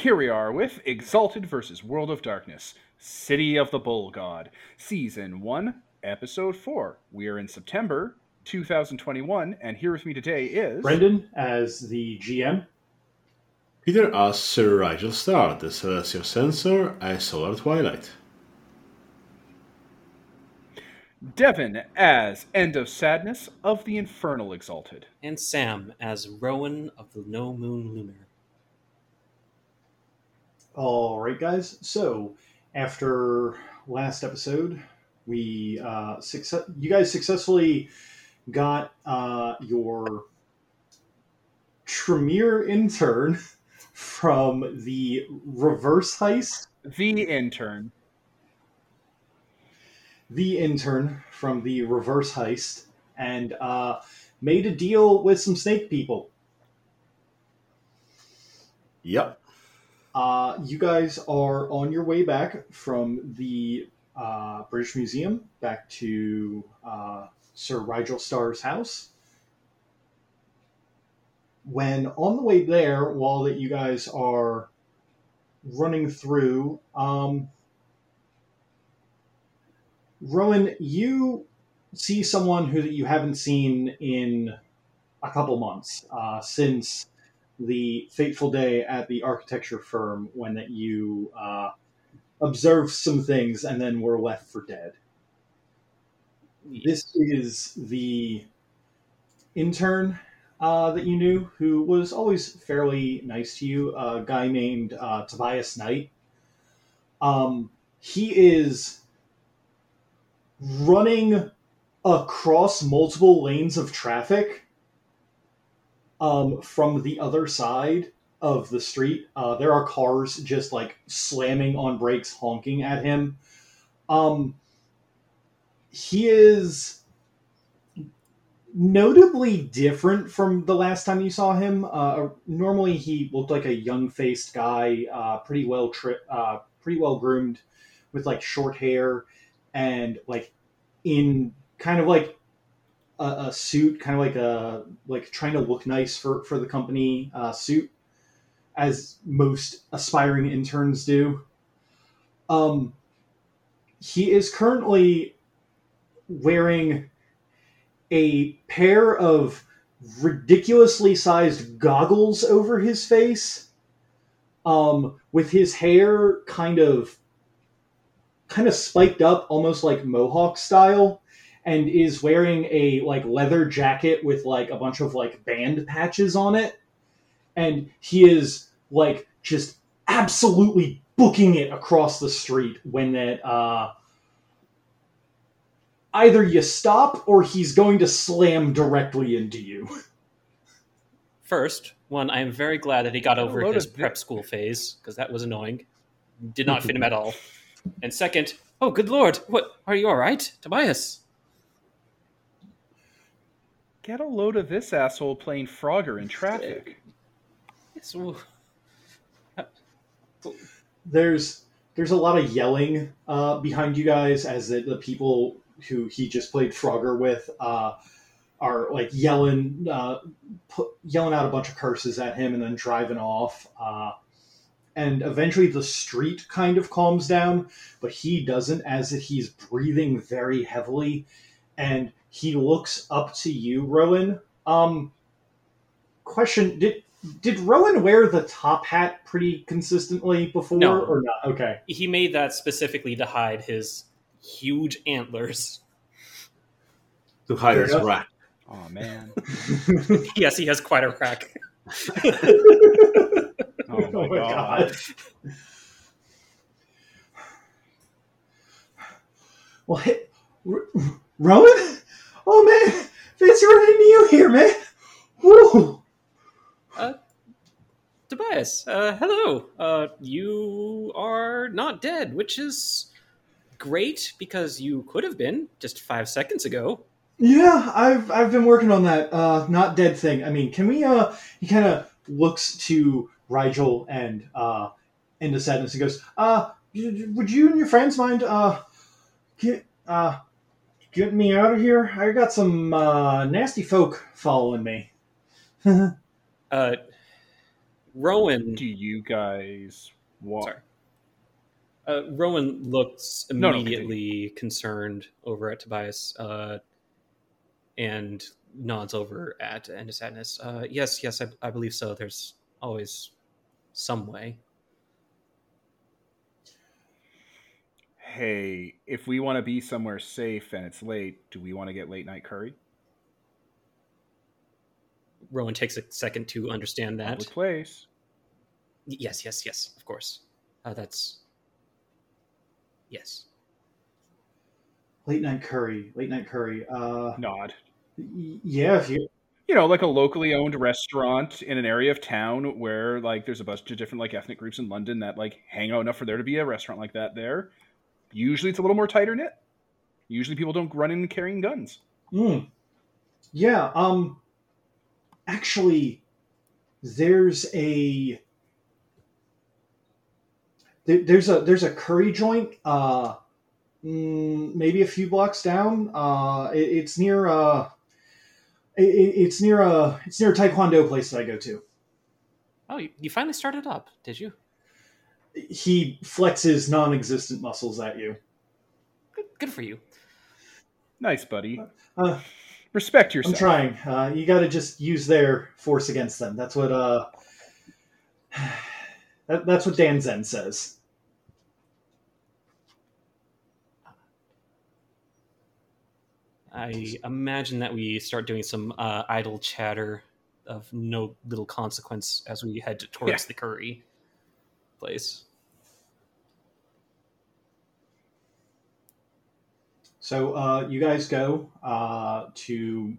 here we are with Exalted versus World of Darkness, City of the Bull God, Season 1, Episode 4. We are in September 2021, and here with me today is. Brendan as the GM. Peter as Sir Rigel Star, the Celestial Censor as Solar Twilight. Devin as End of Sadness of the Infernal Exalted. And Sam as Rowan of the No Moon Lunar. All right, guys. So after last episode, we uh, success. You guys successfully got uh, your Tremere intern from the reverse heist. The intern. The intern from the reverse heist, and uh, made a deal with some snake people. Yep. Uh, you guys are on your way back from the uh, British Museum back to uh, Sir Rigel Starr's house. When on the way there, while that you guys are running through, um, Rowan, you see someone who that you haven't seen in a couple months uh, since the fateful day at the architecture firm when that you uh, observed some things and then were left for dead. This is the intern uh, that you knew who was always fairly nice to you, a guy named uh, Tobias Knight. Um, he is running across multiple lanes of traffic um, from the other side of the street. Uh, there are cars just like slamming on brakes, honking at him. Um, he is notably different from the last time you saw him. Uh, normally, he looked like a young-faced guy, uh, pretty well tri- uh, pretty well groomed, with like short hair and like in kind of like a, a suit, kind of like a like trying to look nice for for the company uh, suit, as most aspiring interns do. Um, he is currently wearing a pair of ridiculously sized goggles over his face, um, with his hair kind of kind of spiked up, almost like mohawk style, and is wearing a like leather jacket with like a bunch of like band patches on it, and he is like just absolutely booking it across the street when that uh either you stop or he's going to slam directly into you. First, one, I am very glad that he got over his of- prep school phase, because that was annoying. Did not fit him at all. And second, oh, good lord, what, are you alright, Tobias? Get a load of this asshole playing Frogger in traffic. It's, ooh. there's there's a lot of yelling uh, behind you guys as the, the people who he just played Frogger with uh, are like yelling uh, pu- yelling out a bunch of curses at him and then driving off. Uh, and eventually the street kind of calms down, but he doesn't as if he's breathing very heavily. And he looks up to you, Rowan. Um, question: Did did Rowan wear the top hat pretty consistently before No. or not? Okay. He made that specifically to hide his huge antlers. To hide Fair his enough. rack. Oh man. Yes, he has quite a rack. Oh my, god. Well, hey, R- R- Rowan? Oh man, fancy running into you here, man. Woo! Tobias, uh, hello. Uh, you are not dead, which is great because you could have been just five seconds ago. Yeah, I've I've been working on that uh, not dead thing. I mean, can we? Uh, he kind of looks to Rigel and uh, End of Sadness and goes, "Uh, would you and your friends mind uh, get uh, getting me out of here? I got some uh, nasty folk following me." Uh, Rowan. Do you guys want? Sorry. Uh, Rowan looks No, no, immediately concerned over at Tobias uh, and nods over at End of Sadness. Uh, yes, yes, I, I believe so. There's always some way. Hey, if we want to be somewhere safe and it's late, do we want to get late night curry? Rowan takes a second to understand that. Public place. Yes, yes, yes, of course. Uh, that's. Yes. Late night curry. Late night curry. Uh, Nod. y- yeah, if you. You know, like a locally owned restaurant in an area of town where like there's a bunch of different like ethnic groups in London that like hang out enough for there to be a restaurant like that there. Usually it's a little more tighter knit. Usually people don't run in carrying guns. Mm. Yeah. Um. Actually, there's a there, there's a there's a curry joint. Uh, mm, maybe a few blocks down. Uh, it, it's near uh, it, it- it's near a it's near a taekwondo place that I go to. Oh, you, you finally started up, did you? He flexes non-existent muscles at you. Good, good for you. Nice, buddy. Uh, Respect yourself. I'm trying. Uh, you got to just use their force against them. That's what uh, that, that's what Dan Zen says. I imagine that we start doing some uh, idle chatter of no little consequence as we head towards Yeah. the curry place. So uh, you guys go uh, to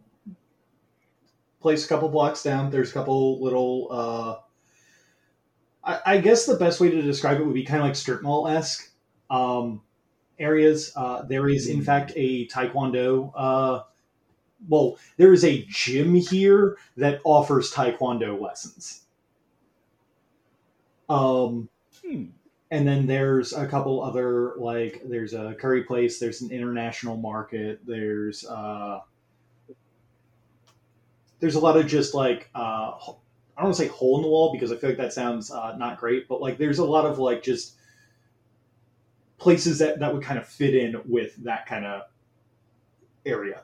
place a couple blocks down. There's a couple little. Uh, I, I guess the best way to describe it would be kind of like strip mall esque um, areas. Uh, there is, in fact, a taekwondo. Uh, well, there is a gym here that offers taekwondo lessons. Um, Hmm. and then there's a couple other like there's a curry place there's an international market there's uh there's a lot of just like uh i don't want to say hole in the wall because i feel like that sounds uh, not great but like there's a lot of like just places that that would kind of fit in with that kind of area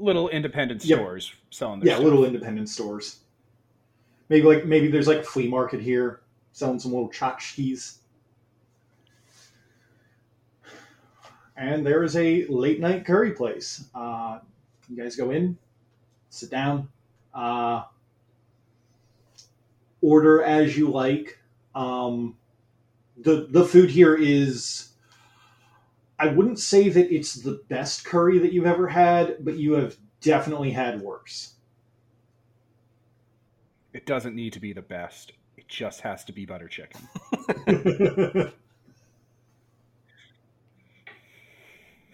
Little independent Yep. stores selling their yeah stuff. little independent stores maybe like maybe there's like a flea market here selling some little tchotchkes. And there is a late night curry place. Uh, you guys go in sit down uh, order as you like. Um, the the food here is i wouldn't say that it's the best curry that you've ever had but you have definitely had worse It doesn't need to be the best. It just has to be butter chicken.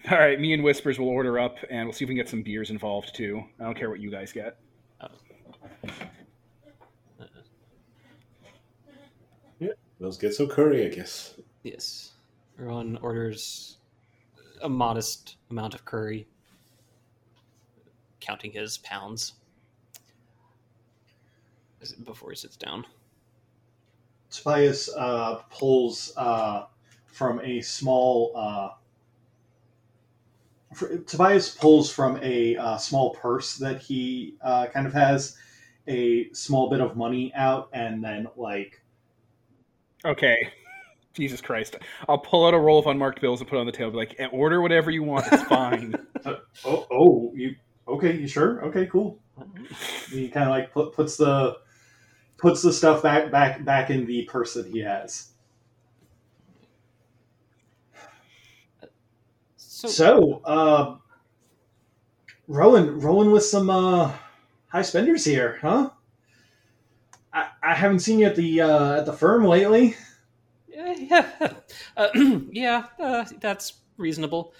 All right, me and Whispers will order up, and we'll see if we can get some beers involved too. I don't care what you guys get. Oh. Yeah, Let's get some curry, I guess. Yes. Rowan orders a modest amount of curry, counting his pounds before he sits down. Tobias uh, pulls uh, from a small. Uh, fr- Tobias pulls from a uh, small purse that he uh, kind of has a small bit of money out, and then like Okay. Jesus Christ. I'll pull out a roll of unmarked bills and put it on the table. Be like, "Eh, order whatever you want. It's fine. oh oh you okay you sure okay cool he kind of like put, puts the puts the stuff back back back in the purse that he has. So, So, uh, Rowan, rolling with some uh, high spenders here, huh? I, I haven't seen you at the uh, at the firm lately. yeah, yeah, uh, yeah uh, that's reasonable.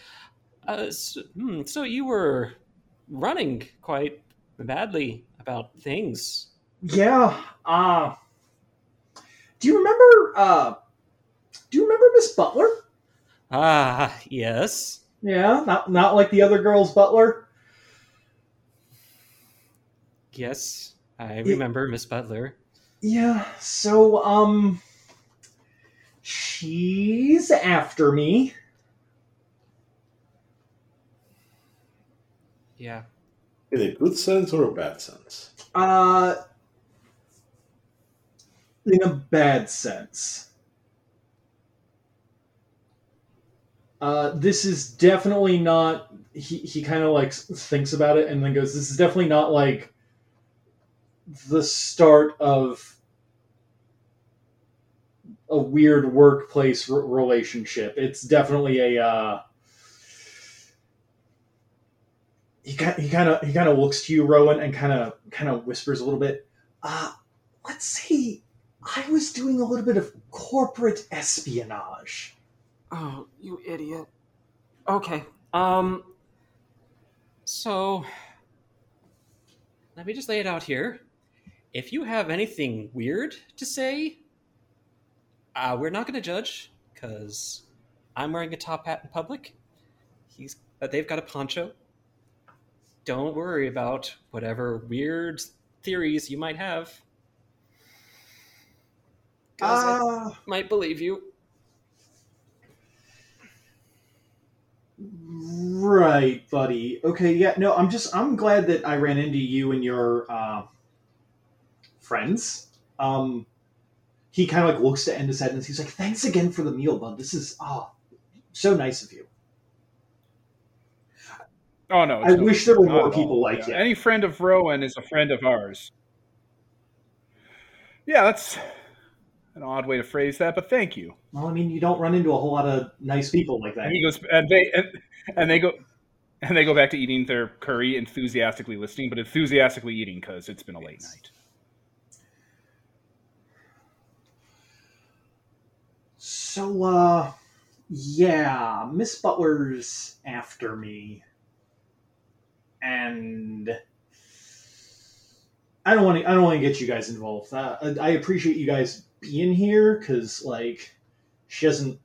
Uh, so, hmm, so you were running quite badly about things. Yeah. Uh, do you remember? Uh, do you remember Miss Butler? Ah, yes. Yeah, not not like the other girl's butler. Yes, I remember Miss Butler. Yeah, so, um, she's after me. Yeah. In a good sense or a bad sense? Uh, in a bad sense. Uh, this is definitely not. He, he kind of like thinks about it and then goes, This is definitely not like the start of a weird workplace relationship. It's definitely a. Uh, he kind he kind of he kind of looks to you, Rowan, and kind of kind of whispers a little bit. Uh, let's say I was doing a little bit of corporate espionage. Oh, you idiot. Okay. Um. So, let me just lay it out here. If you have anything weird to say, uh, we're not going to judge because I'm wearing a top hat in public. He's uh, they've got a poncho. Don't worry about whatever weird theories you might have. 'Cause I Ah, might believe you. right, buddy. Okay, yeah. No, I'm just I'm glad that I ran into you and your uh, friends. Um, he kind of like looks to end his head and he's like, "Thanks again for the meal, bud. This is oh, so nice of you." Oh no! I no- wish there were more people all. like Yeah, you. Any friend of Rowan is a friend of ours. Yeah, that's an odd way to phrase that, but thank you. Well, I mean, you don't run into a whole lot of nice people like that. And he goes, and they, and, and they go, and they go back to eating their curry, enthusiastically listening, but enthusiastically eating because it's been a late night. So, uh, yeah, Miss Butler's after me. And I don't want to. I don't want to get you guys involved. Uh, I appreciate you guys being here because, like, she doesn't.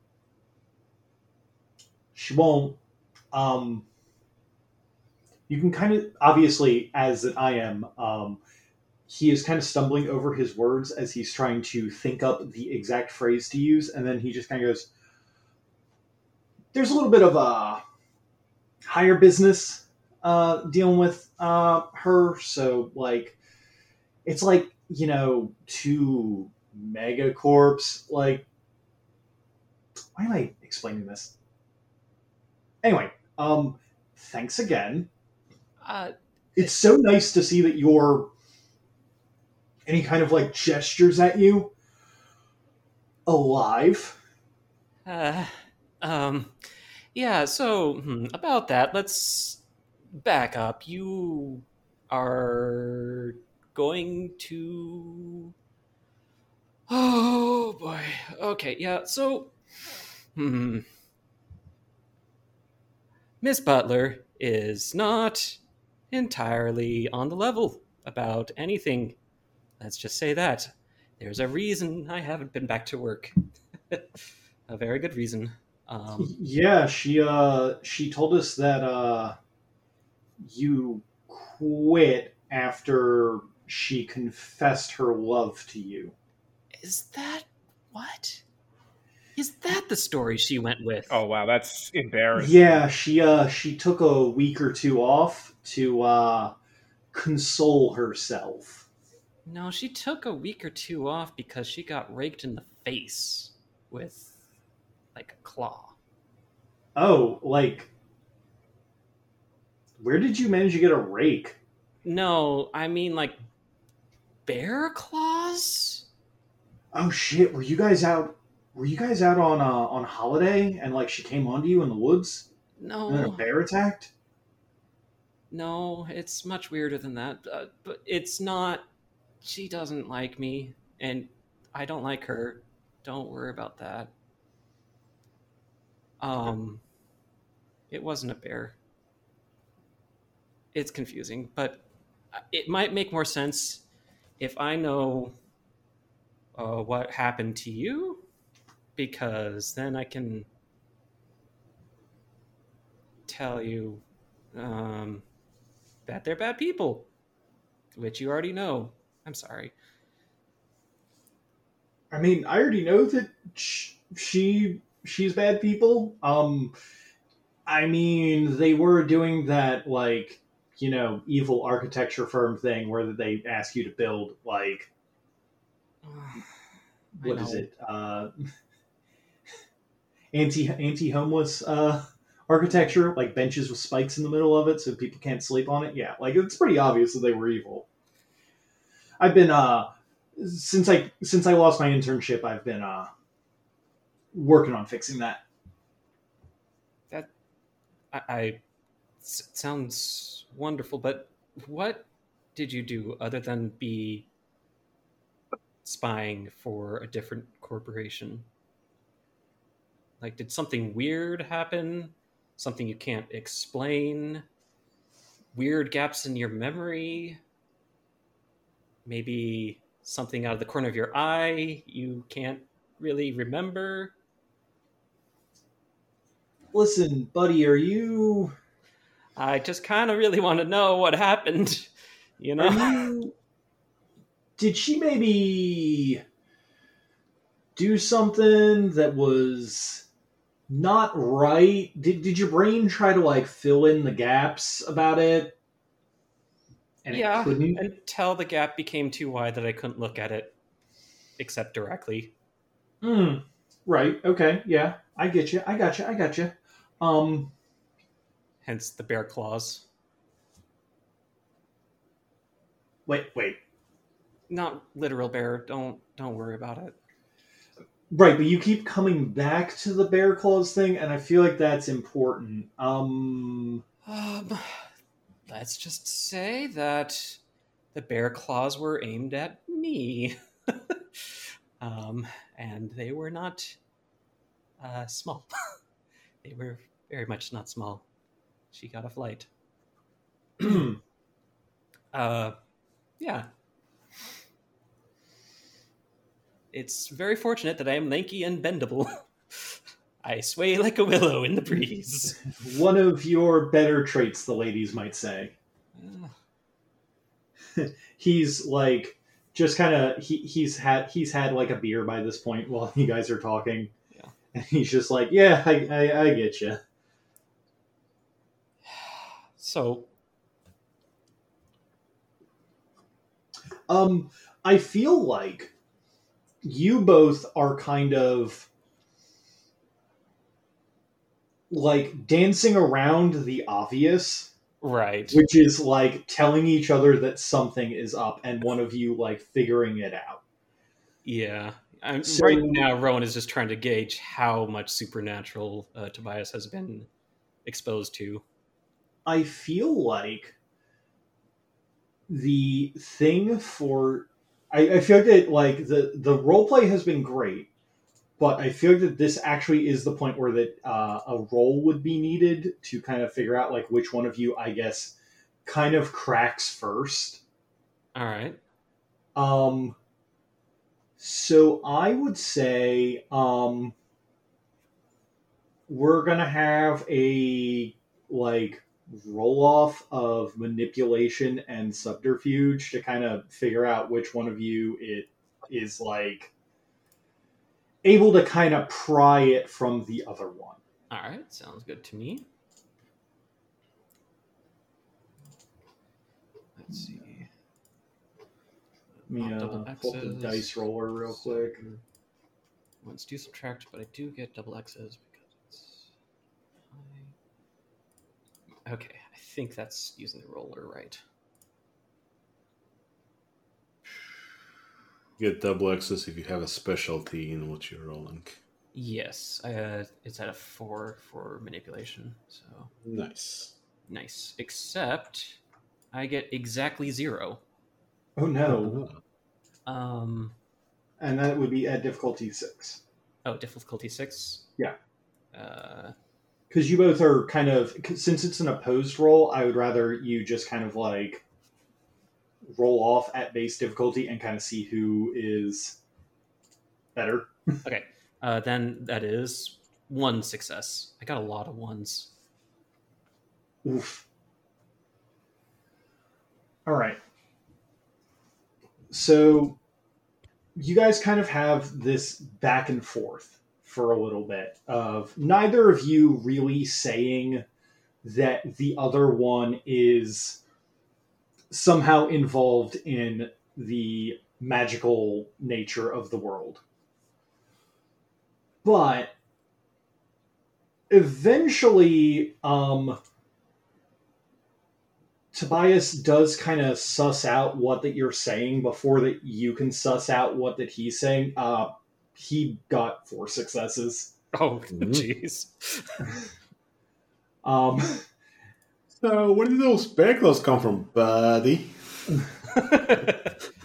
She won't. Um. You can kind of obviously, as I am, um, he is kind of stumbling over his words as he's trying to think up the exact phrase to use, and then he just kind of goes, "There's a little bit of a higher business uh, dealing with uh, her, so like, it's like you know, two megacorps. Like, why am I explaining this? Anyway, um, thanks again. Uh, It's so nice to see that you're any kind of like gestures at you alive. Uh, um, yeah. So hmm, about that, let's back up. You are going to. Oh boy. Okay. Yeah. So, hmm. Miss Butler is not entirely on the level about anything. Let's just say that. There's a reason I haven't been back to work. a very good reason. Um, yeah, she uh she told us that uh you quit after she confessed her love to you. Is that what? Is that the story she went with? Oh wow, that's embarrassing. Yeah, she uh she took a week or two off to uh console herself. No, she took a week or two off because she got raked in the face with like a claw. Oh, like where did you manage to get a rake? No, I mean like bear claws? Oh shit, were you guys out were you guys out on uh on holiday and like she came onto you in the woods No. and then a bear attacked? no, it's much weirder than that. Uh, but it's not. She doesn't like me, and I don't like her. Don't worry about that. Um, it wasn't a bear. It's confusing, but it might make more sense if I know uh, what happened to you, because then I can tell you um, that they're bad people, which you already know. I'm sorry. I mean, I already know that sh- she she's bad people. Um, I mean, they were doing that like you know evil architecture firm thing where they ask you to build like what is it uh, anti anti homeless uh, architecture like benches with spikes in the middle of it so people can't sleep on it. Yeah, like it's pretty obvious that they were evil. I've been uh since I since I lost my internship, I've been uh working on fixing that. that. I, I s- sounds wonderful, but what did you do other than be spying for a different corporation? Like, did something weird happen? Something you can't explain? Weird gaps in your memory? Maybe something out of the corner of your eye you can't really remember? Listen, buddy, are you I just kind of really want to know what happened. You know? are you did she maybe do something that was not right? Did did your brain try to like fill in the gaps about it? And Yeah. it couldn't? until the gap became too wide that I couldn't look at it except directly. Hmm. Right. Okay. Yeah. I get you. I got you. I got you. Um. Hence the bear claws. Wait. Wait. Not literal bear. Don't don't worry about it. Right, but you keep coming back to the bear claws thing, and I feel like that's important. Um. Um, let's just say that the bear claws were aimed at me. um, and they were not uh, small. they were very much not small. She got a flight. Uh, yeah. It's very fortunate that I am lanky and bendable. I sway like a willow in the breeze. one of your better traits, the ladies might say. He's like just kind of he, he's had he's had like a beer by this point while you guys are talking, Yeah. and he's just like, "Yeah, I I, I get you." So, Um, I feel like you both are kind of like dancing around the obvious, right. which is like telling each other that something is up, and one of you like figuring it out. Yeah. I'm, So- right now, Rowan is just trying to gauge how much supernatural uh, Tobias has been exposed to. I feel like the thing for I, I feel that like the the role play has been great, but I feel that this actually is the point where that uh, a role would be needed to kind of figure out like which one of you I guess kind of cracks first. All right. Um, so I would say um, we're gonna have a like roll off of manipulation and subterfuge to kind of figure out which one of you it is like able to kind of pry it from the other one. All right. Sounds good to me. Let's see. Let me uh, pull the dice roller real quick. Let's do subtract, but I do get double X's because it's. high. Okay, I think that's using the roller right. Get double X's if you have a specialty in what you're rolling. Yes, uh, it's at a four for manipulation, so Nice. nice. Except I get exactly zero. Oh no! Um, And that would be at difficulty six. oh, difficulty six. Yeah. Uh, because you both are kind of since it's an opposed roll i would rather you just kind of like roll off at base difficulty and kind of see who is better okay, uh, then that is one success. I got a lot of ones. Oof. all right so you guys kind of have this back and forth for a little bit of neither of you really saying that the other one is somehow involved in the magical nature of the world. But eventually, um, Tobias does kind of suss out what that you're saying before that you can suss out what that he's saying. Uh, he got four successes. Oh, Mhm. jeez. Um, So, where did those bear claws come from, buddy?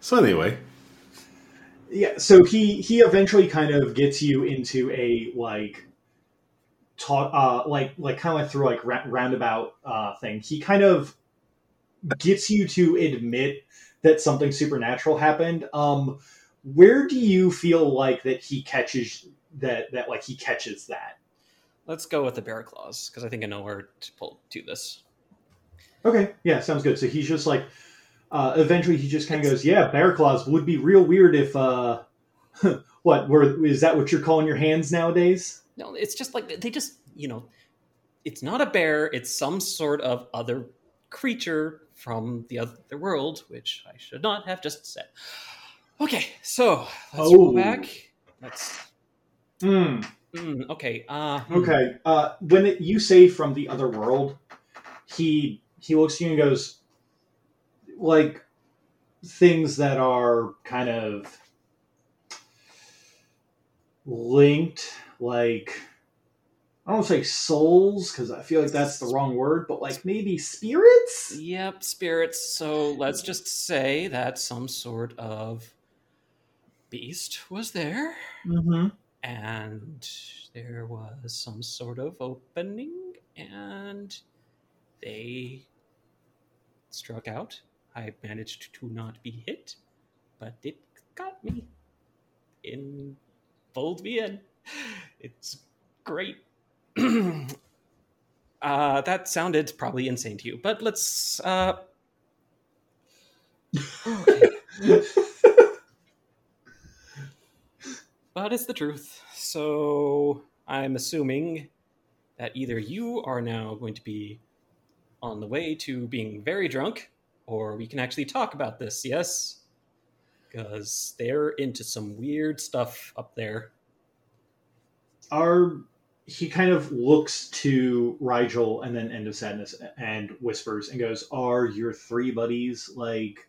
So, anyway, yeah, so he he eventually kind of gets you into a like talk uh like like kind of like through like ra- roundabout uh thing. He kind of gets you to admit that something supernatural happened. Um, where do you feel like that he catches that that like he catches that? Let's go with the bear claws because I think I know where to pull to this. Okay, yeah, sounds good. So he's just like, uh, eventually he just kind of goes, yeah, bear claws would be real weird if, uh, what, were, is that what you're calling your hands nowadays? No, it's just like they just, you know, it's not a bear, it's some sort of other creature from the other world, which I should not have just said. Okay, so let's Oh. go back. Let's. Hmm. mm, okay. Uh, hmm. Okay. Uh, when it, you say from the other world, he he looks at you and goes, like things that are kind of linked, like I don't say souls because I feel like that's the wrong word, but like maybe spirits. Yep, spirits. So let's just say that some sort of beast was there, Mm-hmm. and there was some sort of opening, and they struck out. I managed to not be hit, but it got me. In pulled me in. It's great. uh, that sounded probably insane to you, but let's. Uh... okay. But it's the truth. So I'm assuming that either you are now going to be on the way to being very drunk, or we can actually talk about this, yes? Because they're into some weird stuff up there. Are he kind of looks to Rigel and then End of Sadness and whispers and goes, "Are your three buddies like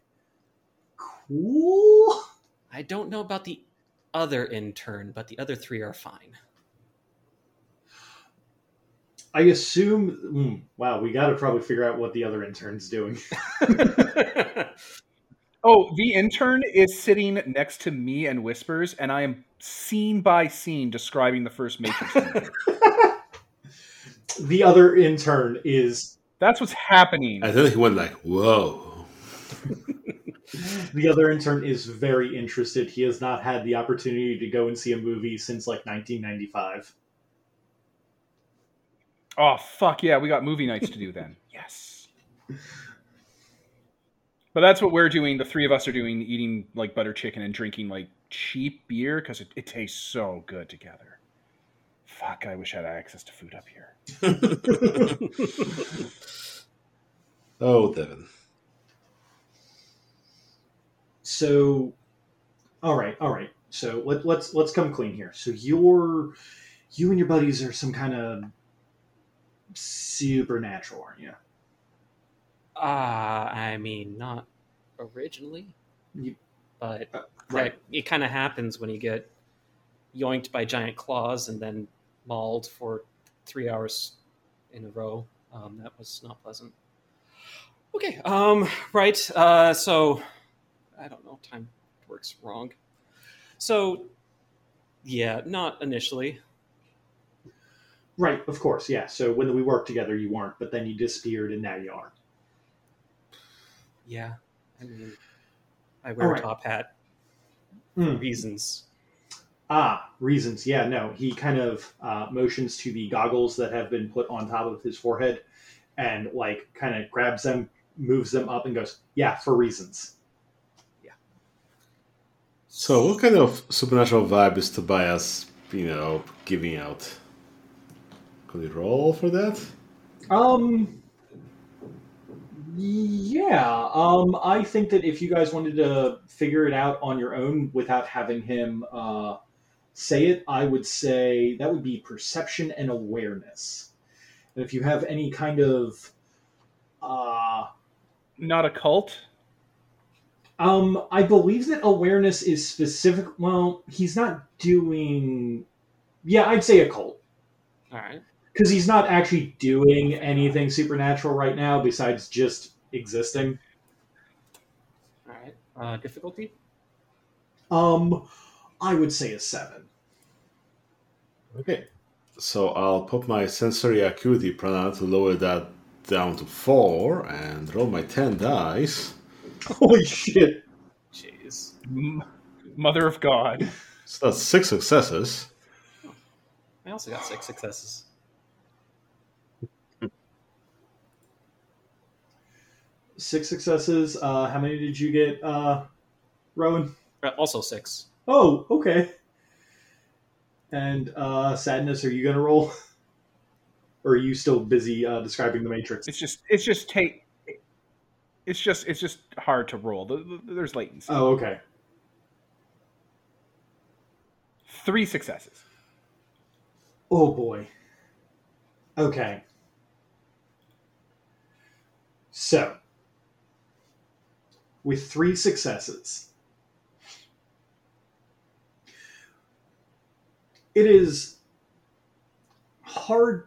cool?" I don't know about the other intern, but the other three are fine. I assume. hmm, wow, we got to probably figure out what the other intern's doing. Oh, the intern is sitting next to me and whispers, and I am scene by scene describing the first Matrix. the other intern is That's what's happening. I think he went like, whoa. the other intern is very interested. He has not had the opportunity to go and see a movie since like 1995. Oh fuck yeah, we got movie nights to do then. yes. But that's what we're doing. The three of us are doing, eating like butter chicken and drinking like cheap beer because it, it tastes so good together. Fuck, I wish I had access to food up here. oh, Devin. So, all right, all right. So let, let's let's come clean here. So you're you and your buddies are some kind of supernatural, aren't you? Ah, I mean, not originally, You- but Uh, that, it kind of happens when you get yoinked by giant claws and then mauled for three hours in a row. Um, that was not pleasant. Okay, um, right. Uh, so I don't know. Time works wrong. So yeah, not initially. Right, of course, yeah. So when we worked together, you weren't, but then you disappeared, and now you are. Yeah, I mean, I wear Alright. a top hat for reasons. Ah, reasons. Yeah, no. He kind of uh, motions to the goggles that have been put on top of his forehead, and like kind of grabs them, moves them up, and goes, "Yeah, for reasons." So, what kind of supernatural vibe is Tobias, you know, giving out? Could he roll for that? Um. Yeah. Um. I think that if you guys wanted to figure it out on your own without having him uh, say it, I would say that would be perception and awareness. And if you have any kind of uh, Not Occult. Um, I believe that awareness is specific. Well, he's not doing. Yeah, I'd say Occult All right. because he's not actually doing anything supernatural right now besides just existing. All right. Uh, difficulty? Um, I would say a seven. Okay. So, I'll pop my sensory acuity prana to lower that down to four and roll my 10 dice. Holy shit! Jeez. M- Mother of God. So, that's six successes. I also got six successes. Six successes. Uh, how many did you get, uh, Rowan? Uh, also six. Oh, okay. And uh, sadness, are you gonna roll? Or are you still busy uh, describing the matrix? It's just it's just take. It's just it's just hard to roll. The- the- There's latency. Oh, okay. Three successes. Oh boy. Okay. So, with three successes, it is hard.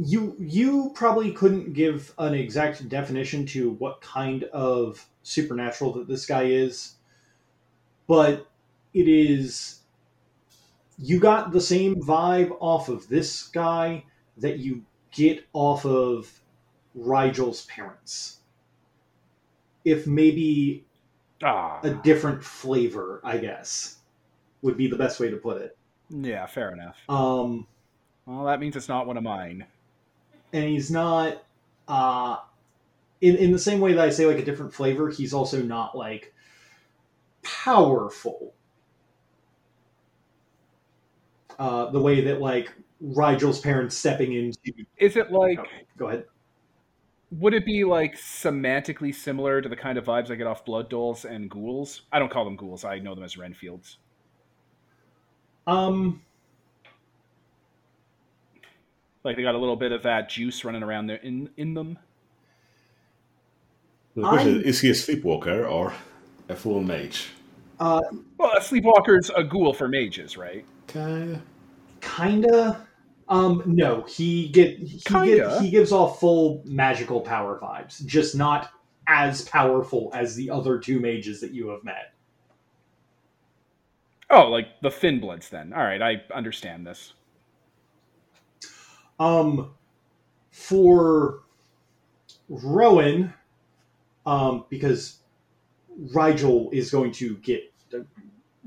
You you probably couldn't give an exact definition to what kind of supernatural that this guy is, but it is you got the same vibe off of this guy that you get off of Rigel's parents. If maybe Ah, a different flavor, I guess, would be the best way to put it. yeah, fair enough. Um, Well, that means it's not one of mine. And he's not uh, in in the same way that I say like a different flavor. He's also not like powerful. Uh, the way that like Rigel's parents stepping into. Is it like? Go ahead. Would it be like semantically similar to the kind of vibes I get off Blood Dolls and Ghouls? I don't call them Ghouls. I know them as Renfields. Um, Like they got a little bit of that juice running around there in in them. The question is, is he a sleepwalker or a full mage? uh, Well, a sleepwalker's a ghoul for mages, right? Kinda. kinda. Um, no, he get he Kinda. get, he gives off full magical power vibes, just not as powerful as the other two mages that you have met. Oh, like the Thin Bloods. Then, all right, I understand this. Um, for Rowan, um, because Rigel is going to get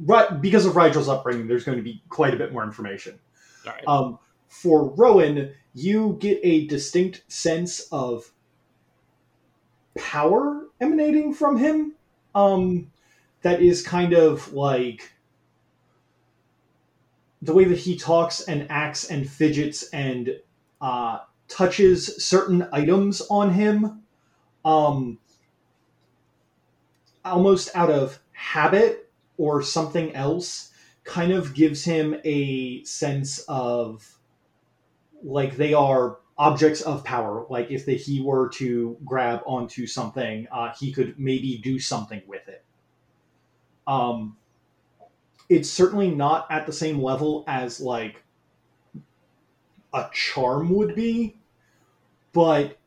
right because of Rigel's upbringing. There's going to be quite a bit more information. Right. Um, for Rowan, you get a distinct sense of power emanating from him. Um, that is kind of like the way that he talks and acts and fidgets and uh, touches certain items on him, um, almost out of habit or something else, kind of gives him a sense of like they are objects of power. Like if the, he were to grab onto something, uh, he could maybe do something with it. Um, it's certainly not at the same level as like a charm would be, but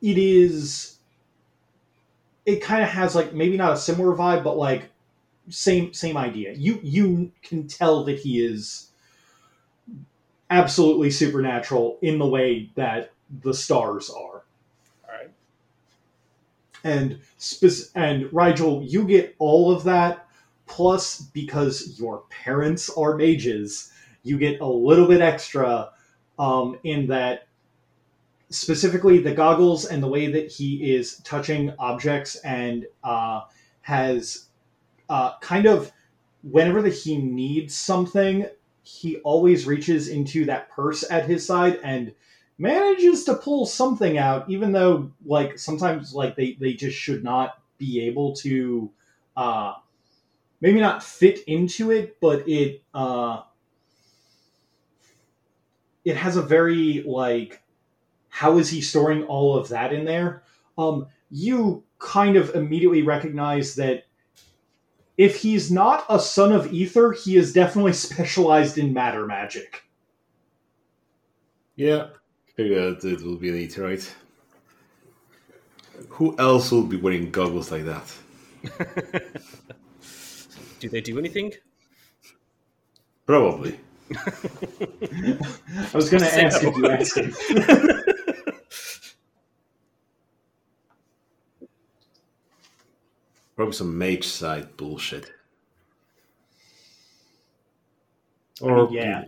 it is. It kind of has like maybe not a similar vibe, but like same same idea. You you can tell that he is absolutely supernatural in the way that the stars are. All right. And spec- and Rigel, you get all of that. Plus, because your parents are mages, you get a little bit extra um, in that. Specifically, the goggles and the way that he is touching objects and uh, has uh, kind of whenever that he needs something, he always reaches into that purse at his side and manages to pull something out, even though like sometimes like they, they just should not be able to uh maybe not fit into it, but it uh it has a very like how is he storing all of that in there? Um you kind of immediately recognize that if he's not a son of ether, he is definitely specialized in matter magic. Yeah, figured it will be an Etherite. Who else will be wearing goggles like that? do they do anything? Probably. I was going to ask if you asked him. Probably some mage side bullshit. Or yeah.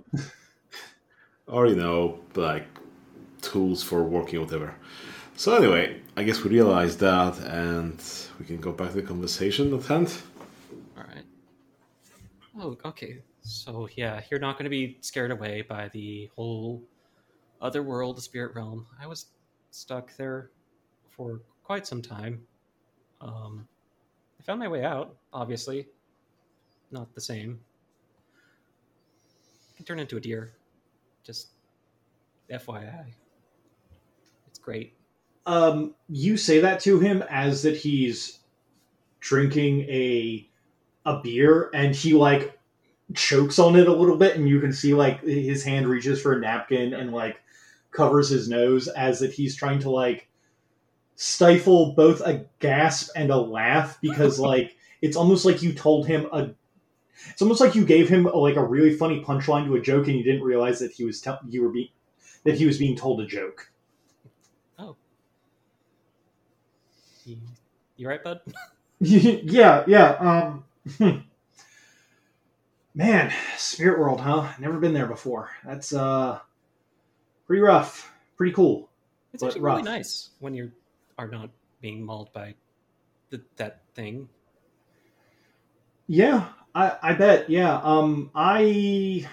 or you know, like tools for working, whatever. So anyway, I guess we realized that, and we can go back to the conversation at hand. Oh, okay. So yeah, you're not going to be scared away by the whole other world, the spirit realm. I was stuck there for quite some time. Um, I found my way out. Obviously, not the same. I can turn into a deer. Just FYI. It's great. Um, you say that to him as that he's drinking a a beer and he like chokes on it a little bit and you can see like his hand reaches for a napkin and like covers his nose as that he's trying to like stifle both a gasp and a laugh because like it's almost like you told him a it's almost like you gave him a, like a really funny punchline to a joke and you didn't realize that he was tell you were being that he was being told a joke oh You, you right, bud? yeah, yeah. Um. Man, Spirit World, huh? Never been there before. That's uh, pretty rough. Pretty cool. It's actually really nice when you are not being mauled by the, that thing. Yeah, I, I bet. Yeah. Um, I.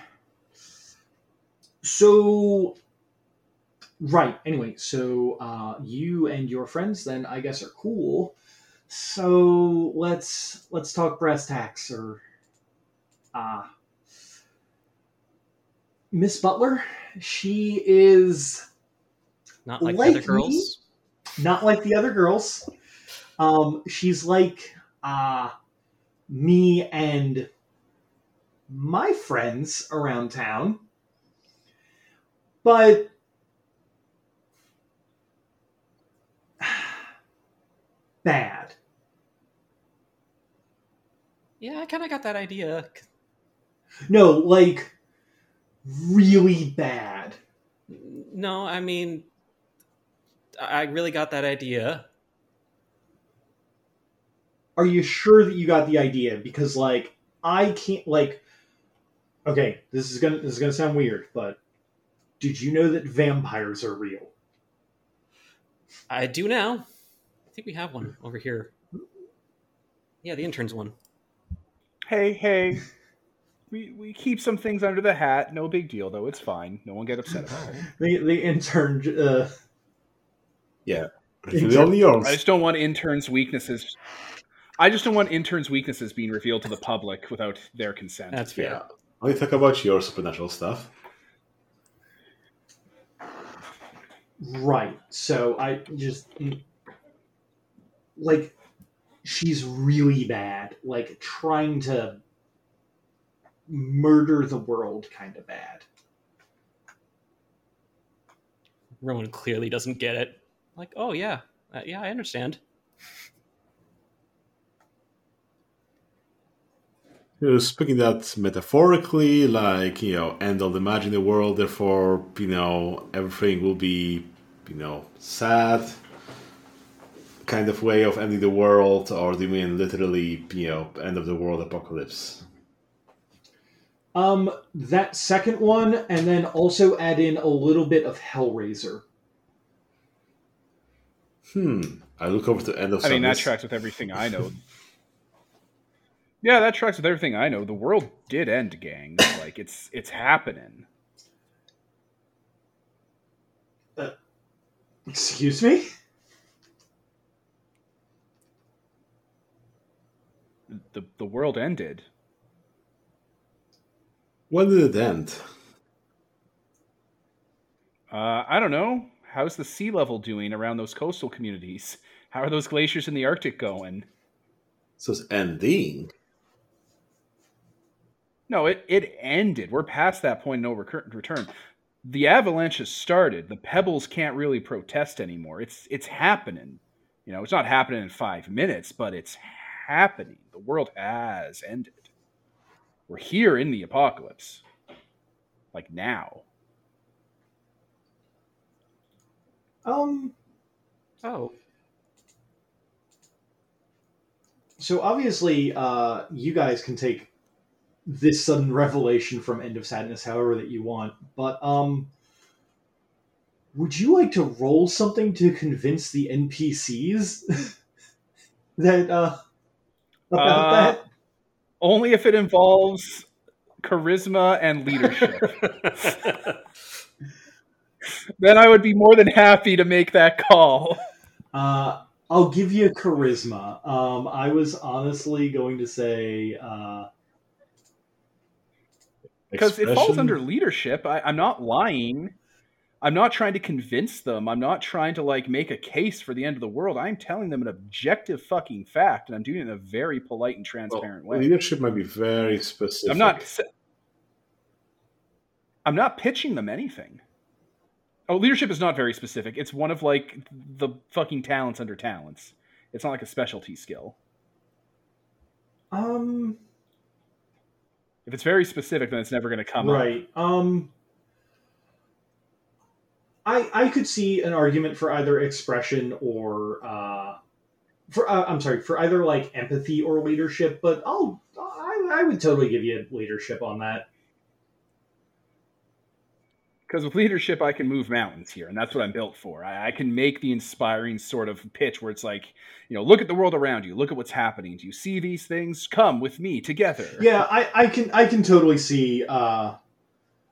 So. Right. Anyway, so uh, you and your friends then I guess are cool. So let's let's talk brass tacks or uh Miss Butler. She is Not like Like the other me? girls. not like the other girls. Um, she's like uh, me and my friends around town, but bad. Yeah, I kind of got that idea. No, like really bad. No, I mean, I really got that idea. Are you sure that you got the idea? Because like I can't like. Okay, this is gonna this is gonna sound weird, but did you know that vampires are real? I do now. I think we have one over here. Yeah, the intern's one. Hey, hey. We, we keep some things under the hat. No big deal, though. It's fine. No one get upset about it. The the intern. Uh, It's only yours. I just don't want interns' weaknesses. I just don't want interns' weaknesses being revealed to the public without their consent. That's fair. Yeah. Only talk about your supernatural stuff. Right. So I just like she's really bad, like trying to murder the world kind of bad. Rowan clearly doesn't get it. Like, oh yeah, uh, yeah, I understand. You know, speaking that metaphorically, like, you know, end of the imaginary world, therefore, you know, everything will be, you know, sad kind of way of ending the world, or do you mean literally, you know, end of the world apocalypse? Um that second one and then also add in a little bit of Hellraiser. Hmm. I look over to end of I mean, that tracks with everything I know. Yeah, that tracks with everything I know. The world did end, gang. like it's it's happening. Excuse me? The the world ended. When did it end? Uh, I don't know. How's the sea level doing around those coastal communities? How are those glaciers in the Arctic going? So it's ending. No, it, it ended. We're past that point, no return. The avalanche has started. The pebbles can't really protest anymore. It's it's happening. You know, it's not happening in five minutes, but it's happening. The world has ended. We're here in the apocalypse. Like now. Um, Oh, so obviously, uh, you guys can take this sudden revelation from End of Sadness however that you want, but um, would you like to roll something to convince the NPCs that uh about Uh, that? Only if it involves charisma and leadership. then I would be more than happy to make that call. Uh, I'll give you charisma. Um, I was honestly going to say uh, Because it falls under leadership. I, I'm not lying. I'm not trying to convince them. I'm not trying to like make a case for the end of the world. I'm telling them an objective fucking fact, and I'm doing it in a very polite and Well, transparent way. leadership might be very specific. I'm not. I'm not pitching them anything. Oh, leadership is not very specific. It's one of like the fucking talents under talents. It's not like a specialty skill. um, If it's very specific, then it's never going to come up. right. Um, I I could see an argument for either expression or uh, for uh, I'm sorry for either like empathy or leadership, but I'll I, I would totally give you leadership on that. Because with leadership, I can move mountains here, and that's what I'm built for. I, I can make the inspiring sort of pitch where it's like, you know, look at the world around you, look at what's happening. Do you see these things? Come with me together. Yeah, I, I can I can totally see uh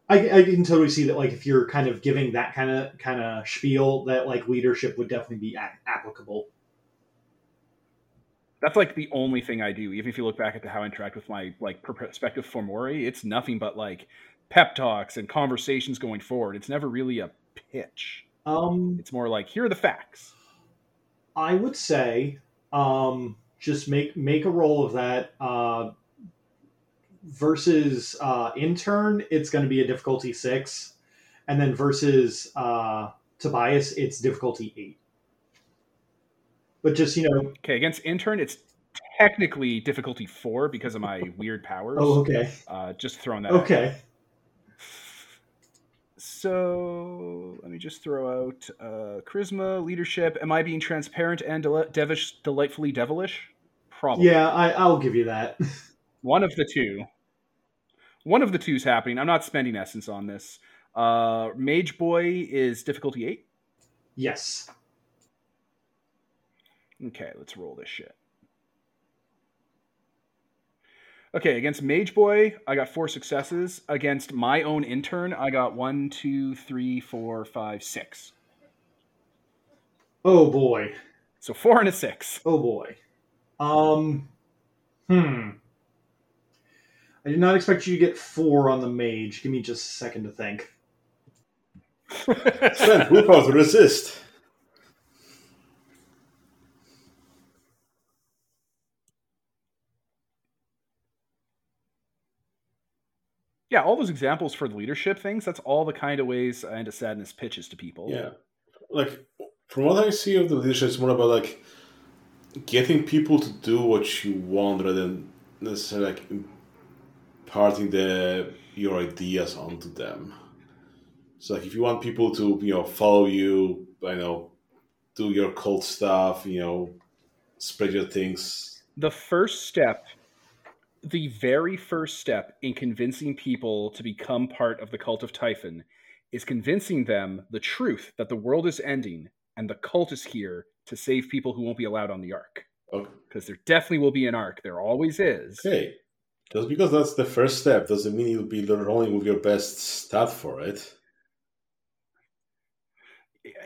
I, I can totally see that like if you're kind of giving that kind of kind of spiel that like leadership would definitely be a- applicable. That's like the only thing I do. Even if you look back at the how I interact with my like perspective for Mori, it's nothing but like pep talks and conversations going forward. It's never really a pitch. Um It's more like here are the facts. I would say um just make make a roll of that uh versus uh intern it's going to be a difficulty 6 and then versus uh Tobias it's difficulty 8. But just, you know, Okay, against intern, it's technically difficulty four because of my weird powers. oh okay. Uh, just throwing that. out. Okay. So let me just throw out uh, charisma, leadership. Am I being transparent and del- devish, delightfully devilish? Probably. Yeah, I I'll give you that. One of the two. One of the two is happening. I'm not spending essence on this. Uh, Mage Boy is difficulty eight. yes. Okay, let's roll this shit. Okay, against Mage Boy, I got four successes. Against my own intern, I got one, two, three, four, five, six. Oh boy. So four and a six. Oh boy. Um. Hmm. I did not expect you to get four on the mage. Give me just a second to think. Sven, willpower to resist. Yeah, all those examples for the leadership things, that's all the kind of ways End of Sadness pitches to people. Yeah. Like, from what I see of the leadership, it's more about, like, getting people to do what you want rather than necessarily, like, imparting the, your ideas onto them. So, like, if you want people to, you know, follow you, I know, do your cult stuff, you know, spread your things. The first step, the very first step in convincing people to become part of the cult of Typhon is convincing them the truth that the world is ending and the cult is here to save people who won't be allowed on the ark. Okay. because there definitely will be an arc. There always is. Okay. Just because that's the first step doesn't mean you'll be rolling with your best stat for it.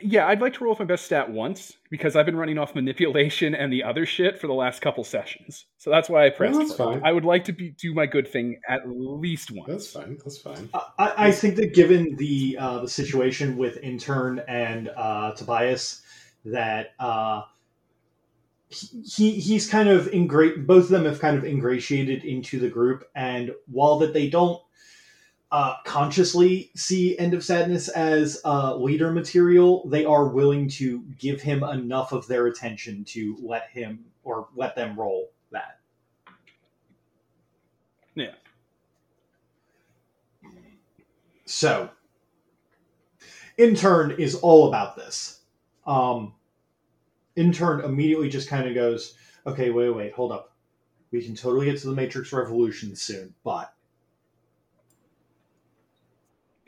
Yeah, I'd like to roll with my best stat once because I've been running off manipulation and the other shit for the last couple sessions. So that's why I pressed. that's for it. fine. I would like to be, do my good thing at least once. That's fine. That's fine. I, I think that given the uh, the situation with intern and uh, Tobias, that uh, he he's kind of ingra- both of them have kind of ingratiated into the group, and while that they don't uh, consciously see End of Sadness as uh, leader material, they are willing to give him enough of their attention to let him or let them roll that. Yeah. So, intern is all about this. Um, intern immediately just kind of goes, "Okay, wait, wait, hold up. We can totally get to the Matrix Revolution soon, but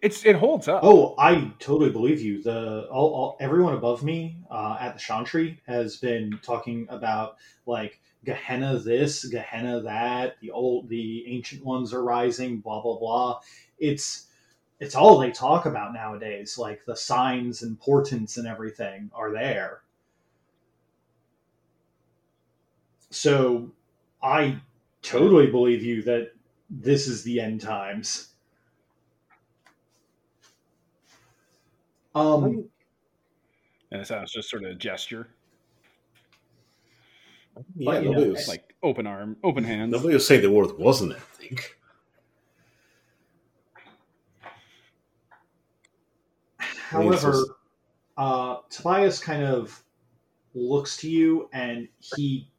It's it holds up. oh, I totally believe you. The all, all everyone above me uh, at the Chantry has been talking about like Gehenna this, Gehenna that. The old, the ancient ones are rising. Blah blah blah. It's it's all they talk about nowadays. Like the signs and portents and everything are there. So I totally believe you that this is the end times. Um, And it sounds just sort of a gesture, Yeah, But, you know, was, like open arm, open hands. nobody was saying the word wasn't ending. However, Yes. uh, Tobias kind of looks to you, and he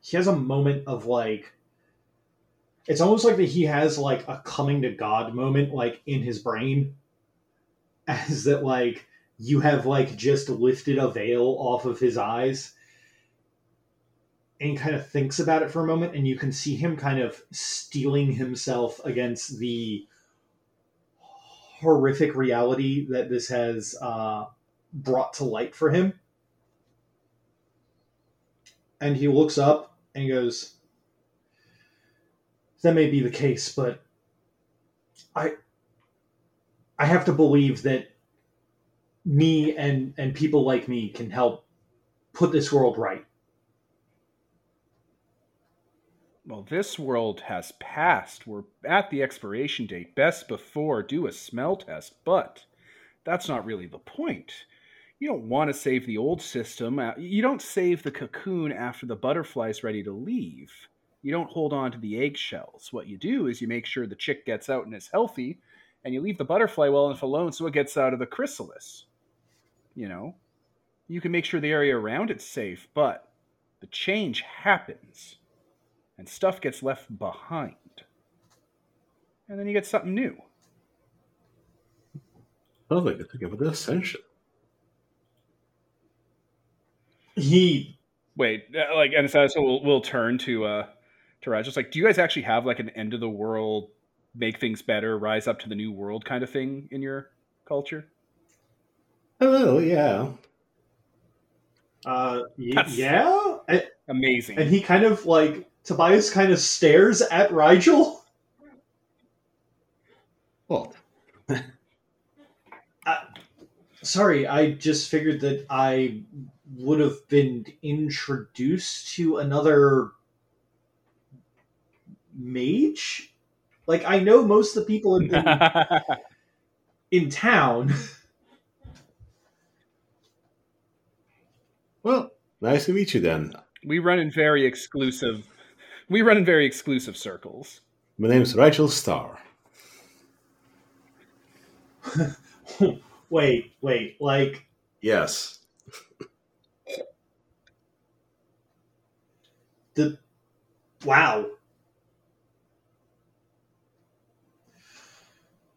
he has a moment of like. It's almost like that he has like a coming to God moment, like in his brain, as that like you have like just lifted a veil off of his eyes, and kind of thinks about it for a moment, and you can see him kind of steeling himself against the horrific reality that this has uh, brought to light for him. And he looks up and he goes, "That may be the case, but I, I have to believe that me and and people like me can help put this world right." Well, this world has passed. We're at the expiration date. Best before do a smell test, but that's not really the point. You don't want to save the old system. Uh, You don't save the cocoon after the butterfly's ready to leave. You don't hold on to the eggshells. What you do is you make sure the chick gets out and is healthy, and you leave the butterfly well enough alone so it gets out of the chrysalis. You know? You can make sure the area around it's safe, but the change happens and stuff gets left behind. And then you get something new. They could think about the ascension. He Wait, uh, like, and so so we'll, we'll turn to uh to Raj. Just like, do you guys actually have like an end of the world, make things better, rise up to the new world kind of thing in your culture? Oh, yeah. uh, y- yeah, and, Amazing. and he kind of like Tobias kind of stares at Rigel. What? Sorry, I just figured that I would have been introduced to another mage. Like I know most of the people in, in, in town. Well, nice to meet you then. we run in very exclusive. We run in very exclusive circles. My name's Rigel Starr. wait, wait, like Yes. The wow.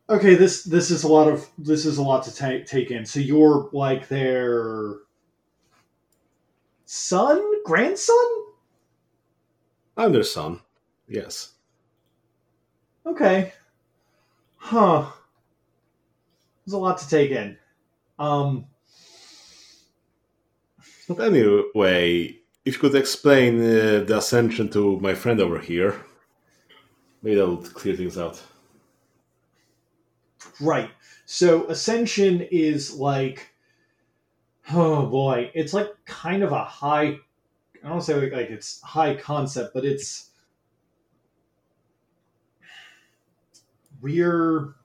Okay, this this is a lot of this is a lot to take take in. So you're like their son, grandson? I'm their son. Yes. Okay. Huh. There's a lot to take in. Um But anyway, if you could explain uh, the ascension to my friend over here, maybe that would clear things out. Right. So ascension is like, oh boy, it's like kind of a high. I don't say like it's high concept, but it's we're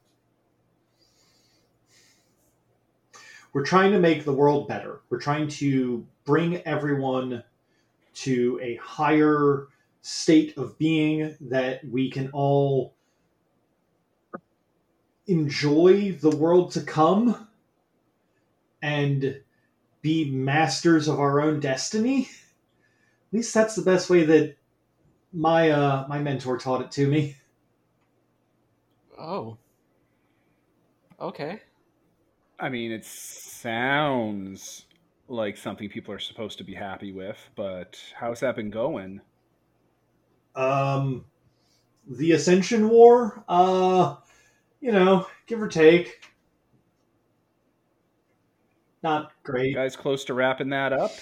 we're trying to make the world better. We're trying to bring everyone to a higher state of being that we can all enjoy the world to come and be masters of our own destiny. At least that's the best way that my uh, my mentor taught it to me. Oh. Okay. I mean, it sounds like something people are supposed to be happy with, but how's that been going? Um, the Ascension War, uh, you know, give or take, not great. You guys close to wrapping that up?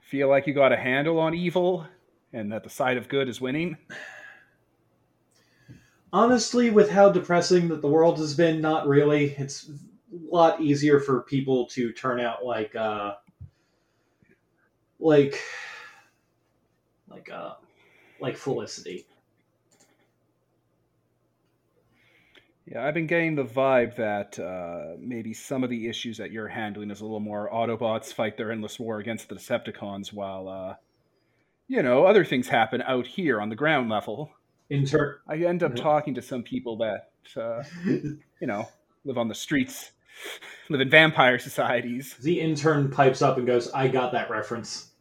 Feel like you got a handle on evil and that the side of good is winning? Honestly, with how depressing that the world has been, not really. It's lot easier for people to turn out like, uh, like, like, uh, like Felicity. Yeah, I've been getting the vibe that uh, maybe some of the issues that you're handling is a little more Autobots fight their endless war against the Decepticons, while uh, you know other things happen out here on the ground level. In turn, I end up Mhm. talking to some people that uh, you know live on the streets, live in vampire societies. the intern pipes up and goes, "I got that reference."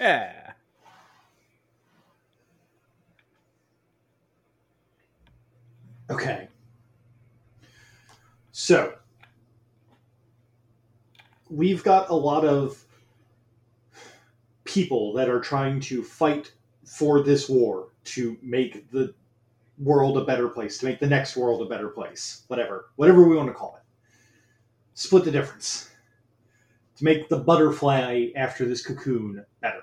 Yeah, Okay. So, we've got a lot of people that are trying to fight for this war to make the world a better place, to make the next world a better place, whatever, whatever we want to call it. Split the difference. To make the butterfly after this cocoon better.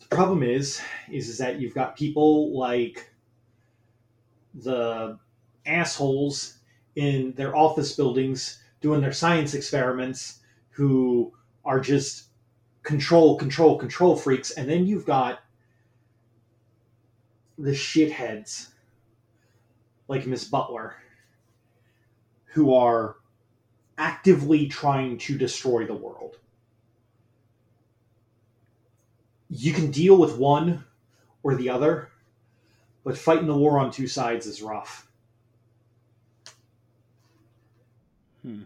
The problem is, is, is that you've got people like the assholes in their office buildings doing their science experiments who are just control, control, control freaks. And then you've got the shitheads like Miss Butler who are actively trying to destroy the world. You can deal with one or the other but fighting the war on two sides is rough. Hmm.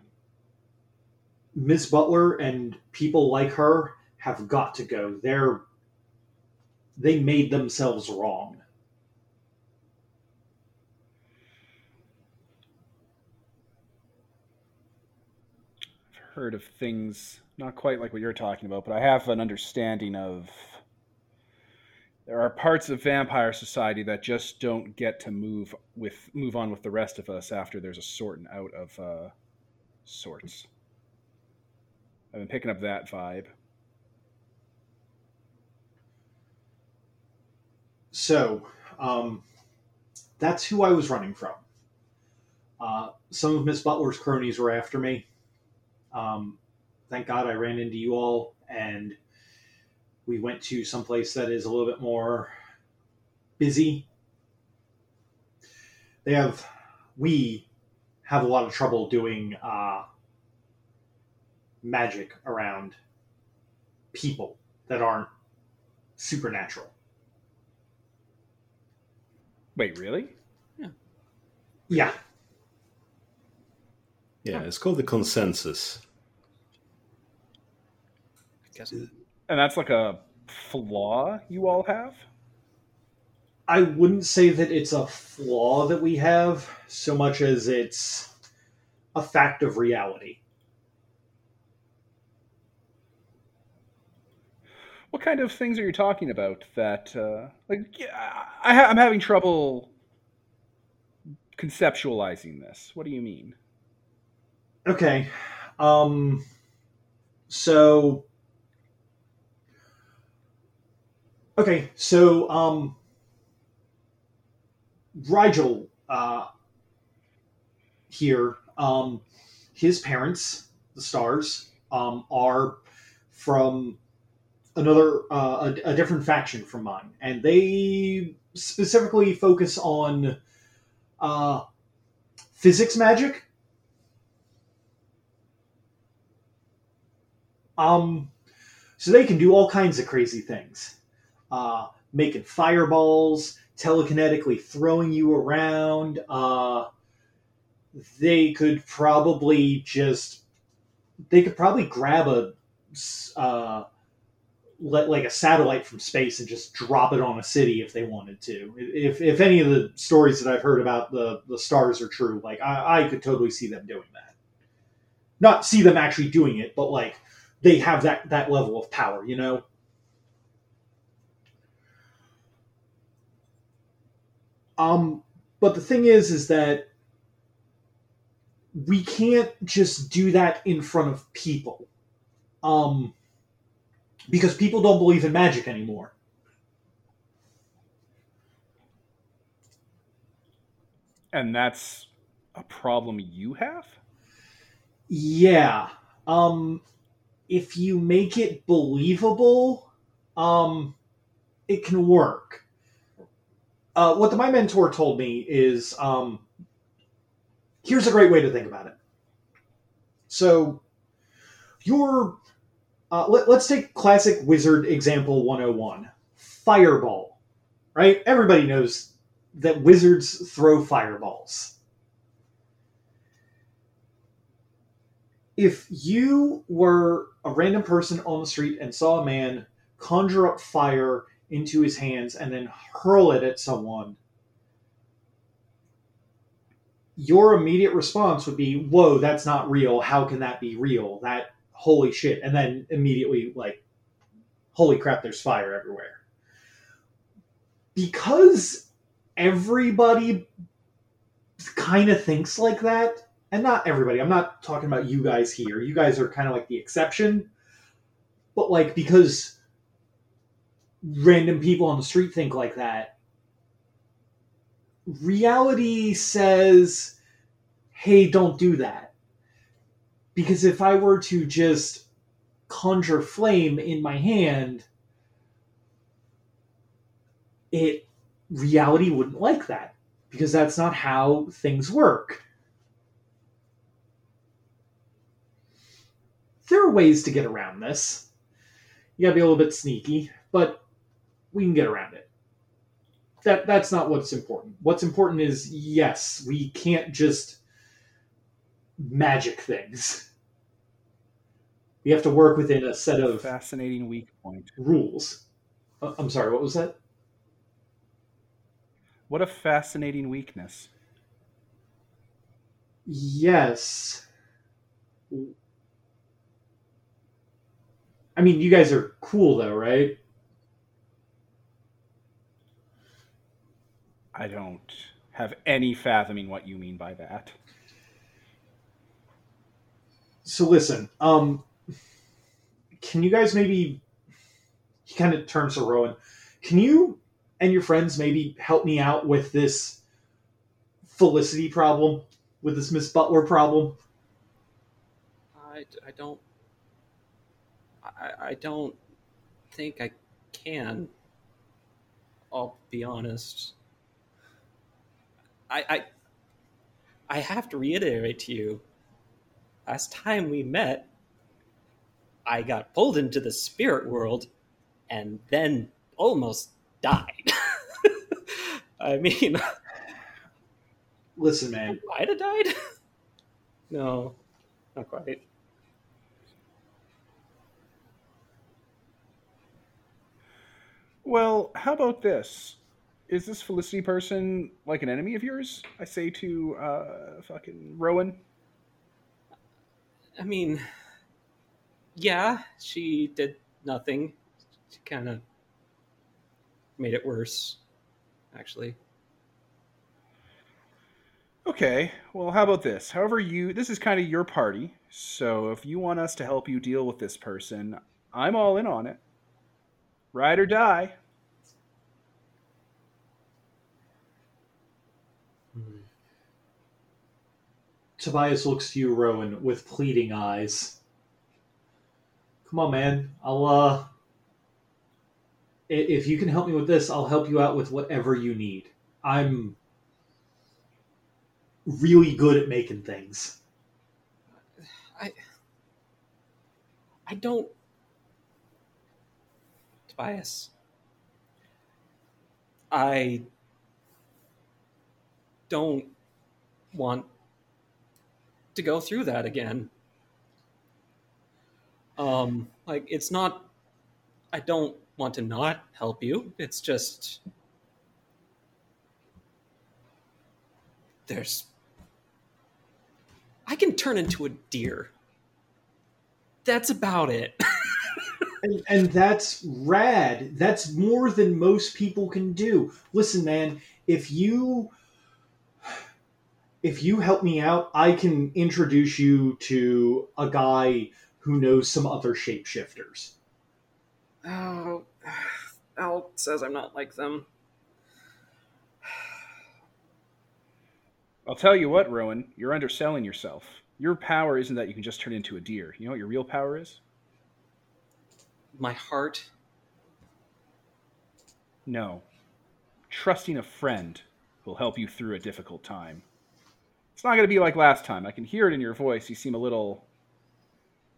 Miss Butler and people like her have got to go. They're they made themselves wrong. I've heard of things not quite like what you're talking about, but I have an understanding of there are parts of vampire society that just don't get to move with move on with the rest of us after there's a sorting out of uh, sorts. I've been picking up that vibe. So, um, that's who I was running from. Uh, some of Miss Butler's cronies were after me. Um, thank God I ran into you all, and we went to someplace that is a little bit more busy. They have, we have a lot of trouble doing uh, magic around people that aren't supernatural. Wait, really? Yeah, Yeah, it's called the consensus. I guess. And that's like a flaw you all have? I wouldn't say that it's a flaw that we have so much as it's a fact of reality. What kind of things are you talking about? That uh, like yeah, I ha- I'm having trouble conceptualizing this. What do you mean? Okay. Um, so okay, so um, Rigel uh, here, um, his parents, the stars, um, are from another uh, a, a different faction from mine, and they specifically focus on uh, physics magic. Um, so they can do all kinds of crazy things, uh, making fireballs, telekinetically throwing you around. Uh, they could probably just they could probably grab a uh, let like a satellite from space and just drop it on a city if they wanted to. If if any of the stories that I've heard about the the stars are true, like I, I could totally see them doing that. Not see them actually doing it, but like they have that that level of power, you know. Um, but the thing is, is that we can't just do that in front of people. Um, because people don't believe in magic anymore. And that's a problem you have? Yeah. Um if you make it believable, um it can work. Uh, what the, my mentor told me is um, here's a great way to think about it. So, you're uh, let, us take classic wizard example 101 fireball right everybody knows that wizards throw fireballs if you were a random person on the street and saw a man conjure up fire into his hands and then hurl it at someone your immediate response would be whoa that's not real. How can that be real? That holy shit. And then immediately like holy crap there's fire everywhere. Because everybody kind of thinks like that and not everybody. I'm not talking about you guys here. You guys are kind of like the exception. But like because random people on the street think like that reality says hey don't do that. Because if I were to just conjure flame in my hand, it reality wouldn't like that. Because that's not how things work. There are ways to get around this. You gotta be a little bit sneaky, but we can get around it. That that's not what's important. What's important is yes, we can't just magic things. We have to work within a set of fascinating weak point rules. Uh, I'm sorry, what was that? What a fascinating weakness. Yes. I mean, you guys are cool though, right? I don't have any fathoming what you mean by that so listen, um, can you guys maybe? He kind of turns to Rowan. Can you and your friends maybe help me out with this Felicity problem, with this Miss Butler problem? I, I don't. I, I don't think I can. I'll be honest. I, I I have to reiterate to you last time we met, I got pulled into the spirit world and then almost died. I mean, listen, man. I'd have died? no, not quite. Well, how about this? Is this Felicity person like an enemy of yours? I say to uh, fucking Rowan. I mean, yeah, she did nothing. She kind of made it worse, actually. Okay, well, how about this? However, you this is kind of your party, so if you want us to help you deal with this person, I'm all in on it. Ride or die. Tobias looks to you, Rowan, with pleading eyes. Come on, man. I'll, uh. If you can help me with this, I'll help you out with whatever you need. I'm really good at making things. I I don't Tobias. I don't want to go through that again. Um like it's not I don't want to not help you. It's just there's I can turn into a deer. That's about it. And, and that's rad. That's more than most people can do. Listen, man, if you if you help me out, I can introduce you to a guy who knows some other shapeshifters. Oh, Al says I'm not like them. I'll tell you what, Rowan, you're underselling yourself. Your power isn't that you can just turn into a deer. You know what your real power is? My heart. No. Trusting a friend who'll help you through a difficult time. It's not going to be like last time. I can hear it in your voice. You seem a little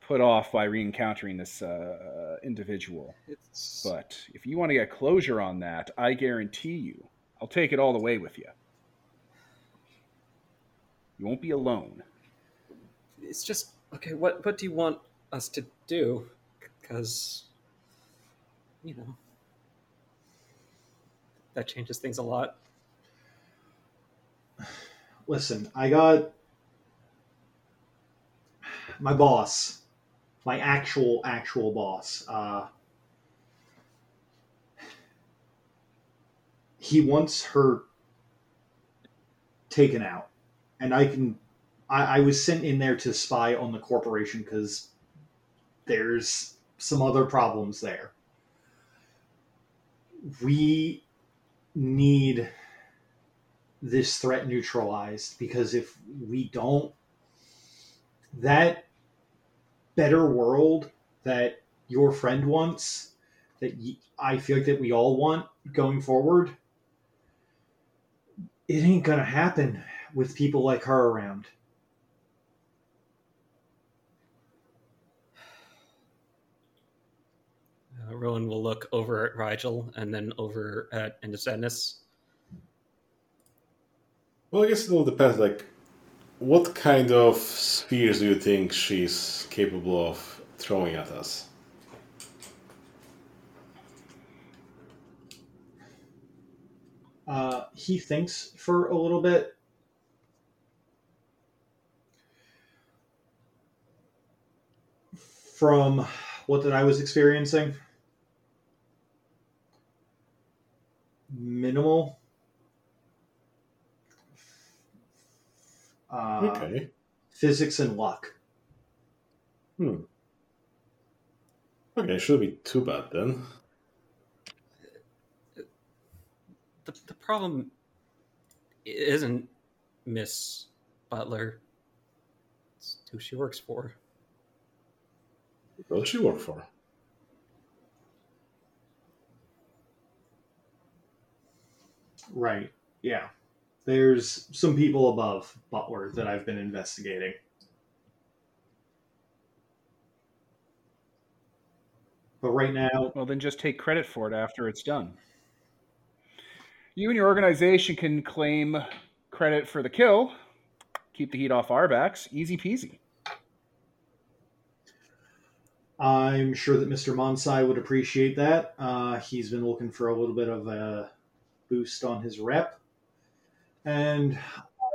put off by re-encountering this uh, individual. It's But if you want to get closure on that, I guarantee you, I'll take it all the way with you. You won't be alone. it's just okay. What what do you want us to do? Because you know that changes things a lot. Listen, I got my boss, my actual actual boss. Uh, he wants her taken out, and I can. I, I was sent in there to spy on the corporation because there's some other problems there. We need this threat neutralized because if we don't, that better world that your friend wants, that I feel like that we all want going forward, it ain't gonna happen with people like her around. Uh, Rowan will look over at Rigel and then over at Ennis. Well, I guess it all depends. Like, what kind of spears do you think she's capable of throwing at us? Uh, he thinks for a little bit. From what that I was experiencing, minimal. Uh, okay. Physics and luck. Hmm. Okay, it shouldn't be too bad then. The the problem isn't Miss Butler. It's who she works for. What does she work for? Right. Yeah. There's some people above Butler that I've been investigating. But right now, Well, then just take credit for it after it's done. You and your organization can claim credit for the kill. Keep the heat off our backs. Easy peasy. I'm sure that Mr. Monsai would appreciate that. Uh, he's been looking for a little bit of a boost on his rep. And,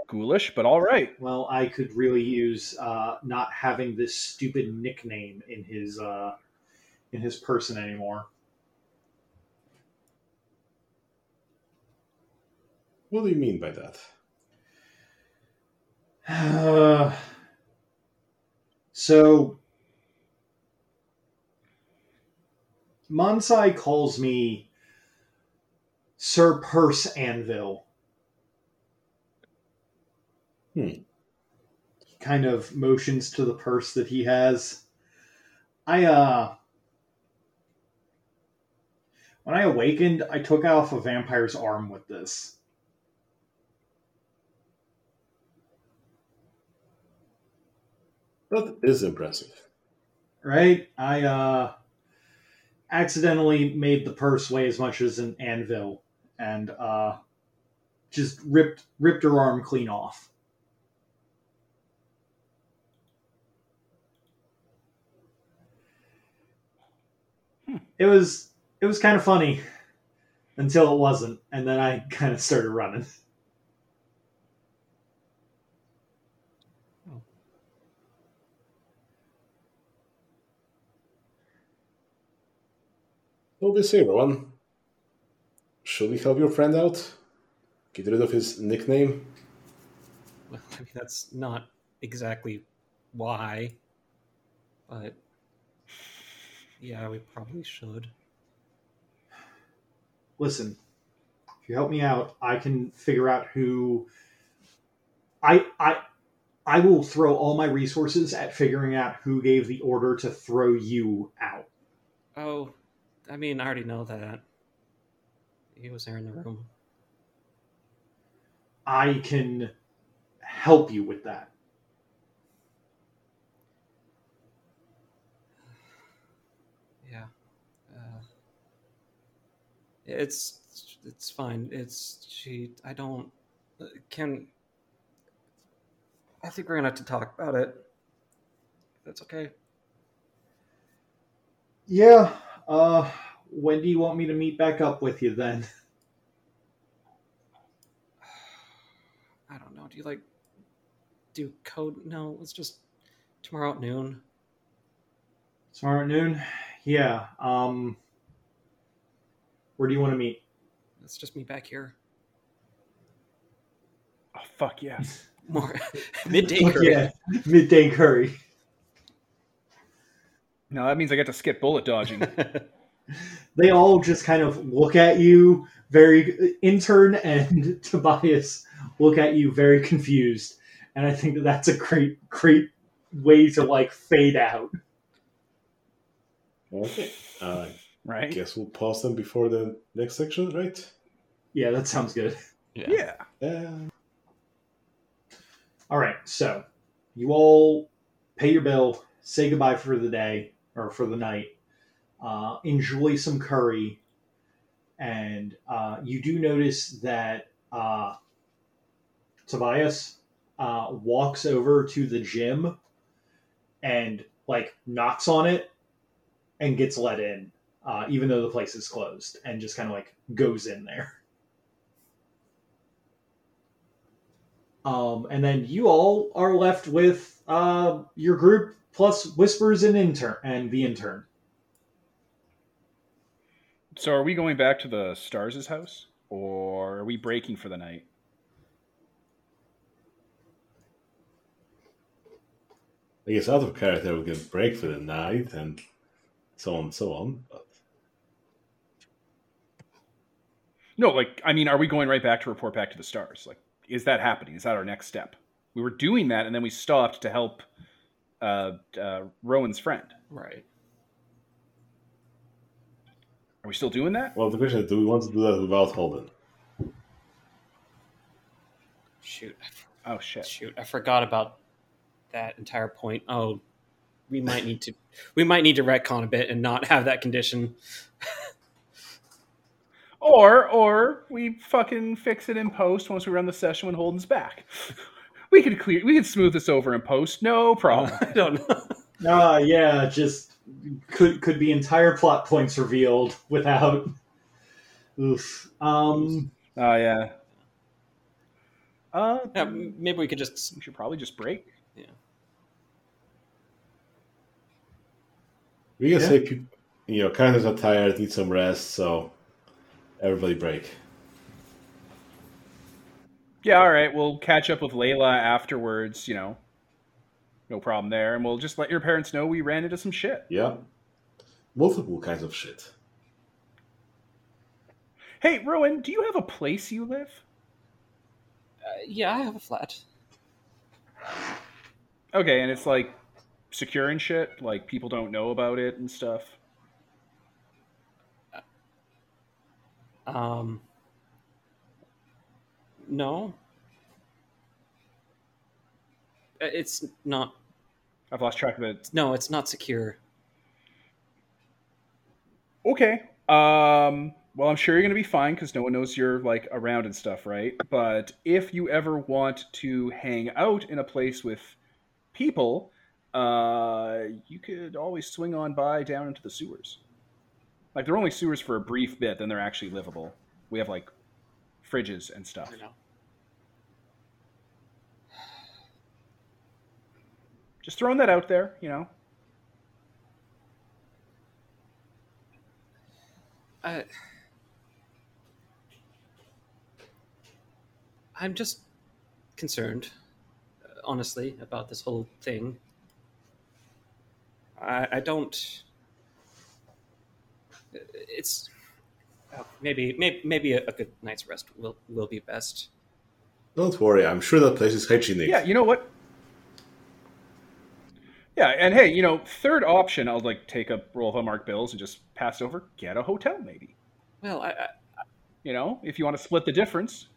Ghoulish, but all right. well, I could really use uh, not having this stupid nickname in his uh, in his person anymore. What do you mean by that? Uh, so Mansai calls me Sir Purse Anvil. Hmm. Kind of motions to the purse that he has. I uh when I awakened, I took off a vampire's arm with this. That is impressive. Right? I uh accidentally made the purse weigh as much as an anvil and uh just ripped ripped her arm clean off. Hmm. It was it was kind of funny until it wasn't, and then I kind of started running. Well, say, everyone. Should we help your friend out? Get rid of his nickname? Well, I mean, that's not exactly why, but yeah, we probably should. listen, if you help me out, I can figure out who. I I I will throw all my resources at figuring out who gave the order to throw you out. Oh, I mean, I already know that. He was there in the room. I can help you with that. Yeah. Uh, it's it's fine. It's she. I don't. Can. I think we're gonna have to talk about it. That's okay. Yeah. Uh, when do you want me to meet back up with you then? I don't know. Do you like do code? No, it's just tomorrow at noon. Tomorrow at noon. Yeah. Um. Where do you want to meet? Let's just meet back here. Oh fuck yes. More midday. Fuck curry. yeah, midday curry. No, that means I get to skip bullet dodging. They all just kind of look at you very intern and tobias look at you very confused and i think that that's a great great way to like fade out Okay. Uh, I right? guess we'll pause them before the next section, right? yeah that sounds good Yeah. Yeah. all right so you all pay your bill say goodbye for the day or for the night uh, enjoy some curry. And uh, you do notice that uh, tobias uh, walks over to the gym and like knocks on it and gets let in uh, even though the place is closed and just kind of like goes in there. Um, and then you all are left with uh, your group plus whispers and intern and the intern So are we going back to the Stars' house? Or are we breaking for the night? I guess out of character we can break for the night and so on and so on. But No, like I mean, are we going right back to report back to the stars? Like, is that happening? Is that our next step? We were doing that, and then we stopped to help uh, uh, Rowan's friend. right. Are we still doing that? well, the question is, do we want to do that without Holden? Shoot. Oh shit! Shoot. I forgot about that entire point. Oh, we might need to. We might need to retcon a bit and not have that condition. Or or we fucking fix it in post once we run the session when Holden's back. We could clear. We could smooth this over in post. No problem. I don't know. Ah, yeah, just could could be entire plot points revealed without. Oof. Um. Oh yeah. Uh, Yeah, maybe we could just. we should probably just break. Yeah. We can Yeah. say, peop- you know, characters are tired, need some rest, so everybody break. Yeah, all right. We'll catch up with Layla afterwards. You know, no problem there, and we'll just let your parents know we ran into some shit. Yeah. Multiple kinds of shit. Hey, Rowan, do you have a place you live? Uh, yeah, I have a flat. Okay, and it's like secure and shit. Like people don't know about it and stuff. Um, no, Uh, it's not. I've lost track of it. No, it's not secure. Okay. Um. Well, I'm sure you're gonna be fine because no one knows you're like around and stuff, right? But if you ever want to hang out in a place with people, uh, you could always swing on by down into the sewers. Like they're only sewers for a brief bit, then they're actually livable. We have like fridges and stuff. I know. Just throwing that out there, you know. I, I'm just concerned, uh, honestly, about this whole thing. I, I don't. It's oh, maybe maybe maybe a, a good night's rest will will be best. Don't worry, I'm sure that place is hygienic. Yeah, you know what? Yeah, and hey, you know, third option, I'll like take a roll of unmarked bills and just pass over, get a hotel, maybe. Well, I, I, You know, if you want to split the difference.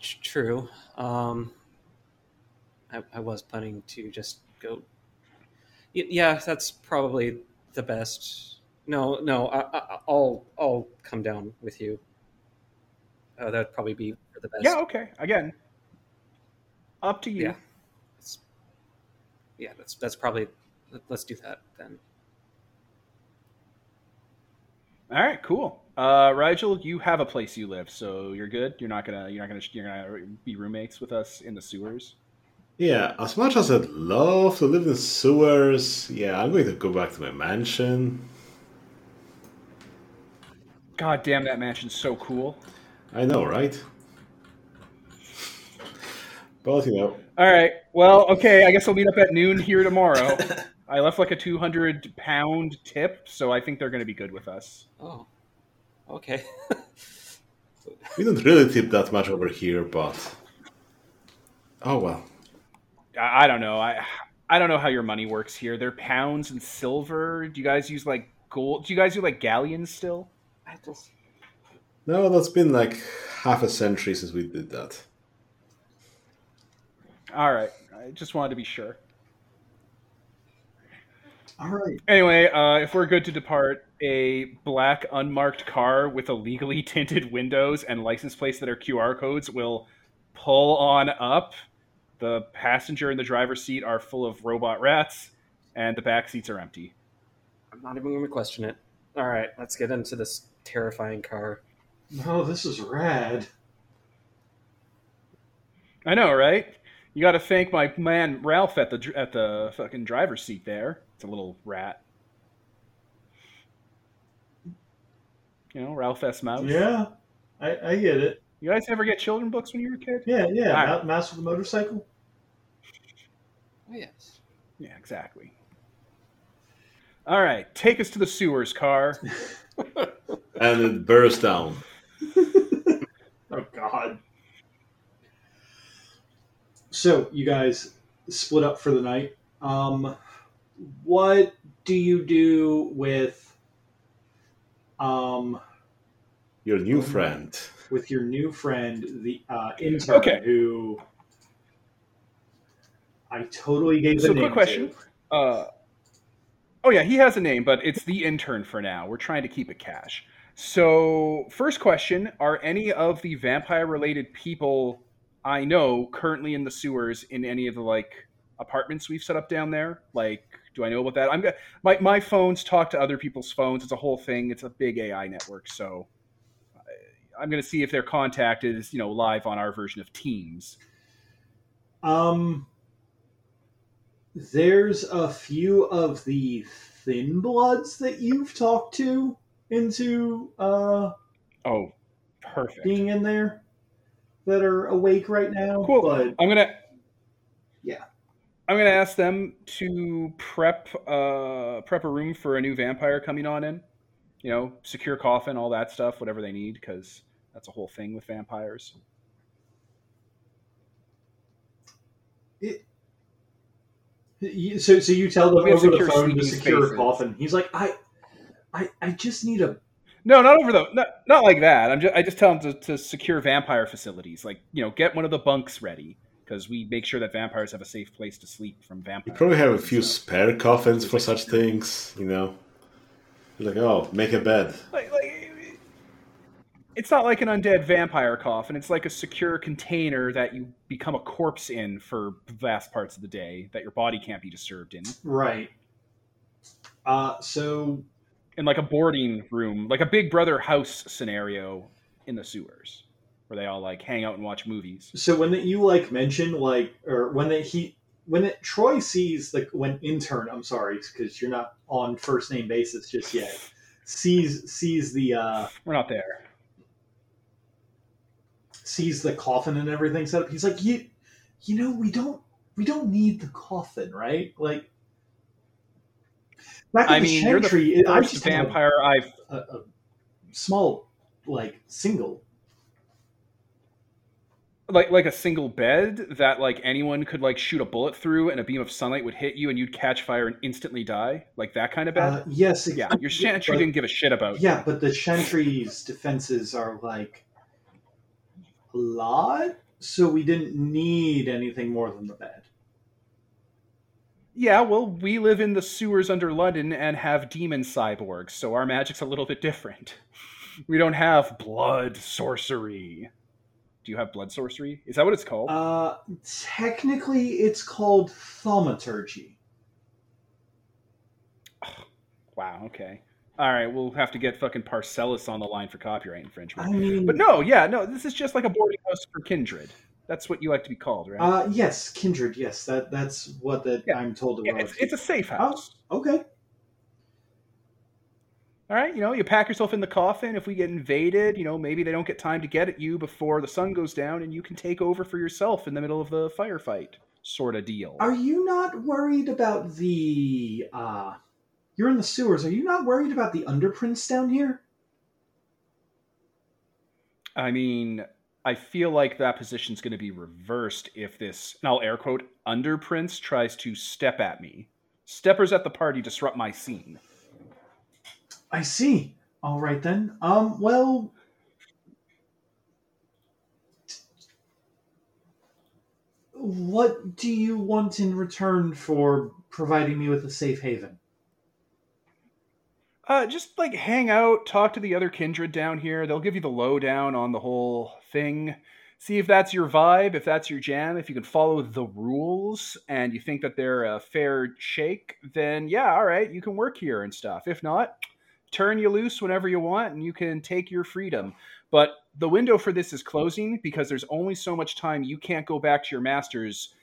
true. Um, I, I was planning to just go. Yeah, that's probably the best. No, no, I, I, I'll I'll come down with you. Uh, that'd probably be the best. Yeah, okay. Again, up to you. Yeah. It's- yeah, that's that's probably. let- Let's do that then. All right, cool. Uh, Rigel, you have a place you live, so you're good. You're not gonna, you're not gonna, you're gonna be roommates with us in the sewers. Yeah, as much as I'd love to live in sewers, yeah, I'm going to go back to my mansion. God damn, that mansion's so cool. I know, right? But, you know, All right. Well, okay. I guess we'll meet up at noon here tomorrow. I left like a 200 pound tip, so I think they're going to be good with us. Oh, okay. we don't really tip that much over here, but. Oh well. I, I don't know. I I don't know how your money works here. They're pounds and silver. Do you guys use like gold? Do you guys do like galleons still? I just No, that's been like half a century since we did that. All right. I just wanted to be sure. All right. Anyway, uh, if we're good to depart, a black unmarked car with illegally tinted windows and license plates that are QR codes will pull on up. The passenger and the driver's seat are full of robot rats, and the back seats are empty. I'm not even going to question it. All right, let's get into this terrifying car. No, this is rad. I know, right? You got to thank my man Ralph at the at the fucking driver's seat there. It's a little rat. You know, Ralph S. Mouse. Yeah, I, I get it. You guys ever get children books when you were a kid? Yeah, yeah. All right. Ma- Mouse with a motorcycle. Oh yes. Yeah, exactly. All right, take us to the sewers, car. And it burst down. Oh God. So you guys split up for the night. Um, what do you do with um Your new friend. with your new friend, the uh, intern, Okay. who I totally gave the name. So, quick question. to. Uh, oh yeah, he has a name, but it's the intern for now. We're trying to keep it cash. So, first question: Are any of the vampire-related people I know currently in the sewers in any of the like apartments we've set up down there? Like, do I know about that? I'm my my phones talk to other people's phones. It's a whole thing. It's a big AI network. So, I'm going to see if their contact is you know live on our version of Teams. Um, there's a few of the thin bloods that you've talked to into uh, Oh, perfect. being in there. That are awake right now. Cool. But I'm gonna. Yeah. I'm gonna ask them to prep uh prep a room for a new vampire coming on in. You know, secure coffin, all that stuff, whatever they need, because that's a whole thing with vampires. You- So, so you tell them over the phone to secure a coffin. He's like, I, I, I just need a. No, not over the not, not like that. I'm just I just tell them to, to secure vampire facilities, like you know, get one of the bunks ready because we make sure that vampires have a safe place to sleep from vampires. You probably have a few So, spare coffins for such things, you know. Like, oh, make a bed. like, like, it's not like an undead vampire coffin. It's like a secure container that you become a corpse in for vast parts of the day that your body can't be disturbed in. Right. Uh, so In like a boarding room, like a Big Brother house scenario in the sewers, where they all like hang out and watch movies. so when that you like mention like or when that he when it Troy sees the when intern I'm sorry because you're not on first name basis just yet sees sees the uh We're not there. sees the coffin and everything set up he's like you you know we don't we don't need the coffin right like back I the mean, you're the Chantry, I First just vampire I've a, a small like single like like a single bed that like anyone could like shoot a bullet through and a beam of sunlight would hit you and you'd catch fire and instantly die like that kind of bed uh, yes yeah your but- chantry didn't give a shit about you. Yeah, but the Chantry's defenses are like a lot, so we didn't need anything more than the bed. Yeah well we live in the sewers under london and have demon cyborgs so our magic's a little bit different. We don't have blood sorcery. Do you have blood sorcery? Is that what it's called? Uh, technically, it's called thaumaturgy. wow okay. All right we'll have to get fucking Paracelsus on the line for copyright infringement. I mean, But no, yeah, no, this is just like a boarding house for kindred. That's what you like to be called, right? uh, yes, kindred. Yes, that that's what that Yeah. I'm told to yeah, it's, it's a safe house. okay. All right, you know, you pack yourself in the coffin. If we get invaded, you know, maybe they don't get time to get at you before the sun goes down, and you can take over for yourself in the middle of the firefight, sort of deal. Are you not worried about the? uh You're in the sewers. Are you not worried about the underprints down here? I mean, I feel like that position's going to be reversed if this, and I'll air quote, under prince tries to step at me. Steppers at the party disrupt my scene. I see. All right then. Um. Well. What do you want in return for providing me with a safe haven? Uh, just like hang out, talk to the other kindred down here. They'll give you the lowdown on the whole thing. See if that's your vibe, if that's your jam, if you can follow the rules and you think that they're a fair shake, then yeah, all right, you can work here and stuff. If not, turn you loose whenever you want and you can take your freedom. But the window for this is closing because there's only so much time you can't go back to your masters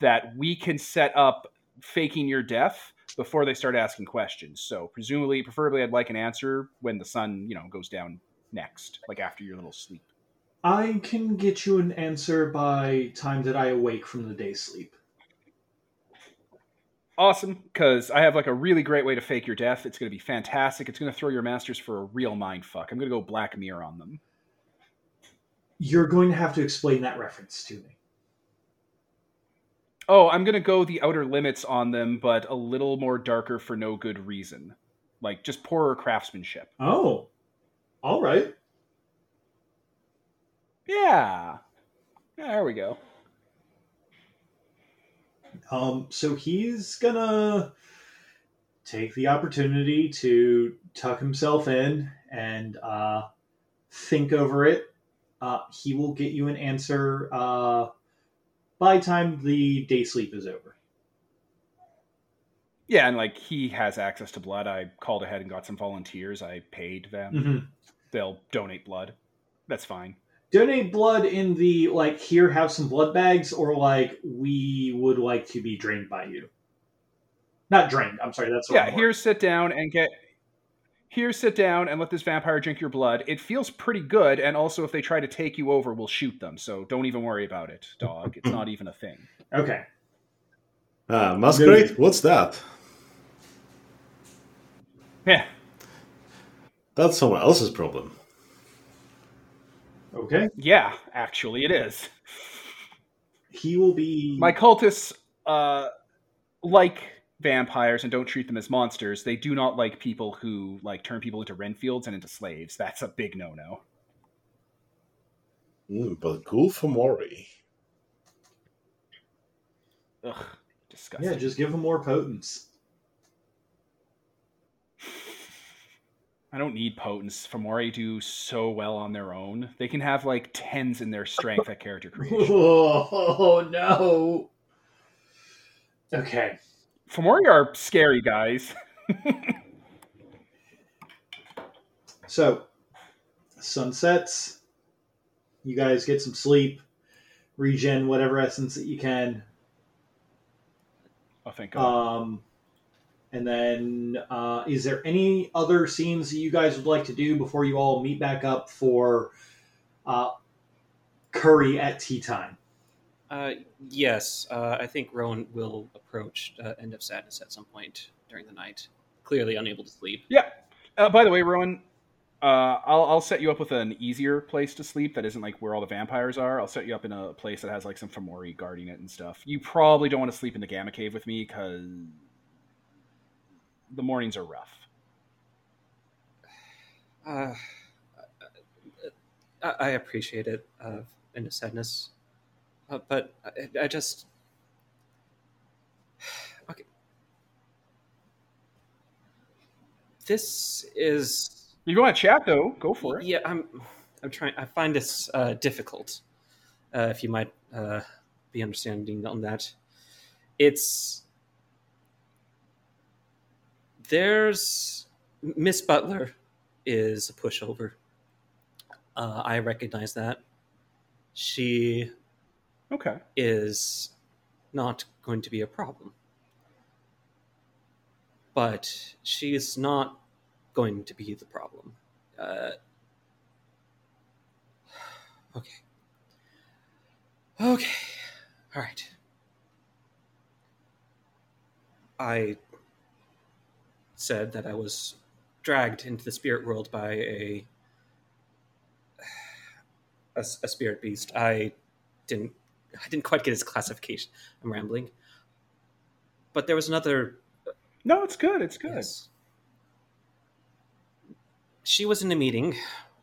that we can set up faking your death before they start asking questions. So presumably, preferably, I'd like an answer when the sun, you know, goes down next, like after your little sleep. I can get you an answer by time that I awake from the day sleep. Awesome, because I have like a really great way to fake your death. It's going to be fantastic. It's going to throw your masters for a real mind fuck. I'm going to go Black Mirror on them. You're going to have to explain that reference to me. Oh, I'm going to go the outer limits on them, but a little more darker for no good reason. Like just poorer craftsmanship. Oh, all right. Yeah. Yeah, there we go. Um, so he's gonna take the opportunity to tuck himself in and uh, think over it. Uh, he will get you an answer uh, by time the day sleep is over. Yeah, and like he has access to blood. I called ahead and got some volunteers. I paid them. Mhm. They'll donate blood. That's fine. Donate blood in the like here have some blood bags or like we would like to be drained by you. Not drained. I'm sorry. That's the Yeah, wrong word. here sit down and get here, sit down and let this vampire drink your blood. It feels pretty good, and also if they try to take you over, we'll shoot them. So don't even worry about it, dog. It's not even a thing. Okay. Ah, masquerade. What's that? Yeah. That's someone else's problem. Okay. Yeah, actually, it is. He will be. My cultists, uh, like vampires and don't treat them as monsters. They do not like people who like turn people into Renfields and into slaves. That's a big no-no. Mm, but cool Fomori. Ugh, disgusting. Yeah, just give him more potence. I don't need potence. Fomori do so well on their own. They can have like tens in their strength at character creation. Oh no. Okay. Fomori are scary guys. So, sun sets. You guys get some sleep, regen whatever essence that you can. oh, thank God. Um, and then, uh, is there any other scenes that you guys would like to do before you all meet back up for uh, curry at tea time? Uh, yes, uh, I think Rowan will approach uh, End of Sadness at some point during the night. Clearly unable to sleep. yeah. Uh, by the way, Rowan, uh, I'll, I'll set you up with an easier place to sleep that isn't like where all the vampires are. I'll set you up in a place that has like some Fomori guarding it and stuff. You probably don't want to sleep in the Gamma Cave with me because the mornings are rough. Uh, I, I appreciate it, uh, End of Sadness. Uh, but I, I just. Okay. This is If you want to chat though, go for it. Yeah, I'm. I'm trying. I find this uh, difficult. Uh, if you might uh, be understanding on that, it's there's Miss Butler is a pushover. Uh, I recognize that. She Okay. is not going to be a problem. But she's not going to be the problem. Uh, okay. Okay. All right. I said that I was dragged into the spirit world by a a, a spirit beast. I didn't I didn't quite get his classification. I'm rambling. But there was another No, it's good. It's good. Yes. She was in a meeting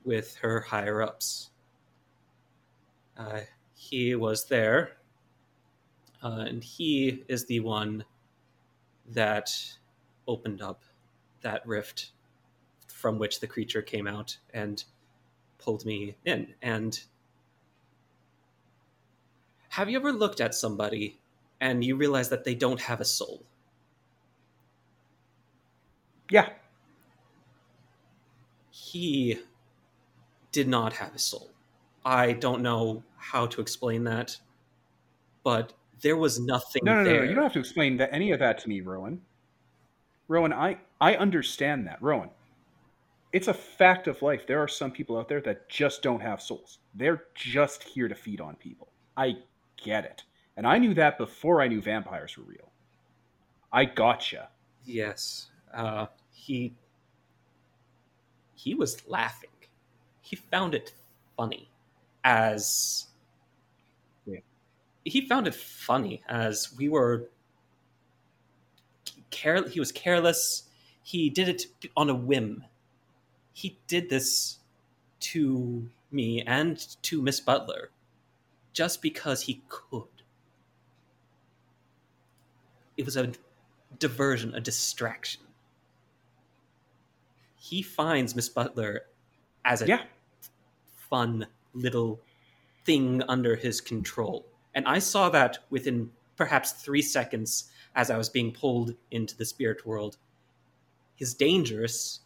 with her higher ups. Uh, he was there, uh, and he is the one that opened up that rift from which the creature came out and pulled me in. And have you ever looked at somebody and you realize that they don't have a soul? Yeah. he did not have a soul. I don't know how to explain that, but there was nothing No, no, no, no. You don't have to explain that, any of that to me, Rowan. Rowan, I, I understand that. Rowan, it's a fact of life. There are some people out there that just don't have souls. They're just here to feed on people. I get it. And I knew that before I knew vampires were real. I gotcha. Yes, uh, he he was laughing. He found it funny, as Yeah. he found it funny as we were care. He was careless. He did it on a whim. He did this to me and to Miss Butler just because he could. It was a diversion, a distraction. He finds Miss Butler as a Yeah. fun little thing under his control. And I saw that within perhaps three seconds as I was being pulled into the spirit world. He's dangerous,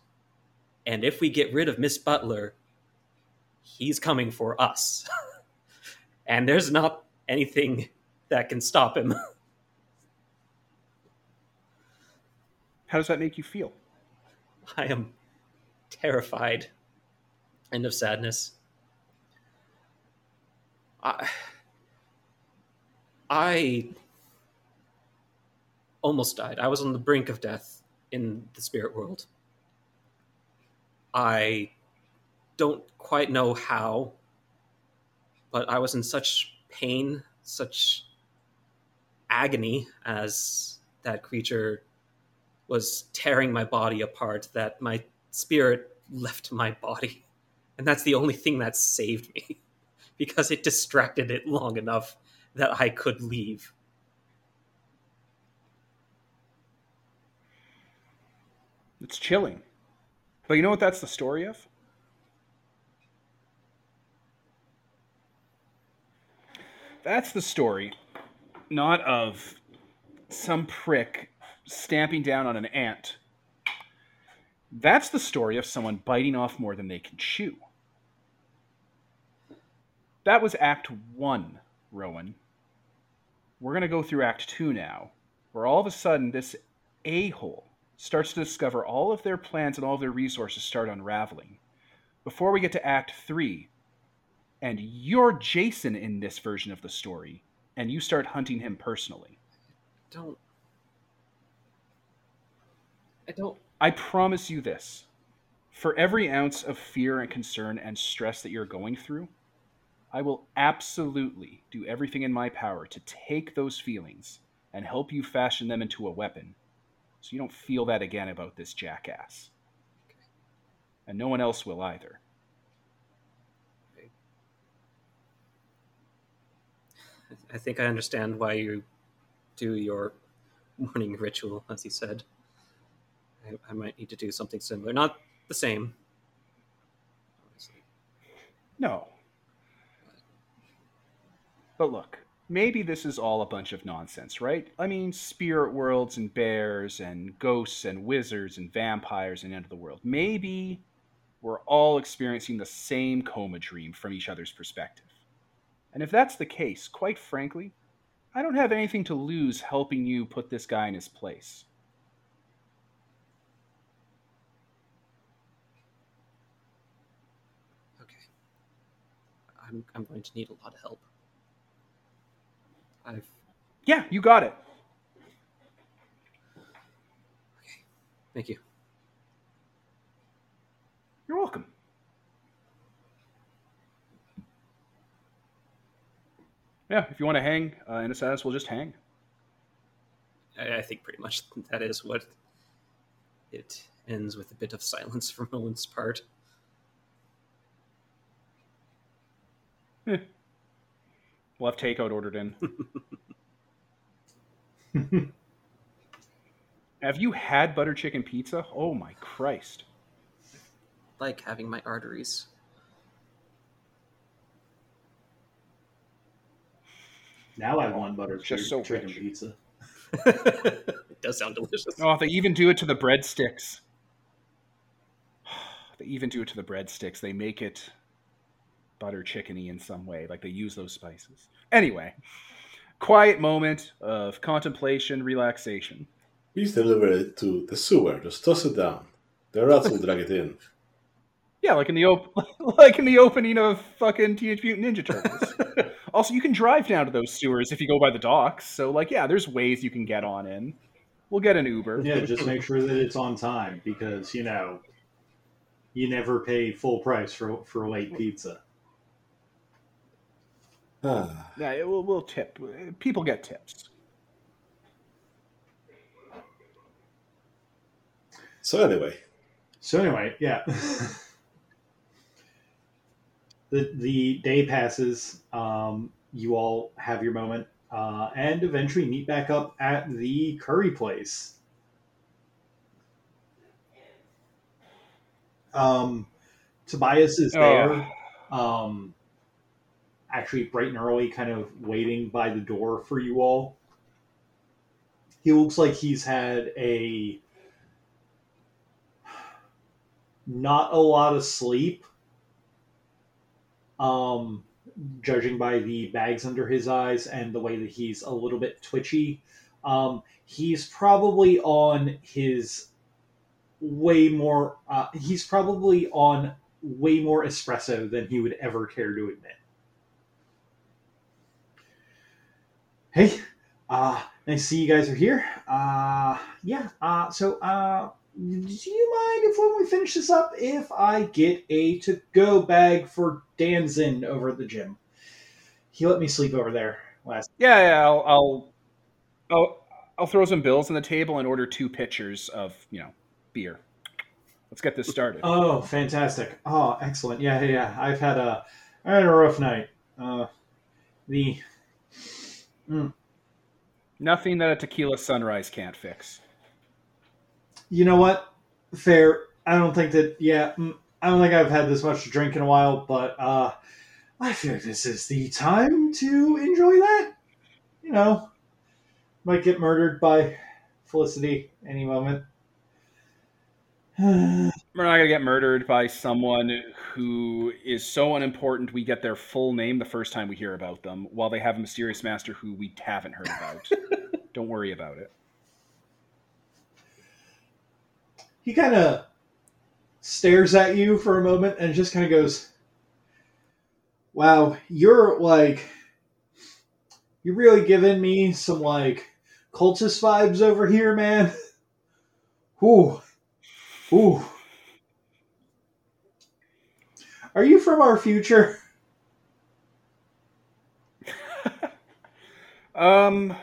and if we get rid of Miss Butler, he's coming for us. and there's not anything that can stop him. How does that make you feel? I am terrified End of Sadness. I, I almost died. I was on the brink of death in the spirit world. I don't quite know how, but I was in such pain, such agony as that creature was tearing my body apart that my spirit left my body. And that's the only thing that saved me because it distracted it long enough that I could leave. It's chilling. But you know what that's the story of? That's the story, not of some prick stamping down on an ant. That's the story of someone biting off more than they can chew. That was Act 1, Rowan. We're going to go through Act 2 now, where all of a sudden this a hole starts to discover all of their plans and all of their resources start unraveling. Before we get to Act 3, and you're Jason in this version of the story, and you start hunting him personally. Don't. I don't. I promise you this. For every ounce of fear and concern and stress that you're going through, I will absolutely do everything in my power to take those feelings and help you fashion them into a weapon so you don't feel that again about this jackass. And no one else will either. I think I understand why you do your morning ritual, as you said. I, I might need to do something similar. Not the same. Obviously. No. But look, maybe this is all a bunch of nonsense, right? I mean, spirit worlds and bears and ghosts and wizards and vampires and end of the world. Maybe we're all experiencing the same coma dream from each other's perspective. And if that's the case, quite frankly, I don't have anything to lose helping you put this guy in his place. Okay. I'm, I'm going to need a lot of help. I've. Yeah, you got it. Thank you. You're welcome. Yeah, if you want to hang uh, in a sense, we'll just hang. I, I think pretty much that is what it ends with a bit of silence from Owen's part. We'll have takeout ordered in. have you had butter chicken pizza? Oh my Christ. Like having my arteries. Now I want butter Just so chicken rich. pizza. it does sound delicious. Oh, they even do it to the breadsticks. They even do it to the breadsticks. They make it butter chickeny in some way, like they use those spices. Anyway, quiet moment of contemplation, relaxation. Please deliver it to the sewer. Just toss it down. The rats will drag it in. Yeah, like in the op- like in the opening of fucking Teenage Mutant Ninja Turtles. also, you can drive down to those sewers if you go by the docks. So, like, yeah, there's ways you can get on in. We'll get an Uber. Yeah, just make sure that it's on time because you know you never pay full price for for late pizza. Ah, Yeah, it- we'll, we'll tip. People get tips. so anyway, So anyway, yeah. the the day passes. Um, you all have your moment, uh, and eventually meet back up at the curry place. Um, Tobias is there. Um, actually, bright and early, kind of waiting by the door for you all. He looks like he's had a not a lot of sleep. Um, judging by the bags under his eyes and the way that he's a little bit twitchy, um, he's probably on his way more. Uh, he's probably on way more espresso than he would ever care to admit. Hey, uh, nice to see you guys are here. Uh, yeah. Uh, so, uh, do you mind if when we finish this up, if I get a to-go bag for Danzin over at the gym? He let me sleep over there last. Yeah, yeah. I'll, I'll, I'll, I'll throw some bills on the table and order two pitchers of you know beer. Let's get this started. Oh, fantastic! Oh, excellent. Yeah, yeah. yeah. I've had a, I had a rough night. Uh, the Mm. Nothing that a tequila sunrise can't fix. You know what? Fair. I don't think that. Yeah, mm, I don't think I've had this much to drink in a while, but uh, I feel like this is the time to enjoy that. You know, might get murdered by Felicity any moment. We're not gonna get murdered by someone who is so unimportant we get their full name the first time we hear about them, while they have a mysterious master who we haven't heard about. Don't worry about it. He kind of stares at you for a moment and just kind of goes, "Wow, you're like, you're really giving me some like cultist vibes over here, man." Ooh. Ooh. Are you from our future? um,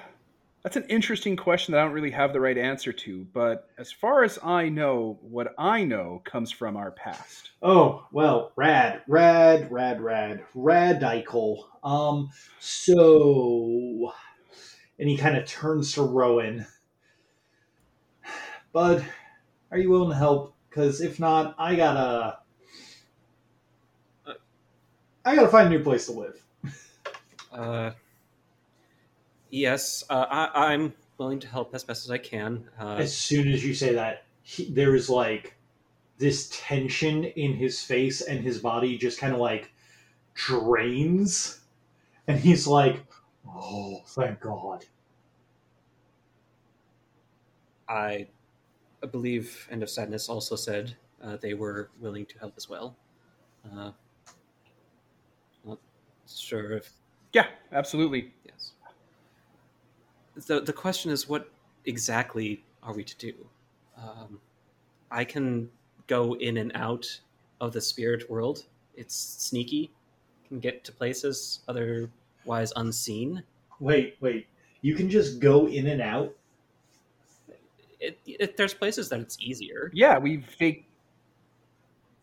that's an interesting question that I don't really have the right answer to. But as far as I know, what I know comes from our past. Oh well, rad, rad, rad, rad, radical. Um, so, and he kind of turns to Rowan. Bud, are you willing to help? Because if not, I gotta. I gotta find a new place to live. Uh, yes, uh, I, I'm willing to help as best as I can. Uh, As soon as you say that, he, there is like this tension in his face, and his body just kind of like drains, and he's like, "Oh, thank God." I believe End of Sadness also said uh, they were willing to help as well. Uh, not sure if Yeah, absolutely. yes. the The question is, what exactly are we to do? Um, I can go in and out of the spirit world. It's sneaky. Can get to places otherwise unseen. Wait, wait. You can just go in and out. It, it, there's places that it's easier. Yeah, we vac-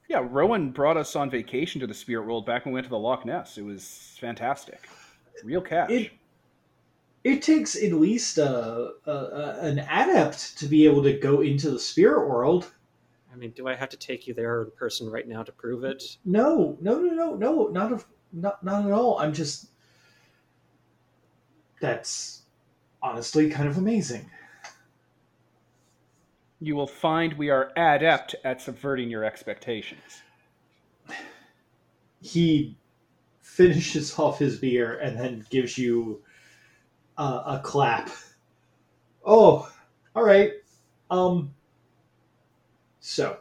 Yeah, Rowan brought us on vacation to the spirit world back when we went to the Loch Ness. It was fantastic. Real catch. It it takes at least a, a, a an adept to be able to go into the spirit world. I mean, do I have to take you there in person right now to prove it? No, no, no, no, no, not of, not not at all. I'm just that's honestly kind of amazing. You will find we are adept at subverting your expectations. He finishes off his beer and then gives you a clap. Oh, all right. Um. So,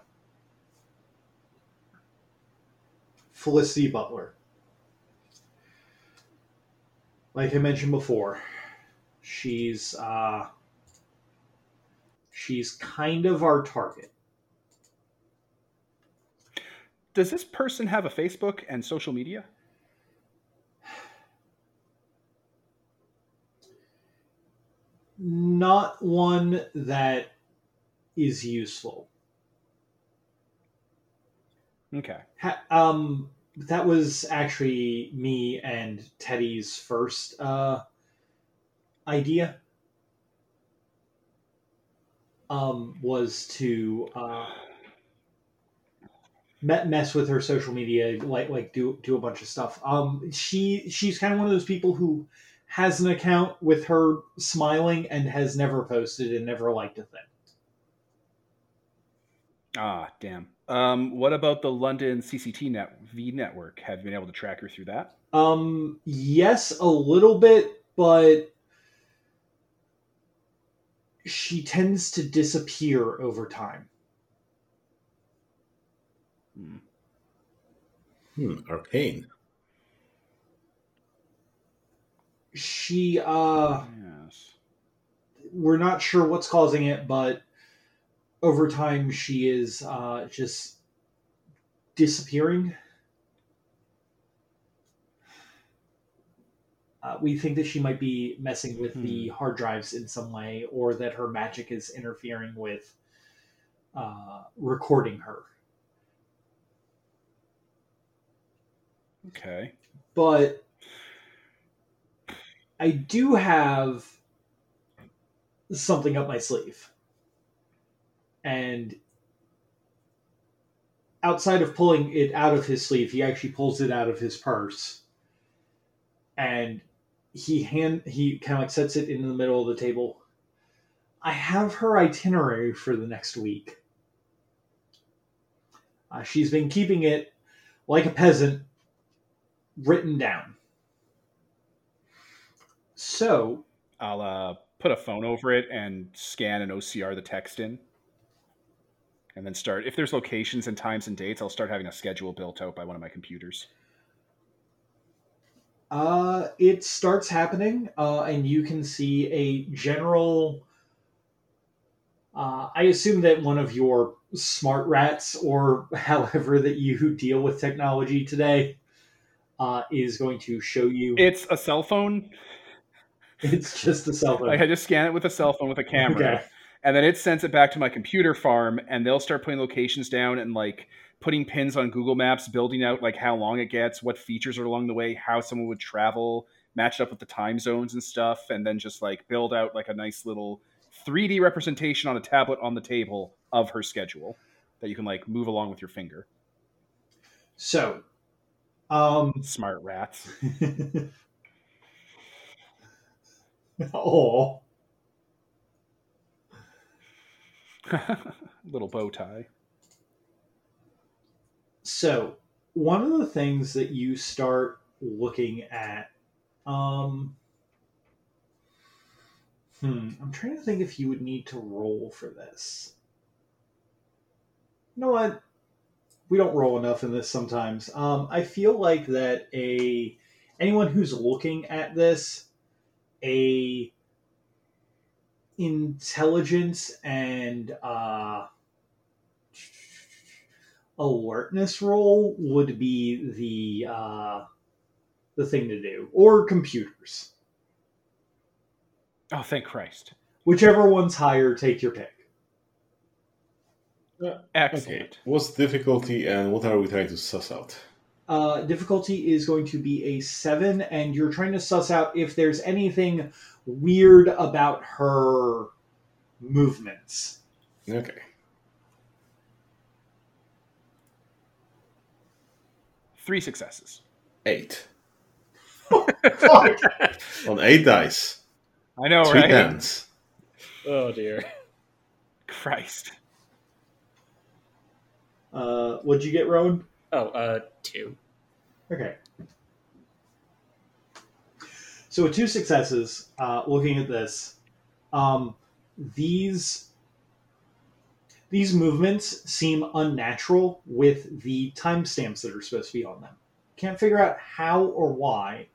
Felicity Butler. Like I mentioned before, she's uh, she's kind of our target. Does this person have a Facebook and social media? Not one that is useful. Okay. Ha- um, that was actually me and Teddy's first uh, idea. Um, was to uh, mess with her social media, like like do do a bunch of stuff. Um, she she's kind of one of those people who has an account with her smiling and has never posted and never liked a thing. Ah, damn. Um, what about the London CCT net V network? Have you been able to track her through that? Um, yes, a little bit, but she tends to disappear over time. Hmm, arcane. She uh Yes. we're not sure what's causing it, but over time she is uh, just disappearing. Uh, we think that she might be messing with the hard drives in some way, or that her magic is interfering with uh, recording her. Okay. But I do have something up my sleeve. And outside of pulling it out of his sleeve, he actually pulls it out of his purse. And he hand he kind of like sets it in the middle of the table. I have her itinerary for the next week. Uh, she's been keeping it like a peasant written down. So, I'll uh, put a phone over it and scan and OCR the text in. And then start. If there's locations and times and dates, I'll start having a schedule built out by one of my computers. Uh, it starts happening, uh, and you can see a general. Uh, I assume that one of your smart rats, or however that you deal with technology today, uh, is going to show you. It's a cell phone. it's just a cell phone. Like I just scan it with a cell phone with a camera. Okay. and then it sends it back to my computer farm and they'll start putting locations down and like putting pins on google maps building out like how long it gets what features are along the way how someone would travel matched up with the time zones and stuff and then just like build out like a nice little 3d representation on a tablet on the table of her schedule that you can like move along with your finger. So, um, smart rats. Oh, little bow tie So, one of the things that you start looking at, um, hmm, I'm trying to think if you would need to roll for this. You know what? We don't roll enough in this sometimes. Um, I feel like that a anyone who's looking at this, a intelligence and uh, alertness roll would be the uh, the thing to do, or computers, oh thank christ whichever one's higher. Take your pick. excellent Okay. What's difficulty and what are we trying to suss out? Uh, difficulty is going to be a seven, and you're trying to suss out if there's anything weird about her movements. Okay. Three successes Eight. Fuck. On eight dice. i know Three right tens. Oh dear. christ Uh, what'd you get, Rowan? Oh, uh, two. Okay. So with two successes, uh, looking at this, um, these these movements seem unnatural with the timestamps that are supposed to be on them. Can't figure out how or why,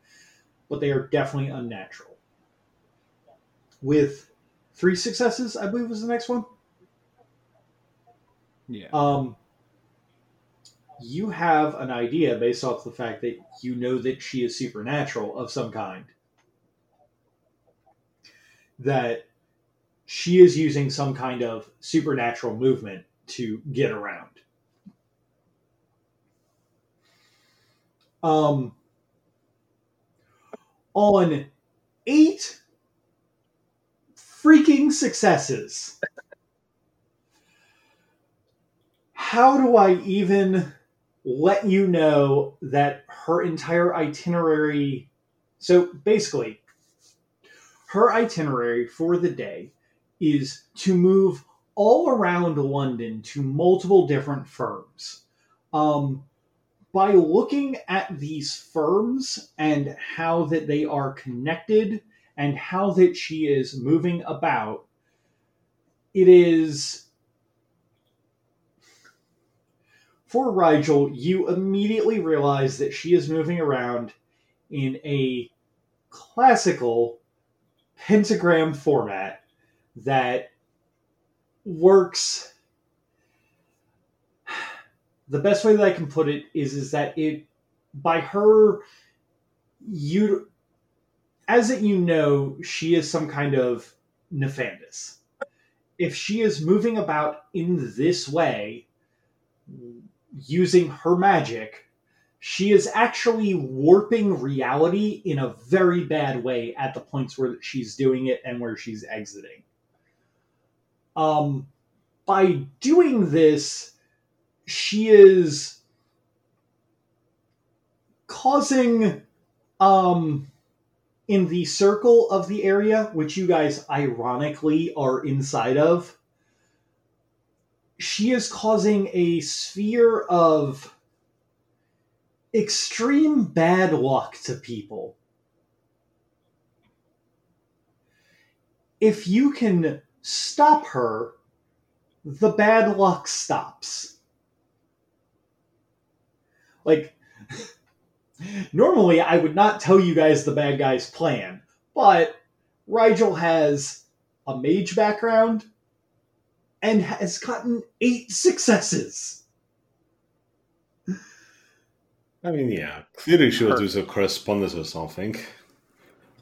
but they are definitely unnatural. With three successes, I believe was the next one. yeah Um, you have an idea based off the fact that you know that she is supernatural of some kind. That she is using some kind of supernatural movement to get around. Um, on eight freaking successes. how do I even let you know that her entire itinerary? So basically, her itinerary for the day is to move all around London to multiple different firms. Um, by looking at these firms and how that they are connected and how that she is moving about, it is for Rigel, you immediately realize that she is moving around in a classical pentagram format that works. The best way that I can put it is is that it by her you as it you know she is some kind of nefandus if she is moving about in this way using her magic she is actually warping reality in a very bad way at the points where she's doing it and where she's exiting um by doing this she is causing um in the circle of the area which you guys ironically are inside of she is causing a sphere of extreme bad luck to people. If you can stop her the bad luck stops. Like, normally I would not tell you guys the bad guy's plan, but Rigel has a mage background and has gotten eight successes. I mean, yeah, clearly she will do some correspondence or something,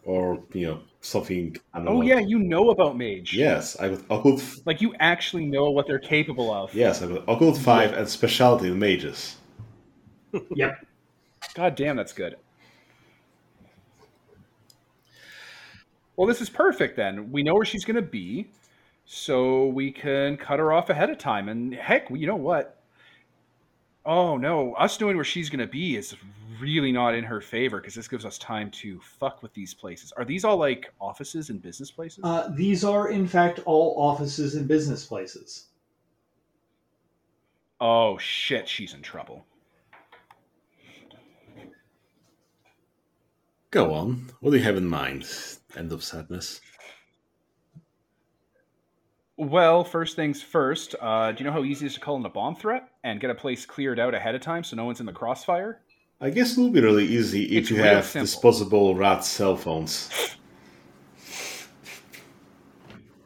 or you know, something. Oh know. yeah, you know about mage. Yes, I got occult. Like you actually know what they're capable of. Yes, I got occult five and specialty in mages. Yep. God damn, that's good. Well, this is perfect then. We know where she's going to be, so we can cut her off ahead of time. And heck, you know what? Oh no, us knowing where she's going to be is really not in her favor because this gives us time to fuck with these places. Are these all like offices and business places? Uh, these are, in fact, all offices and business places. oh shit, she's in trouble. Go on. What do you have in mind? End of sadness. Well, first things first. Uh, do you know how easy it is to call in a bomb threat and get a place cleared out ahead of time so no one's in the crossfire? I guess it will be really easy if It's you have simple. disposable rat cell phones.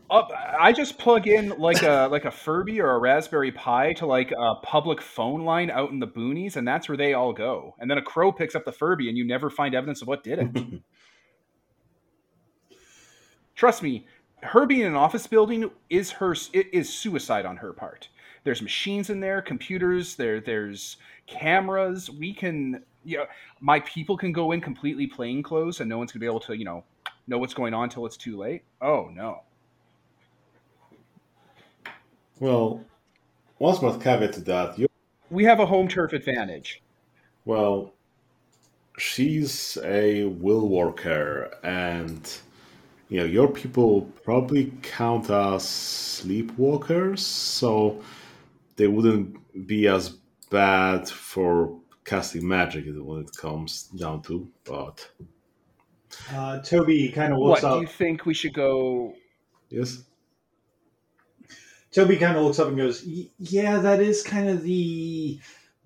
Uh, I just plug in like a like a Furby or a Raspberry Pi to like a public phone line out in the boonies, and that's where they all go. And then a crow picks up the Furby, and you never find evidence of what did it. Trust me, her being in an office building is her it is suicide on her part. There's machines in there, computers. There, there's cameras. We can, you know, my people can go in completely plain clothes, and no one's gonna be able to, you know, know what's going on until it's too late. Oh no. well, one smart caveat to that. You, we have a home turf advantage. well, she's a will worker, and you know your people probably count as sleepwalkers, so they wouldn't be as bad for casting magic when it comes down to. But Uh, Toby kind of looks up. What looks do you think we should go? yes, Toby kind of looks up and goes, "Yeah, that is kind of the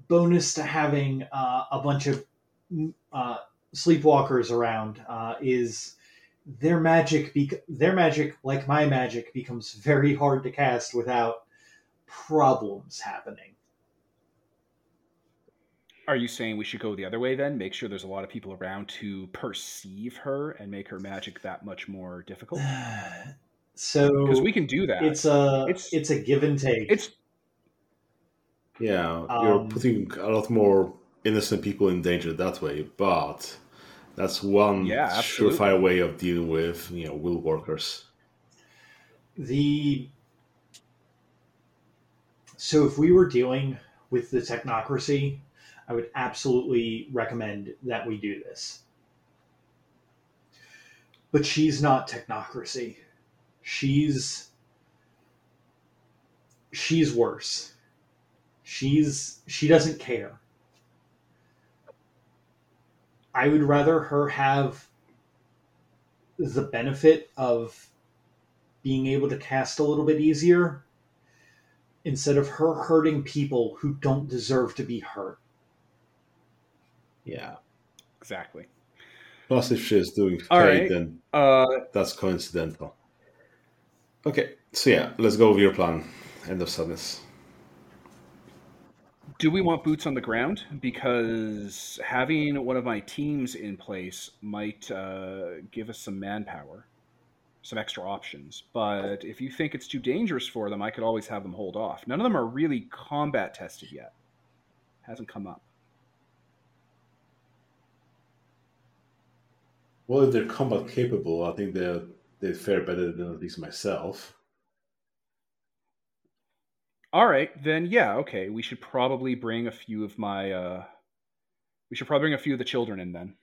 bonus to having uh, a bunch of mm, uh, sleepwalkers around. Uh, is their magic? Bec- their magic, like my magic, becomes very hard to cast without problems happening. Are you saying we should go the other way then? Make sure there's a lot of people around to perceive her and make her magic that much more difficult? so Because we can do that. it's a It's- it's, a give and take. it's yeah, you're Um, putting a lot more innocent people in danger that way, but that's one Yeah, surefire way of dealing with you know will workers. the so if we were dealing with the technocracy i would absolutely recommend that we do this. But she's not technocracy. She's she's worse. She's she doesn't care i would rather her have the benefit of being able to cast a little bit easier instead of her hurting people who don't deserve to be hurt. Yeah. Exactly. Plus, if she's doing All fate, right. then Uh, that's coincidental. Okay, so yeah, let's go over your plan. End of sadness. Do we want boots on the ground? Because having one of my teams in place might uh, give us some manpower, some extra options. But if you think it's too dangerous for them, I could always have them hold off. None of them are really combat tested yet. Hasn't come up. Well, if they're combat capable, I think they they fare better than at least myself. All right, then yeah, okay. We should probably bring a few of my uh we should probably bring a few of the children in then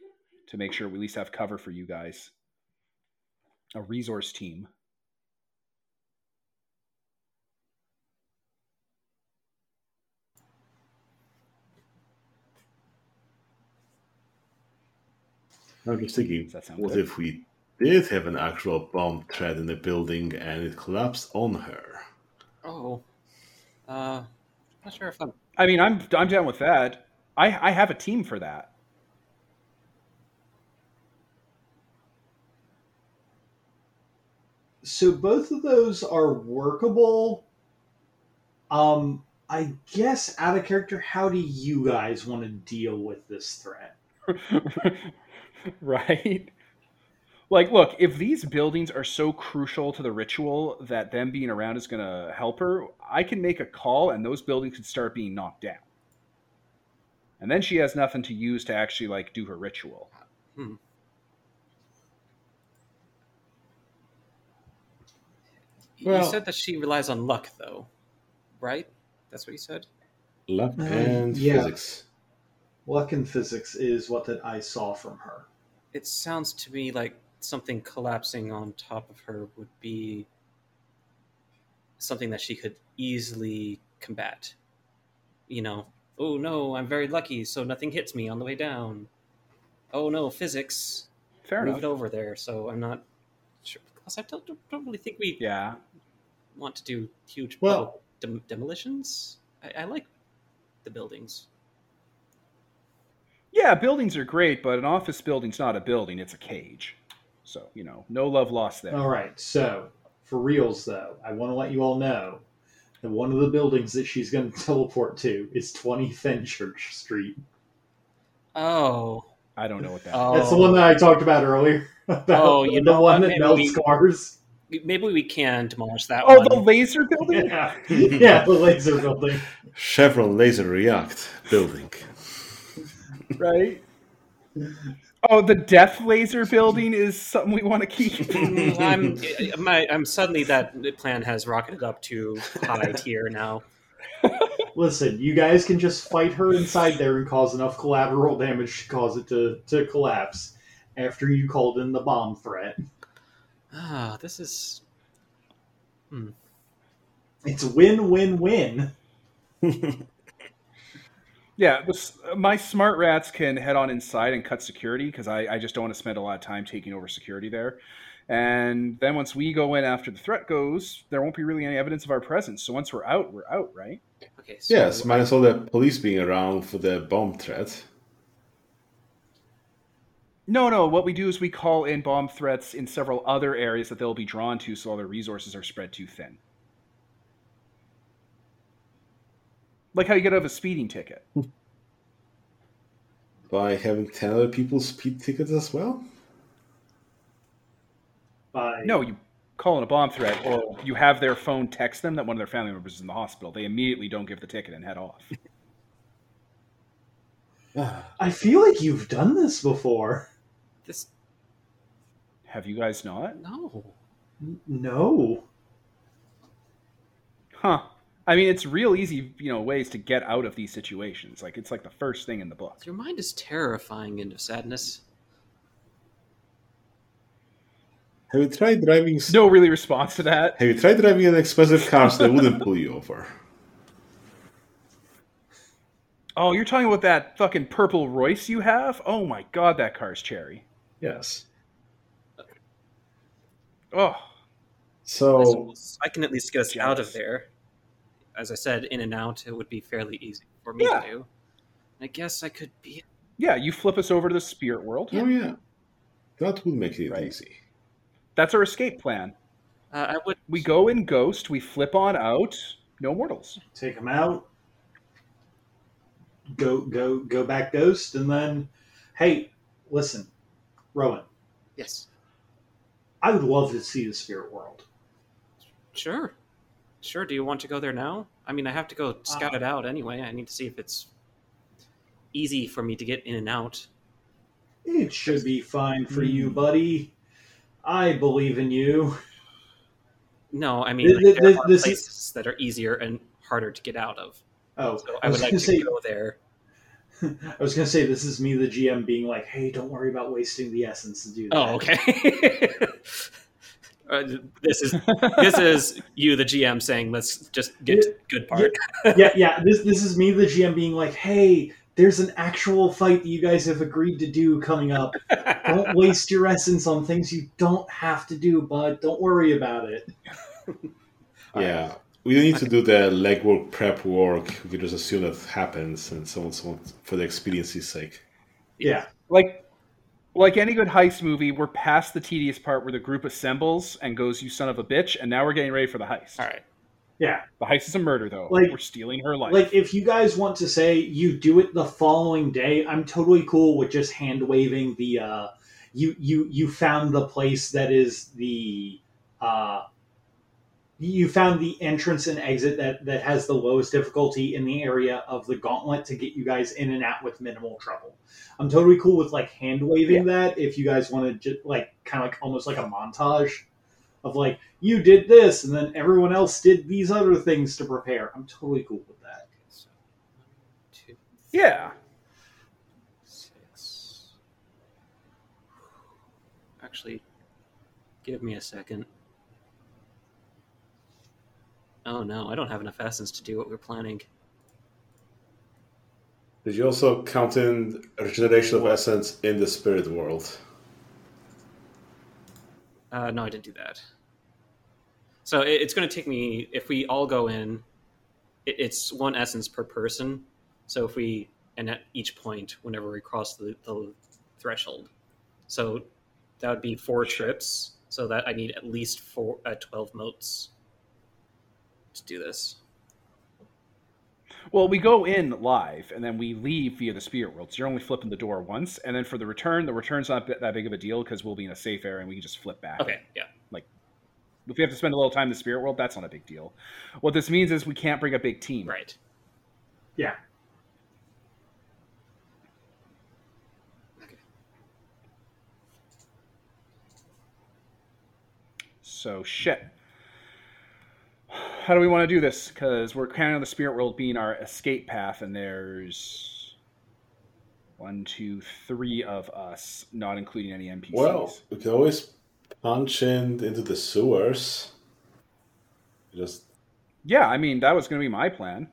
to make sure we at least have cover for you guys. A resource team. I'm just thinking, Does that sound what good? if we did have an actual bomb threat in the building and it collapsed on her? Oh, uh, not sure if I'm. I mean, I'm I'm down with that. I I have a team for that. So both of those are workable. Um, I guess out of character, how do you guys want to deal with this threat? right? Like, look, if these buildings are so crucial to the ritual that them being around is going to help her, I can make a call and those buildings could start being knocked down. And then she has nothing to use to actually like do her ritual. Well- you said that she relies on luck, though, right? That's what you said. Luck Uh, and yeah. physics. Luck and physics is what that I saw from her. It sounds to me like something collapsing on top of her would be something that she could easily combat. You know, oh no, I'm very lucky, so nothing hits me on the way down. Oh no, physics. Fair Move enough. it over there, so I'm not sure. Plus, I don't, don't really think we Yeah. want to do huge Well- dem- demolitions. I, I like the buildings. Yeah, buildings are great, but an office building's not a building, it's a cage. So, you know, no love lost there. All right, so for reals though, I want to let you all know that one of the buildings that she's going to teleport to is 20 Fenchurch Street. Oh, I don't know what that Oh. is. That's the one that I talked about earlier. About Oh, you the know one what? that Maybe melts we- cars. maybe we can demolish that Oh, one. the laser building? Yeah, yeah, the laser building. Chevron Laser React building. right? Oh, the death laser building is something we want to keep. Mm, I'm, my, I'm suddenly that plan has rocketed up to high tier now. Listen, you guys can just fight her inside there and cause enough collateral damage to cause it to, to collapse after you called in the bomb threat. Ah, this is. It's win win win. Yeah, this, my smart rats can head on inside and cut security because I, I just don't want to spend a lot of time taking over security there. And then once we go in after the threat goes, there won't be really any evidence of our presence. So once we're out, we're out, right? Okay, so yes, minus all the police being around for the bomb threat. No, no. What we do is we call in bomb threats in several other areas that they'll be drawn to, so all their resources are spread too thin. Like how you get out of a speeding ticket. By having 10 other people speed tickets as well? By No, you call in a bomb threat, or oh. you have their phone text them that one of their family members is in the hospital. They immediately don't give the ticket and head off. I feel like you've done this before. this. Have you guys not? No. No. Huh. I mean, it's real easy, you know, ways to get out of these situations. Like it's like the first thing in the book. Your mind is terrifying into sadness. Have you tried driving? s- No really response to that. Have you tried driving an expensive car so they wouldn't pull you over? Oh, you're talking about that fucking purple Royce you have? Oh my god, that car's cherry. Yes. Oh, So I can at least get us out of there. As I said, in and out, it would be fairly easy for me Yeah. to do. I guess I could be. Yeah, you flip us over to the spirit world. Oh yeah, that would make it Right. easy. That's our escape plan. Uh, I would. We go in ghost, we flip on out, no mortals. Take them out. Go go go back ghost, and then, hey, listen, Rowan, Yes. I would love to see the spirit world. Sure. Sure. Do you want to go there now? I mean, I have to go scout Uh, it out anyway. I need to see if it's easy for me to get in and out. It should be fine for you, Hmm. buddy. I believe in you. No, I mean, Th- like, th- there th- are is- places that are easier and harder to get out of. Oh, So I I was would like to say, go there. I was gonna say, this is me, the GM, being like, "Hey, don't worry about wasting the essence to do that." Oh, okay. Uh, this is this is you, the GM, saying, "Let's just get to the good part." yeah, yeah. This this is me, the GM, being like, "Hey, there's an actual fight that you guys have agreed to do coming up. Don't waste your essence on things you don't have to do, bud. Don't worry about it." Yeah, we need to do the legwork, prep work. We can just assume that happens, and so on, so on, for the experience's sake. Yeah, Like like any good heist movie, we're past the tedious part where the group assembles and goes, "You son of a bitch," and now we're getting ready for the heist. All right. yeah. The heist is a murder, though. Like- we're stealing her life. Like, if you guys want to say you do it the following day, I'm totally cool with just hand waving the. Uh, you you you found the place that is the. Uh, you found the entrance and exit that that has the lowest difficulty in the area of the gauntlet to get you guys in and out with minimal trouble. I'm totally cool with like hand waving that if you guys want to just like kind of like almost like a montage of like you did this and then everyone else did these other things to prepare. I'm totally cool with that. Yeah. six. Actually, give me a second. Oh no, I don't have enough essence to do what we're planning. Did you also count in regeneration of essence in the spirit world? Uh, no, I didn't do that. So it, it's going to take me if we all go in. It, it's one essence per person. So if we and at each point, whenever we cross the, the threshold, so that would be four trips. So that I need at least four uh, twelve motes to do this. Well, we go in live and then we leave via the spirit world. So you're only flipping the door once, and then for the return, the return's not that big of a deal because we'll be in a safe area and we can just flip back. Okay, yeah. Like if we have to spend a little time in the spirit world, that's not a big deal. What this means is we can't bring a big team. Right. Yeah. Okay. So shit. How do we want to do this? Because we're counting on the spirit world being our escape path, and there's one, two, three of us, not including any NPCs. Well, we can always punch in into the sewers. Just yeah, I mean that was going to be my plan.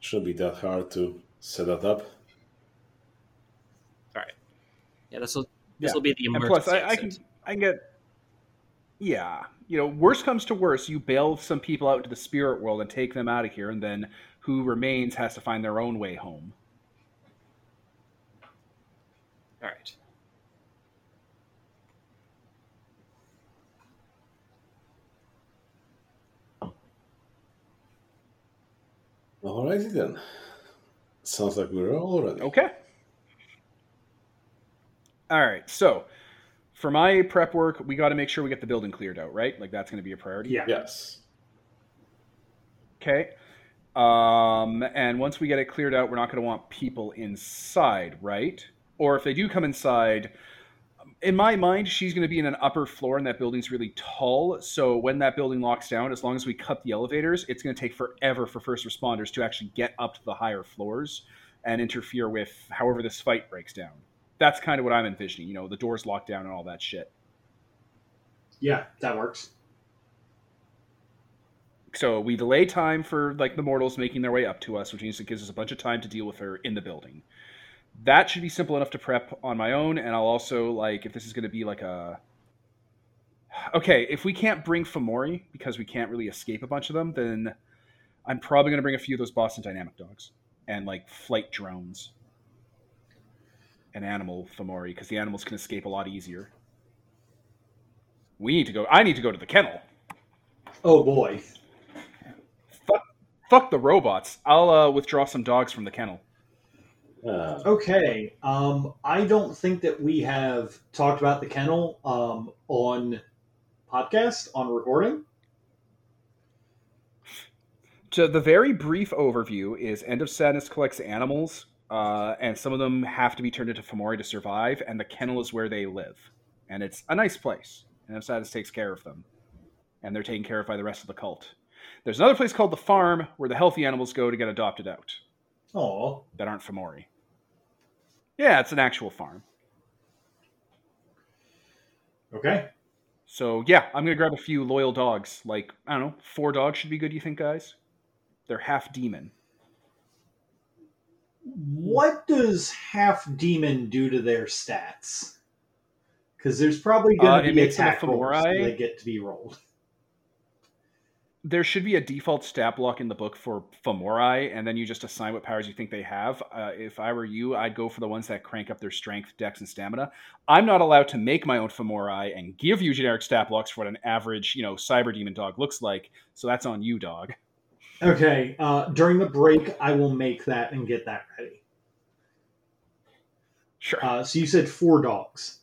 shouldn't be that hard to set that up. All right. Yeah, this will Yeah. this will be the And plus, I, I can. I can get. Yeah, you know, worst comes to worst, you bail some people out into the spirit world and take them out of here, and then who remains has to find their own way home. All right. Alrighty then. Sounds like we're all ready. Okay. All right. So, for my prep work, we got to make sure we get the building cleared out, right? Like that's going to be a priority. Yeah. Yes. Okay. Um, and once we get it cleared out, we're not going to want people inside, right? Or if they do come inside, in my mind, she's going to be in an upper floor, and that building's really tall. So when that building locks down, as long as we cut the elevators, it's going to take forever for first responders to actually get up to the higher floors and interfere with however this fight breaks down. That's kind of what I'm envisioning. You know, the doors locked down and all that shit. Yeah, that works. So we delay time for like the mortals making their way up to us, which means it gives us a bunch of time to deal with her in the building. That should be simple enough to prep on my own, and I'll also like if this is going to be like a okay, if we can't bring Fomori because we can't really escape a bunch of them, then I'm probably going to bring a few of those Boston Dynamic dogs and like flight drones and animal Fomori because the animals can escape a lot easier. We need to go. I need to go to the kennel. Oh boy. Fuck, fuck the robots. I'll uh, withdraw some dogs from the kennel. Uh, Okay. Um, I don't think that we have talked about the kennel um, on podcast on recording. So the very brief overview is End of Sadness collects animals, uh, and some of them have to be turned into Fomori to survive, and the kennel is where they live. And it's a nice place. Of Sadness takes care of them. And they're taken care of by the rest of the cult. There's another place called the farm where the healthy animals go to get adopted out Oh, that aren't Fomori. Yeah, it's an actual farm. okay. So yeah, I'm gonna grab a few loyal dogs. Like, I don't know, four dogs should be good, you think, guys? They're half demon. What does half demon do to their stats? Because there's probably Uh, going to be them a attack rolls that get to be rolled. there should be a default stat block in the book for Fomori, and then you just assign what powers you think they have. Uh, if I were you, I'd go for the ones that crank up their strength, dex, and stamina. I'm not allowed to make my own Fomori and give you generic stat blocks for what an average, you know, cyber demon dog looks like. So that's on you, dog. Okay. Uh, during the break, I will make that and get that ready. Sure. Uh, so you said four dogs.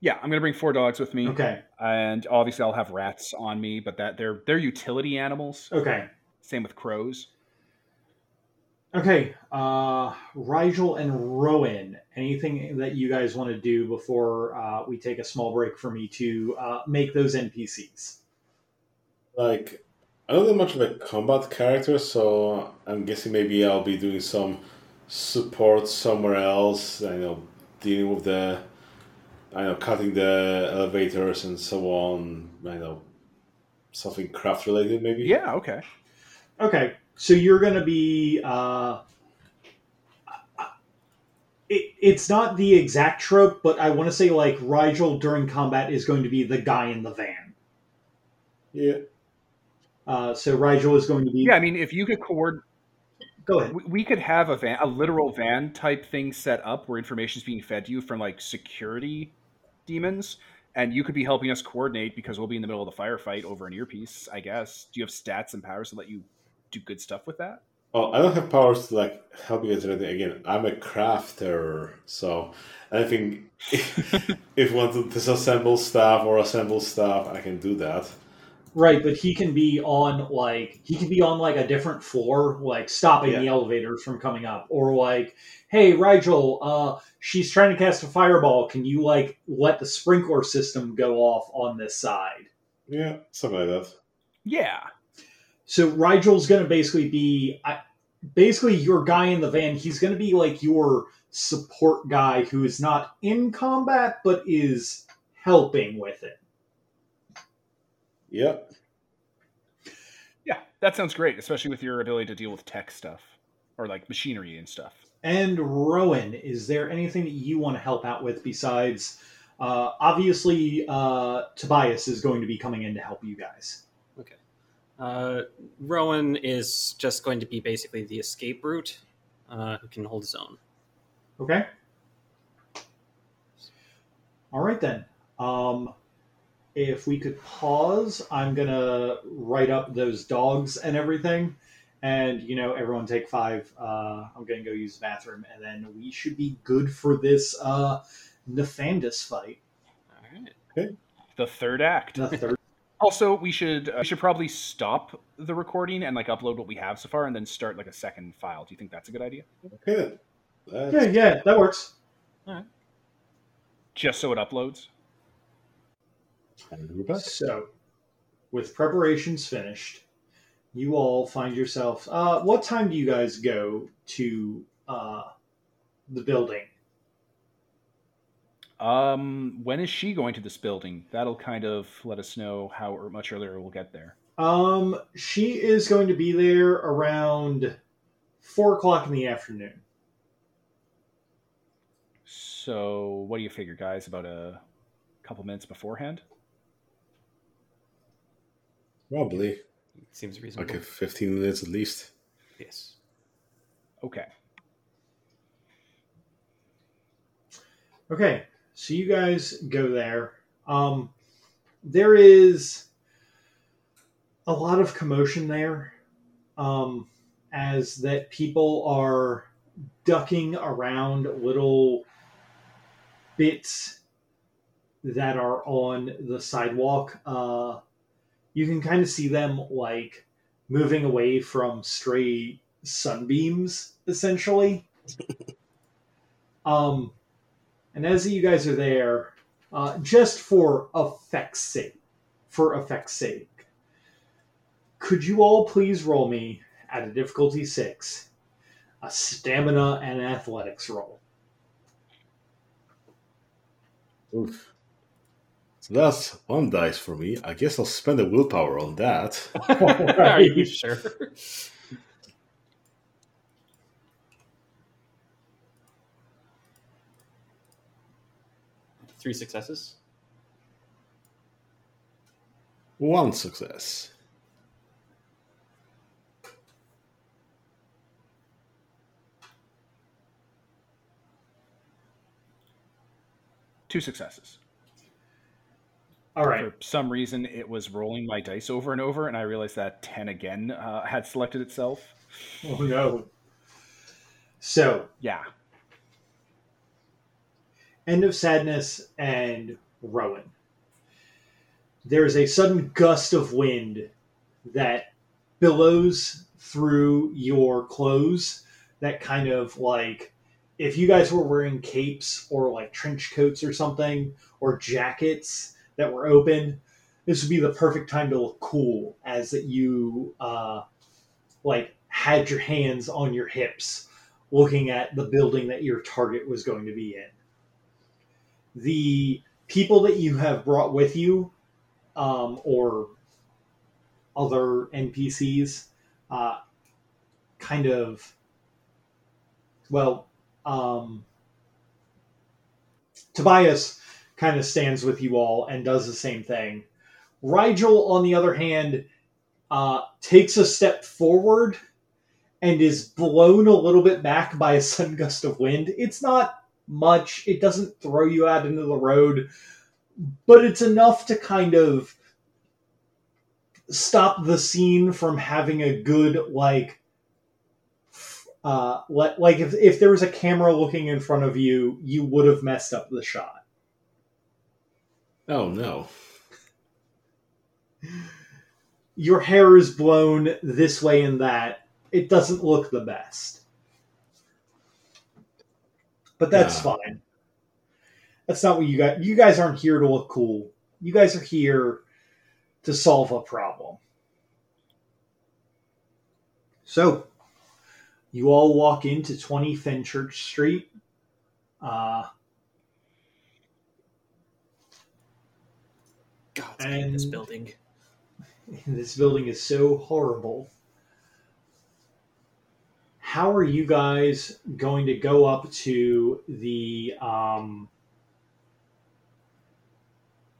yeah, I'm gonna bring four dogs with me, Okay. and obviously I'll have rats on me, but that they're they're utility animals. Okay. Same with crows. Okay. Uh, Rigel and Rowan, anything that you guys want to do before uh, we take a small break for me to uh, make those NPCs? like, I don't know much of a combat character, so I'm guessing maybe I'll be doing some support somewhere else. I know, dealing with the, I know, cutting the elevators and so on. I know, something craft related maybe. Yeah. Okay. Okay, so you're going to be. Uh, it, it's not the exact trope, but I want to say like Rigel during combat is going to be the guy in the van. Yeah. Uh, so Rigel is going to be. Yeah. I mean, if you could coordinate. Go ahead. We, we could have a van, a literal van type thing set up where information is being fed to you from like security demons, and you could be helping us coordinate because we'll be in the middle of the firefight over an earpiece. I guess. Do you have stats and powers to let you do good stuff with that? Oh, I don't have powers to like help you guys or anything. Again, I'm a crafter, so I think if you want to disassemble stuff or assemble stuff, I can do that. Right, but he can be on like he can be on like a different floor, like stopping the elevators from coming up, or like, hey, Rigel, uh, she's trying to cast a fireball. Can you like let the sprinkler system go off on this side? Yeah, something like that. Yeah. So Rigel's going to basically be, I, basically your guy in the van. He's going to be like your support guy who is not in combat but is helping with it. Yep. Yeah. That sounds great, especially with your ability to deal with tech stuff or like machinery and stuff. And Rowan, is there anything that you want to help out with besides? Uh, obviously, uh, Tobias is going to be coming in to help you guys. Okay. Uh, Rowan is just going to be basically the escape route uh, who can hold his own. Okay. All right then. Um, if we could pause, I'm gonna write up those dogs and everything, and you know, everyone take five. Uh, I'm gonna go use the bathroom, and then we should be good for this uh, Nefandus fight. All right. The third act. The third. Also, we should uh, we should probably stop the recording and like upload what we have so far, and then start like a second file. Do you think that's a good idea? Okay then. yeah, yeah, that works. All right. Just so it uploads. And we're back. So, with preparations finished, you all find yourself. Uh, what time do you guys go to uh, the building? Um, when is she going to this building? That'll kind of let us know how or much earlier we'll get there. Um, she is going to be there around four o'clock in the afternoon. So, what do you figure, guys? About a couple minutes beforehand? Probably. Seems reasonable. Okay, 15 minutes at least. Yes. Okay. Okay, so you guys go there. Um, there is a lot of commotion there, um, as that people are ducking around little bits that are on the sidewalk. Uh, you can kind of see them like moving away from stray sunbeams, essentially. um, and as you guys are there, uh, just for effect's sake, for effect's sake, could you all please roll me at a difficulty six, a stamina and athletics roll? Oof. So that's one dice for me. I guess I'll spend a willpower on that. Are you sure? Three successes. One success. Two successes. All right. For some reason, it was rolling my dice over and over, and I realized that 10 again uh, had selected itself. Oh no. So, Yeah. End of Sadness and Rowan. There is a sudden gust of wind that billows through your clothes that kind of like if you guys were wearing capes or like trench coats or something or jackets that were open this would be the perfect time to look cool as that you uh like had your hands on your hips looking at the building that your target was going to be in. The people that you have brought with you um, or other npcs uh, kind of well um, tobias kind of stands with you all and does the same thing. Rigel on the other hand uh, takes a step forward and is blown a little bit back by a sudden gust of wind. It's not much. It doesn't throw you out into the road but it's enough to kind of stop the scene from having a good like uh like if if there was a camera looking in front of you you would have messed up the shot Oh no. your hair is blown this way and that. It doesn't look the best. But that's fine. That's not what you got you guys aren't here to look cool. You guys are here to solve a problem. So you all walk into 20 fenchurch street. Uh, God, and... this building. this building is so horrible. How are you guys going to go up to the um,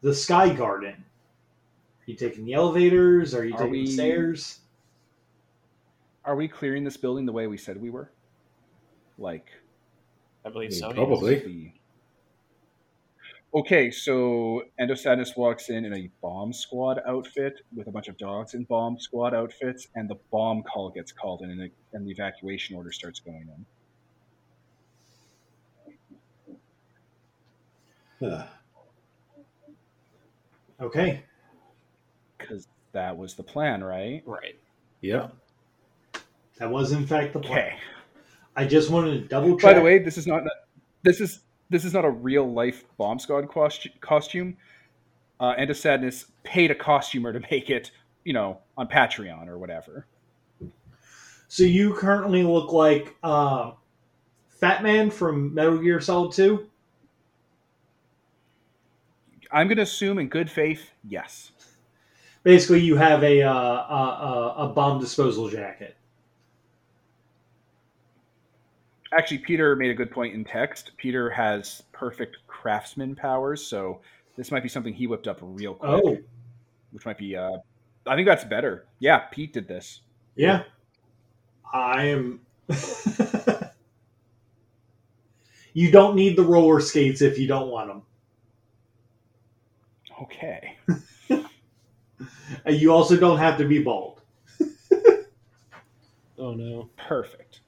the Sky Garden? Are you taking the elevators? Are you Are taking we- the stairs? Are we clearing this building the way we said we were? Like, I believe Yeah, so. yes. probably. The. Okay, so End of Sadness walks in in a bomb squad outfit with a bunch of dogs in bomb squad outfits, and the bomb call gets called in, and, it, and the evacuation order starts going in. Ah, Okay. Because that was the plan, right? Right. Yep. That was in fact the plan. Okay. I just wanted to double check. By the way, this is not this is this is not a real life bomb squad costu- costume. Uh, End of Sadness paid a costumer to make it, you know, on Patreon or whatever. so you currently look like uh, Fat Man from Metal Gear Solid 2. I'm going to assume, in good faith, yes. Basically, you have a uh, a, a, a bomb disposal jacket. Actually, Peter made a good point in text. Peter has perfect craftsman powers, so this might be something he whipped up real quick, Oh, which might be uh, I think that's better. Yeah, Pete did this. Yeah. I am. you don't need the roller skates if you don't want them. Okay. And you also don't have to be bald. Oh no. Perfect.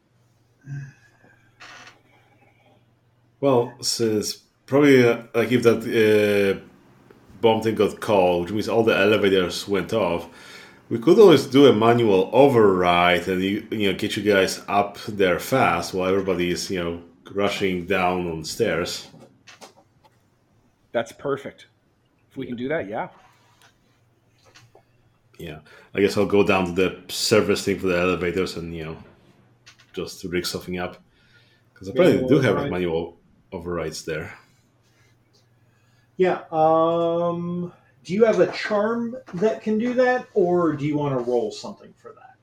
Well, since probably uh, like if that uh, bomb thing got called, which means all the elevators went off, we could always do a manual override and you, you know get you guys up there fast while everybody is you know rushing down on stairs. That's perfect. If we can do that, yeah. Yeah, I guess I'll go down to the service thing for the elevators and you know just rig something up because apparently they do have a manual overrides there. Yeah. Um. Do you have a charm that can do that, or do you want to roll something for that?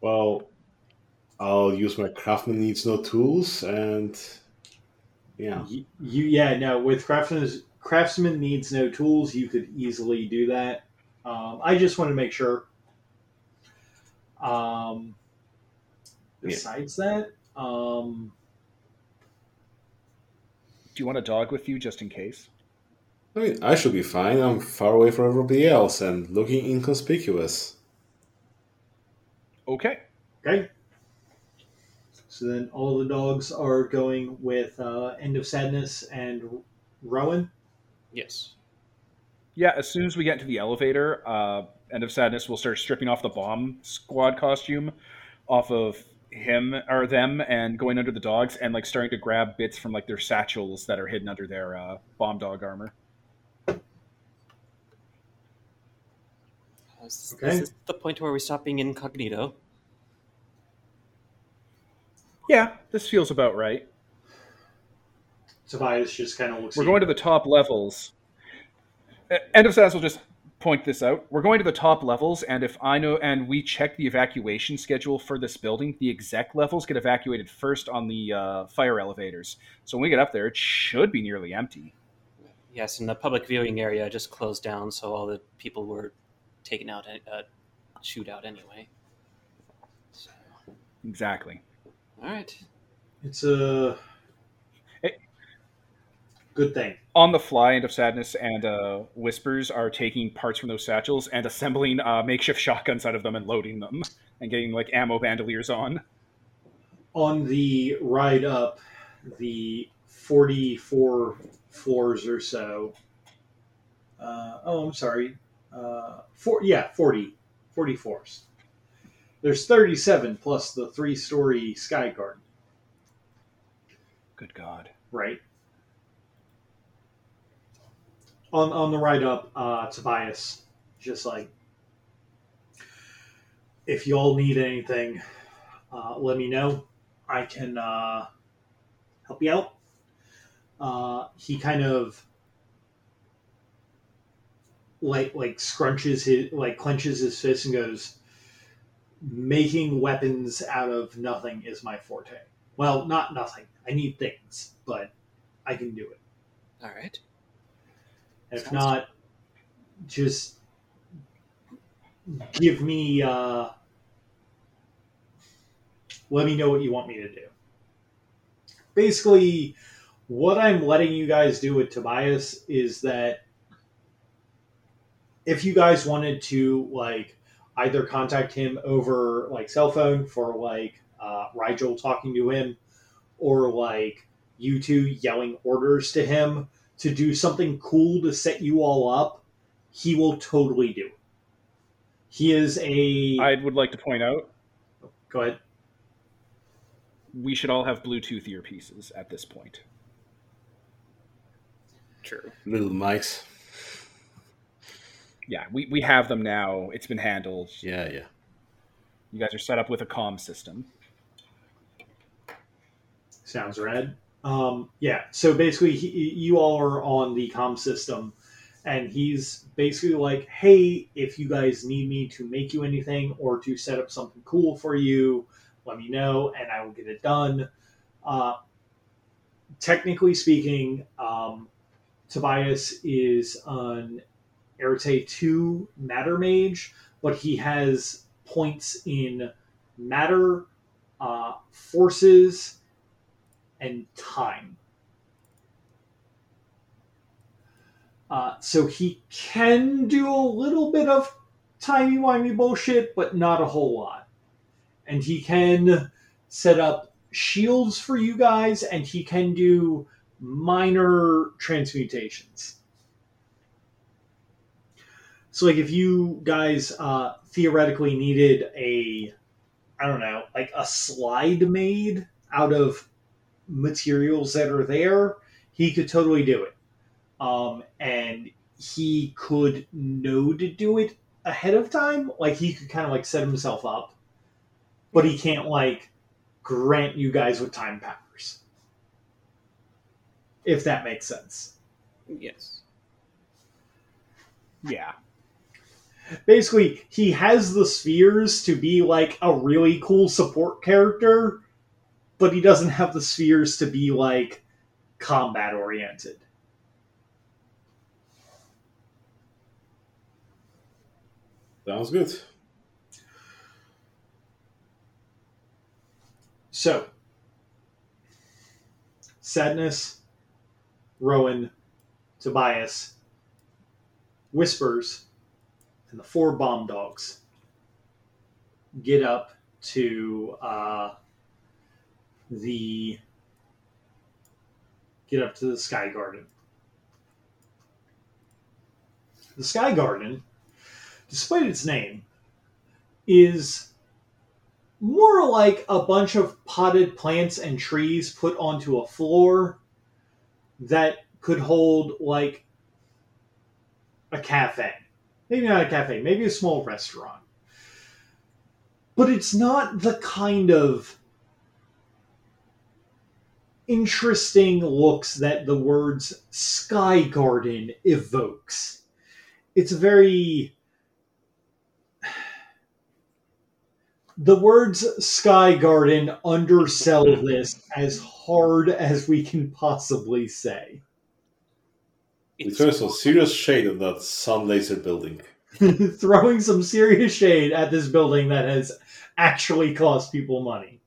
Well, I'll use my craftsman needs no tools and yeah. You, you yeah no with craftsman craftsman needs no tools. You could easily do that. Um, I just want to make sure. Um. Yeah. Besides that, um, Do you want a dog with you just in case? I mean, I should be fine. I'm far away from everybody else and looking inconspicuous. Okay. Okay. So then all the dogs are going with uh, End of Sadness and Rowan. Yes. Yeah, as soon as we get into the elevator, uh, End of Sadness will start stripping off the bomb squad costume off of him or them and going under the dogs and like starting to grab bits from like their satchels that are hidden under their uh, bomb dog armor. Is, Okay. is this the point where we stop being incognito? Yeah, this feels about right. Tobias just kind of looks. We're going to the top levels. End of Sadness will just point this out. We're going to the top levels, and if I know, and we check the evacuation schedule for this building, the exec levels get evacuated first on the uh, fire elevators. So when we get up there, it should be nearly empty. Yes, and the public viewing area just closed down, so all the people were taken out at uh, shootout anyway. So, Exactly. all right. It's a Hey. Good thing. On the fly, End of Sadness and uh, Whispers are taking parts from those satchels and assembling uh, makeshift shotguns out of them and loading them and getting like ammo bandoliers on. On the ride up, the forty-four floors or so. Uh, oh, I'm sorry. Uh, four, yeah, 40, 40 floors. There's 37 plus the three-story sky garden, Good God. right? On on the ride up, uh, Tobias just like, if you all need anything, uh, let me know. I can uh, help you out. Uh, he kind of like like scrunches his like clenches his fist and goes, "Making weapons out of nothing is my forte. Well, not nothing. I need things, but I can do it. All right. If Sounds not, just give me. Uh, let me know what you want me to do. Basically, what I'm letting you guys do with Tobias is that if you guys wanted to like either contact him over like cell phone for like uh, Rigel talking to him, or like you two yelling orders to him to do something cool to set you all up, he will totally do. it. He is a. I would like to point out Go ahead. we should all have Bluetooth earpieces at this point. True. Little mics. Yeah, we, we have them now. It's been handled. Yeah, yeah. You guys are set up with a comm system. Sounds rad. Um, yeah. So basically, he, you all are on the comm system, and he's basically like, "Hey, if you guys need me to make you anything or to set up something cool for you, let me know, and I will get it done." Uh, technically speaking, um, Tobias is an Arete 2 Matter Mage, but he has points in matter, uh, forces, and time. Uh, so he can do a little bit of timey wimey bullshit, but not a whole lot. And he can set up shields for you guys, and he can do minor transmutations. So, like, if you guys uh, theoretically needed a, I don't know, like a slide made out of materials that are there, he could totally do it. Um, and he could know to do it ahead of time. Like, he could kind of like set himself up, but he can't like grant you guys with time powers. If that makes sense. Yes. Yeah. Basically, he has the spheres to be like a really cool support character, but he doesn't have the spheres to be like combat oriented. Sounds good. So, Sadness, Rowan, Tobias, Whispers, and the four bomb dogs get up to uh, the get up to the Sky Garden. The Sky Garden, despite its name, is more like a bunch of potted plants and trees put onto a floor that could hold like a cafe. Maybe not a cafe, maybe a small restaurant. But it's not the kind of interesting looks that the words Sky Garden evokes. It's very the words Sky Garden undersell this as hard as we can possibly say. It throws some serious shade on that sun laser building. Throwing some serious shade at this building that has actually cost people money.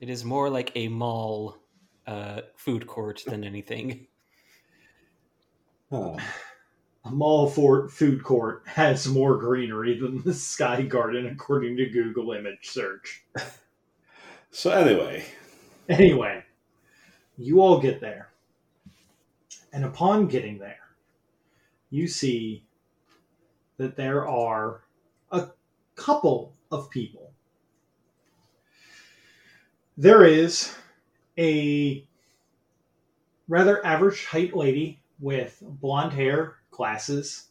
It is more like a mall uh, food court than anything. Huh. A mall for food court has more greenery than the Sky Garden, according to Google image search. So anyway, Anyway, you all get there. And upon getting there, you see that there are a couple of people. There is a rather average height lady with blonde hair, glasses,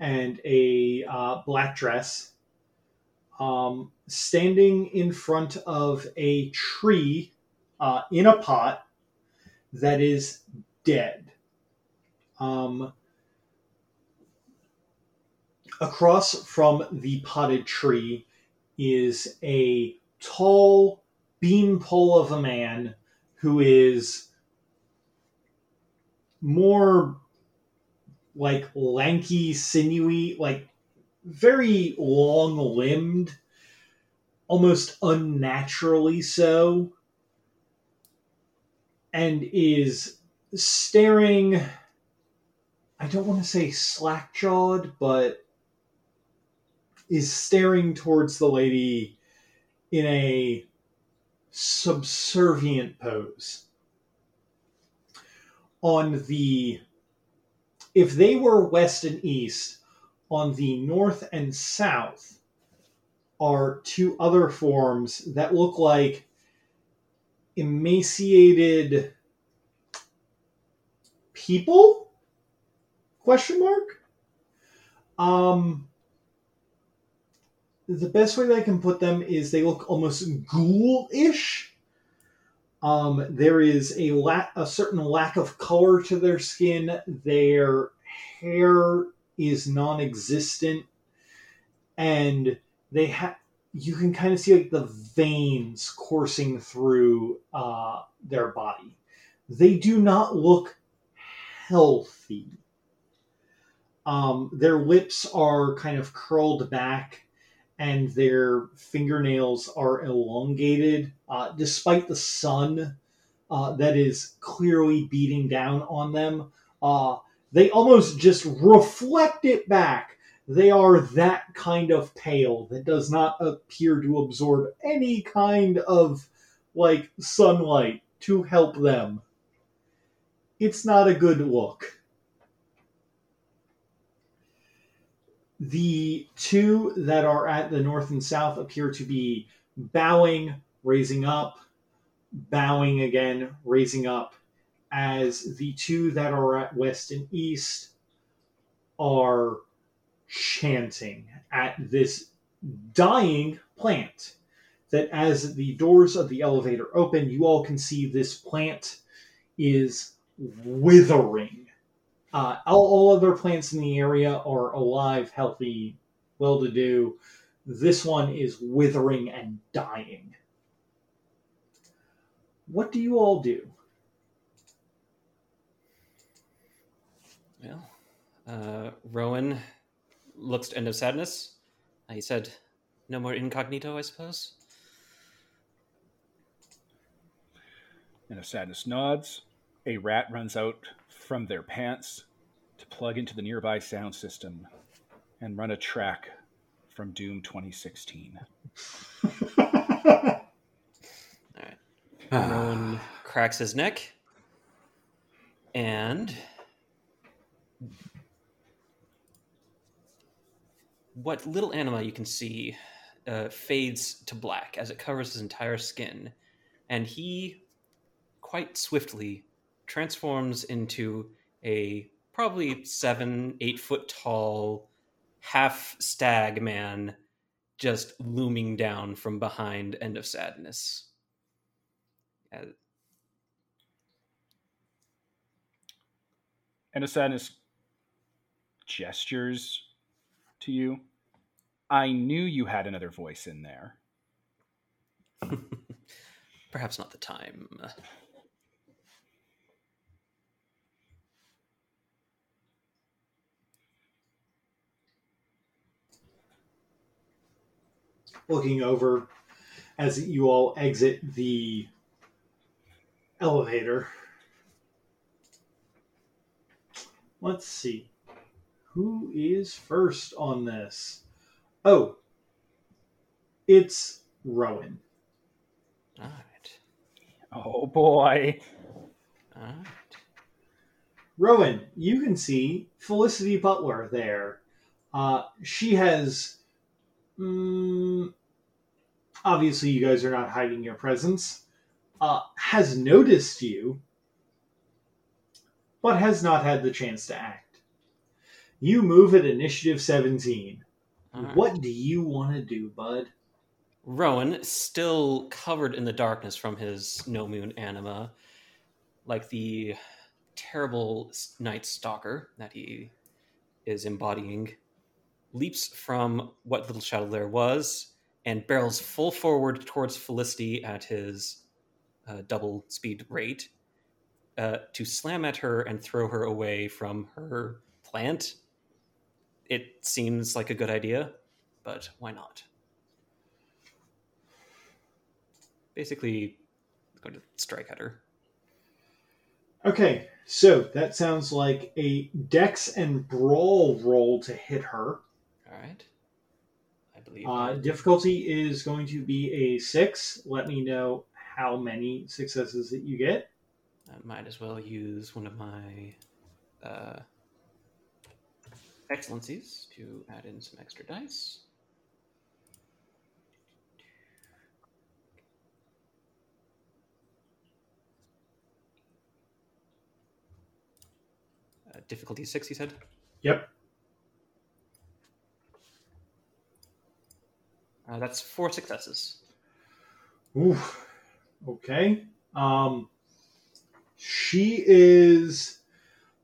and a uh, black dress, um, standing in front of a tree uh, in a pot that is dead. Um, across from the potted tree is a tall beanpole of a man who is more like lanky, sinewy, like very long limbed, almost unnaturally so, and is staring. I don't want to say slack jawed, but is staring towards the lady in a subservient pose. On the, if they were west and east, on the north and south are two other forms that look like emaciated people question mark um the best way that i can put them is they look almost ghoul-ish. Um there is a la- a certain lack of color to their skin. Their hair is non-existent. And they have you can kind of see like the veins coursing through uh, their body. They do not look healthy. Um, their lips are kind of curled back, and their fingernails are elongated, uh, despite the sun uh, that is clearly beating down on them. Uh, they almost just reflect it back. They are that kind of pale that does not appear to absorb any kind of like sunlight to help them. It's not a good look. The two that are at the north and south appear to be bowing, raising up, bowing again, raising up, as the two that are at west and east are chanting at this dying plant. That as the doors of the elevator open, you all can see this plant is withering. Uh, all, all other plants in the area are alive, healthy, well to do. This one is withering and dying. What do you all do? Well, uh, Rowan looks to End of Sadness. Uh, he said, No more incognito, I suppose? And if Sadness nods, a rat runs out from their pants to plug into the nearby sound system and run a track from Doom 2016. All right. Rowan cracks his neck. And what little anima you can see uh, fades to black as it covers his entire skin. And he quite swiftly transforms into a probably seven, eight foot tall, half stag man just looming down from behind End of Sadness. Uh, End of Sadness gestures to you. I knew you had another voice in there. perhaps not the time. Looking over as you all exit the elevator. Let's see. Who is first on this? Oh, it's Rowan. All right. Oh boy. All right. Rowan, you can see Felicity Butler there. Uh, she has. Mm, obviously, you guys are not hiding your presence. Uh, has noticed you, but has not had the chance to act. You move at initiative 17. All right. What do you want to do, bud? Rowan, still covered in the darkness from his no moon anima, like the terrible night stalker that he is embodying, leaps from what little shadow there was and barrels full forward towards Felicity at his uh, double speed rate uh, to slam at her and throw her away from her plant. It seems like a good idea, but why not? basically going to strike at her. Okay, so that sounds like a dex and brawl roll to hit her. All right. I believe. Uh, difficulty is going to be a six. Let me know how many successes that you get. I might as well use one of my uh, excellencies to add in some extra dice. Uh, difficulty six, he said. Yep. Uh, that's four successes. Oof. Okay. Um, she is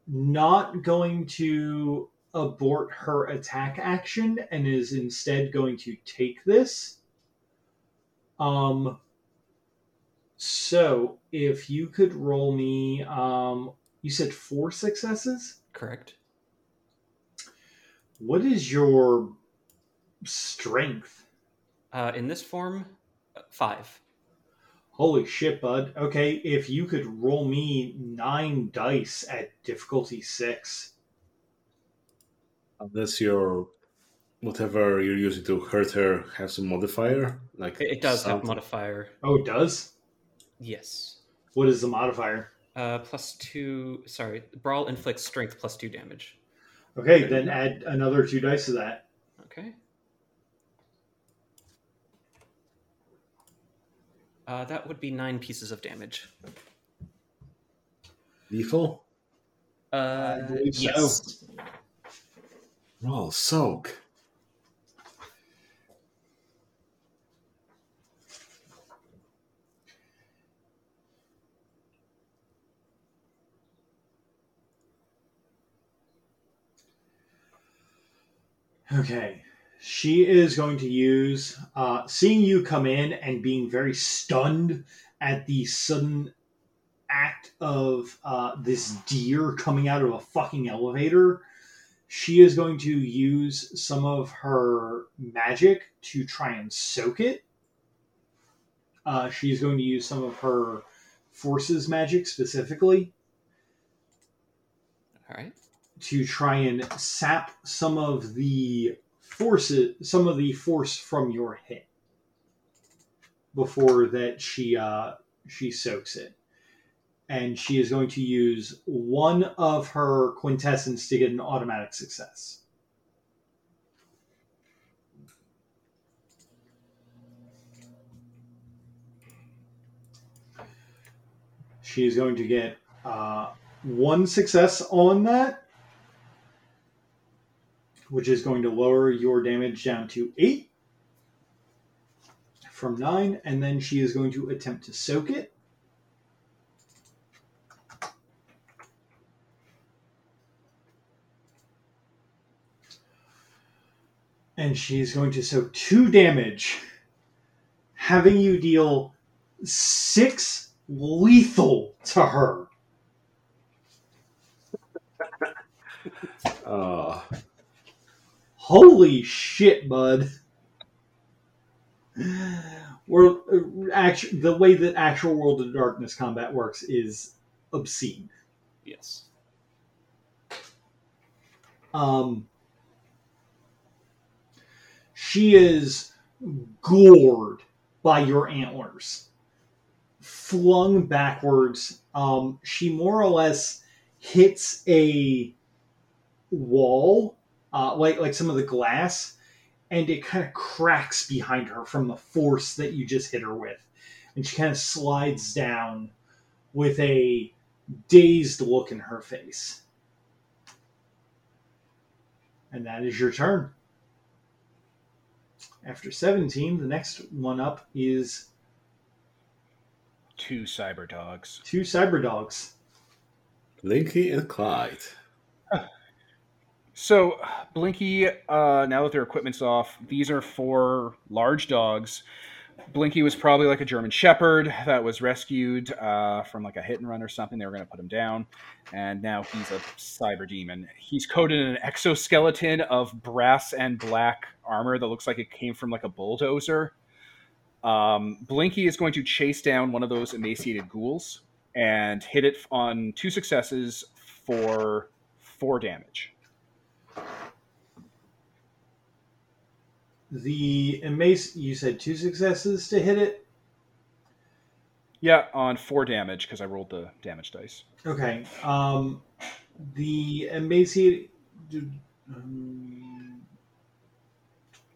not going to abort her attack action and is instead going to take this. Um, so if you could roll me, um, you said four successes. Correct. What is your strength? Uh, in this form, uh, five. Holy shit, bud. Okay, if you could roll me nine dice at difficulty six. Unless your whatever you're using to hurt her has a modifier, like It, it does have something. modifier. Oh, it does? Yes. What is the modifier? Uh, plus two. Sorry, brawl inflicts strength plus two damage. Okay, then add another two dice to that. Okay. Uh, that would be nine pieces of damage. lethal. Uh, believe so. yes. Roll soak. Okay. She is going to use uh, seeing you come in and being very stunned at the sudden act of uh, this deer coming out of a fucking elevator. She is going to use some of her magic to try and soak it. Uh, she's going to use some of her forces magic specifically All right. to try and sap some of the forces some of the force from your hit before that she uh she soaks it. And she is going to use one of her quintessence to get an automatic success. She is going to get uh, one success on that which is going to lower your damage down to eight from nine, and then she is going to attempt to soak it. And she is going to soak two damage, having you deal six lethal to her. Uh, Holy shit, bud. We're actually the way that actual World of Darkness combat works is obscene. Yes. Um, she is gored by your antlers, flung backwards. Um, she more or less hits a wall, uh, like like some of the glass, and it kind of cracks behind her from the force that you just hit her with, and she kind of slides down with a dazed look in her face. And that is your turn. After 17, the next one up is Two cyber dogs. two cyber dogs. Blinky and Clyde. So, Blinky, uh, now that their equipment's off, these are four large dogs. Blinky was probably like a German Shepherd that was rescued uh, from like a hit and run or something. They were going to put him down, and now he's a cyber demon. He's coated in an exoskeleton of brass and black armor that looks like it came from like a bulldozer. Um, Blinky is going to chase down one of those emaciated ghouls and hit it on two successes for four damage. The emaci- you said two successes to hit it. Yeah, on four damage because I rolled the damage dice. Okay. Um, the emaciated um,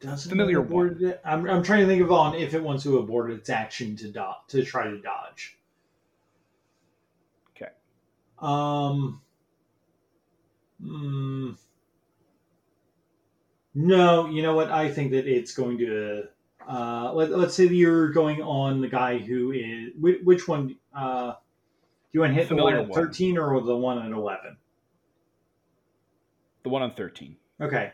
doesn't Familiar abort it. I'm, I'm trying to think of on if it wants to abort its action to do- to try to dodge. Okay. Um. hmm. No, you know what? I think that it's going to. Uh, let, let's say that you're going on the guy who is. Which, which one? Uh, do you want to hit Familiar the one at one. 13 or the one at 11? The one on 13. Okay.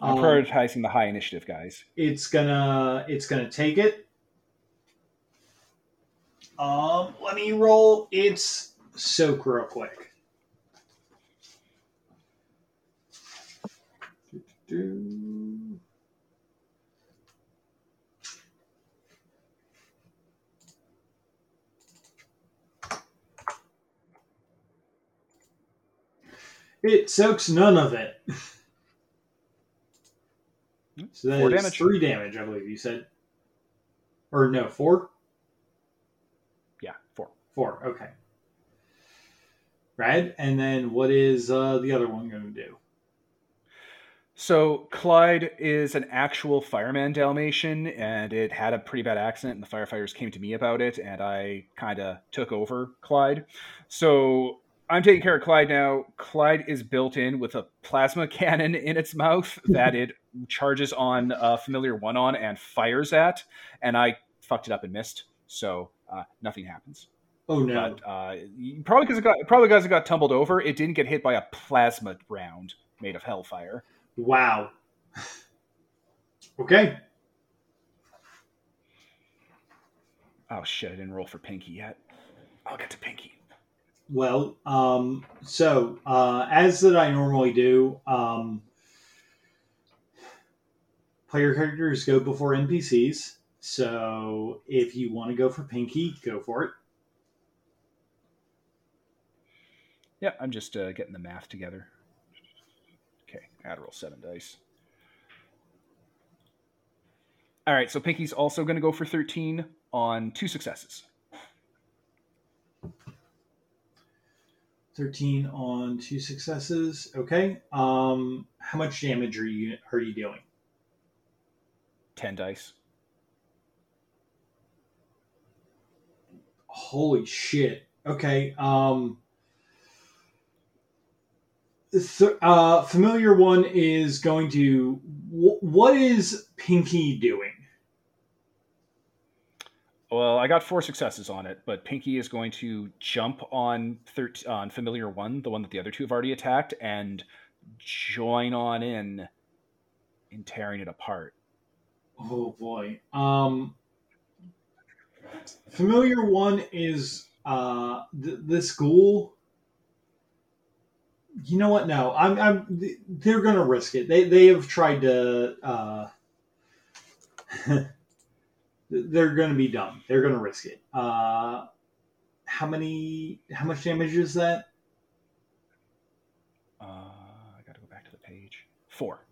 I'm Um, prioritizing the high initiative guys. it's gonna it's gonna take it. Um, let me roll its soak real quick. Do. It soaks none of it. So that Four is damage. three damage, I believe you said. Or no, four? Yeah, four. Four, okay. Right, and then what is uh, the other one going to do? So Clyde is an actual fireman Dalmatian, and it had a pretty bad accident, and the firefighters came to me about it, and I kind of took over Clyde. So I'm taking care of Clyde now. Clyde is built in with a plasma cannon in its mouth that it charges on uh, familiar one on and fires at, and I fucked it up and missed, so uh, nothing happens. Oh no. But uh, probably because it got probably because it got tumbled over, it didn't get hit by a plasma round made of hellfire. Wow. okay. Oh shit! I didn't roll for Pinky yet. I'll get to Pinky. Well, um, so uh, as that I normally do, um, player characters go before NPCs. So if you want to go for Pinky, go for it. Yeah, I'm just uh, getting the math together. Add roll seven dice. All right, so Pinky's also going to go for 13 on two successes. 13 on two successes. Okay. Um, how much damage are you are you doing? 10 dice. Holy shit. Okay. Um uh familiar one is going to wh- what is Pinky doing? Well, I got four successes on it, but Pinky is going to jump on thirt- on familiar one, the one that the other two have already attacked, and join on in in tearing it apart. Oh boy. Um familiar one is uh th- this ghoul you know what? No, I'm. I'm. They're gonna risk it. They. They have tried to. Uh, they're gonna be dumb. They're gonna risk it. Uh, how many? How much damage is that? Uh, I got to go back to the page. Four.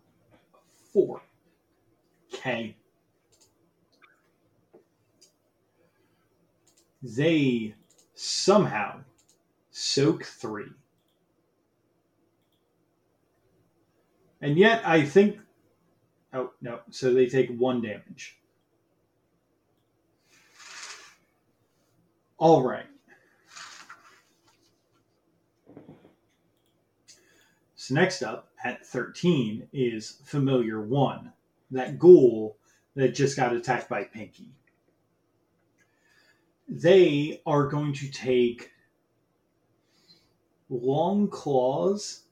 Four. Okay. They somehow soak three. And yet, I think. Oh, no. So they take one damage. All right. So next up at 13 is Familiar 1, that ghoul that just got attacked by Pinky. They are going to take long claws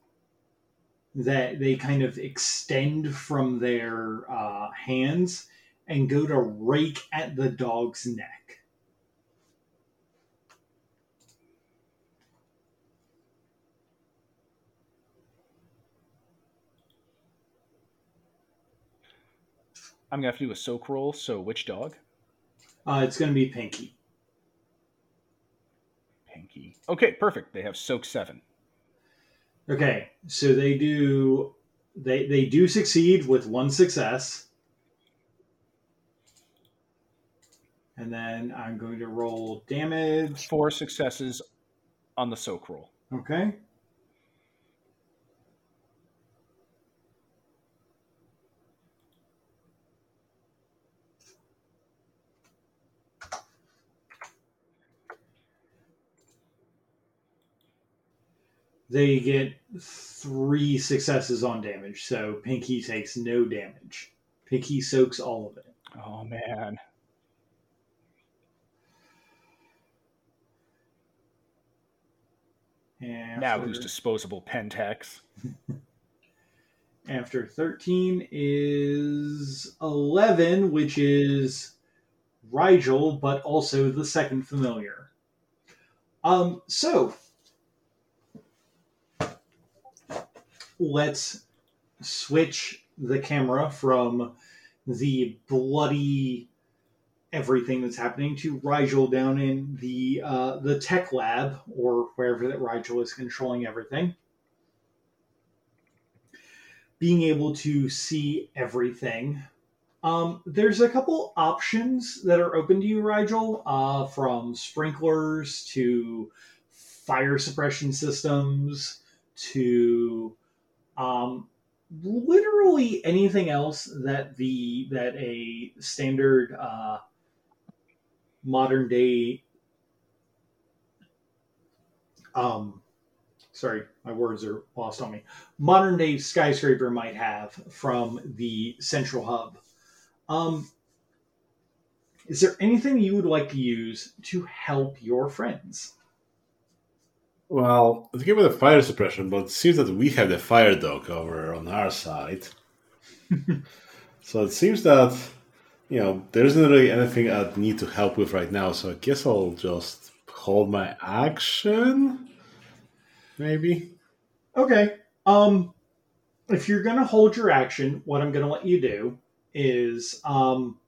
that they kind of extend from their uh, hands and go to rake at the dog's neck. I'm gonna have to do a soak roll. So which dog? Uh, it's going to be Pinky. Pinky. Okay, perfect. They have soak seven. Okay, so they do they they do succeed with one success. And then I'm going to roll damage. Four successes on the soak roll. Okay. They get three successes on damage, so Pinky takes no damage. Pinky soaks all of it. Oh man. And Now who's disposable Pentex? After 13 is 11, which is Rigel, but also the second familiar. Um, so let's switch the camera from the bloody everything that's happening to Rigel down in the uh, the tech lab or wherever that Rigel is controlling everything. Being able to see everything. Um, there's a couple options that are open to you, Rigel, uh, from sprinklers to fire suppression systems to um, literally anything else that the that a standard uh, modern day um sorry my words are lost on me. Modern day skyscraper might have from the central hub. Um is there anything you would like to use to help your friends Well, let's give it a fire suppression, but it seems that we have the fire dog over on our side. so it seems that, you know, there isn't really anything I'd need to help with right now, so I guess I'll just hold my action? Maybe? Okay. Um, if you're going to hold your action, what I'm going to let you do is um,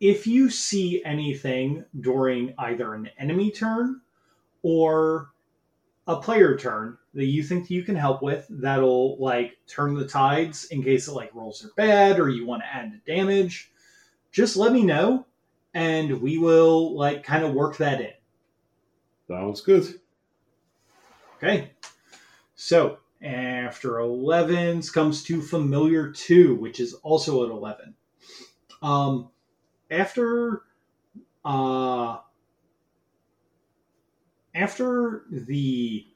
if you see anything during either an enemy turn or a player turn that you think you can help with that'll like turn the tides in case it like rolls are bad or you want to add damage just let me know and we will like kind of work that in Sounds good. Okay. So after 11s comes to familiar 2, which is also at 11. Um, after uh, after the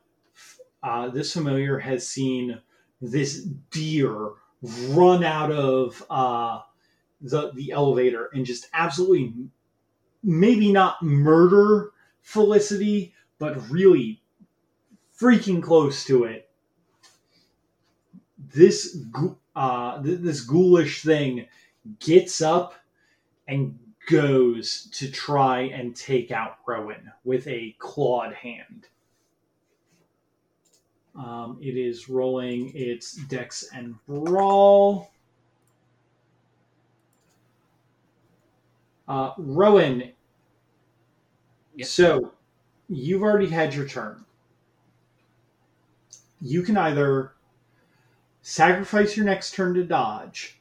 uh, this familiar has seen this deer run out of uh, the the elevator and just absolutely maybe not murder Felicity, but really freaking close to it. This uh, th- this ghoulish thing gets up and goes to try and take out Rowan with a clawed hand. Um, it is rolling its dex and brawl. Uh, Rowan, Yes. so you've already had your turn. You can either sacrifice your next turn to dodge,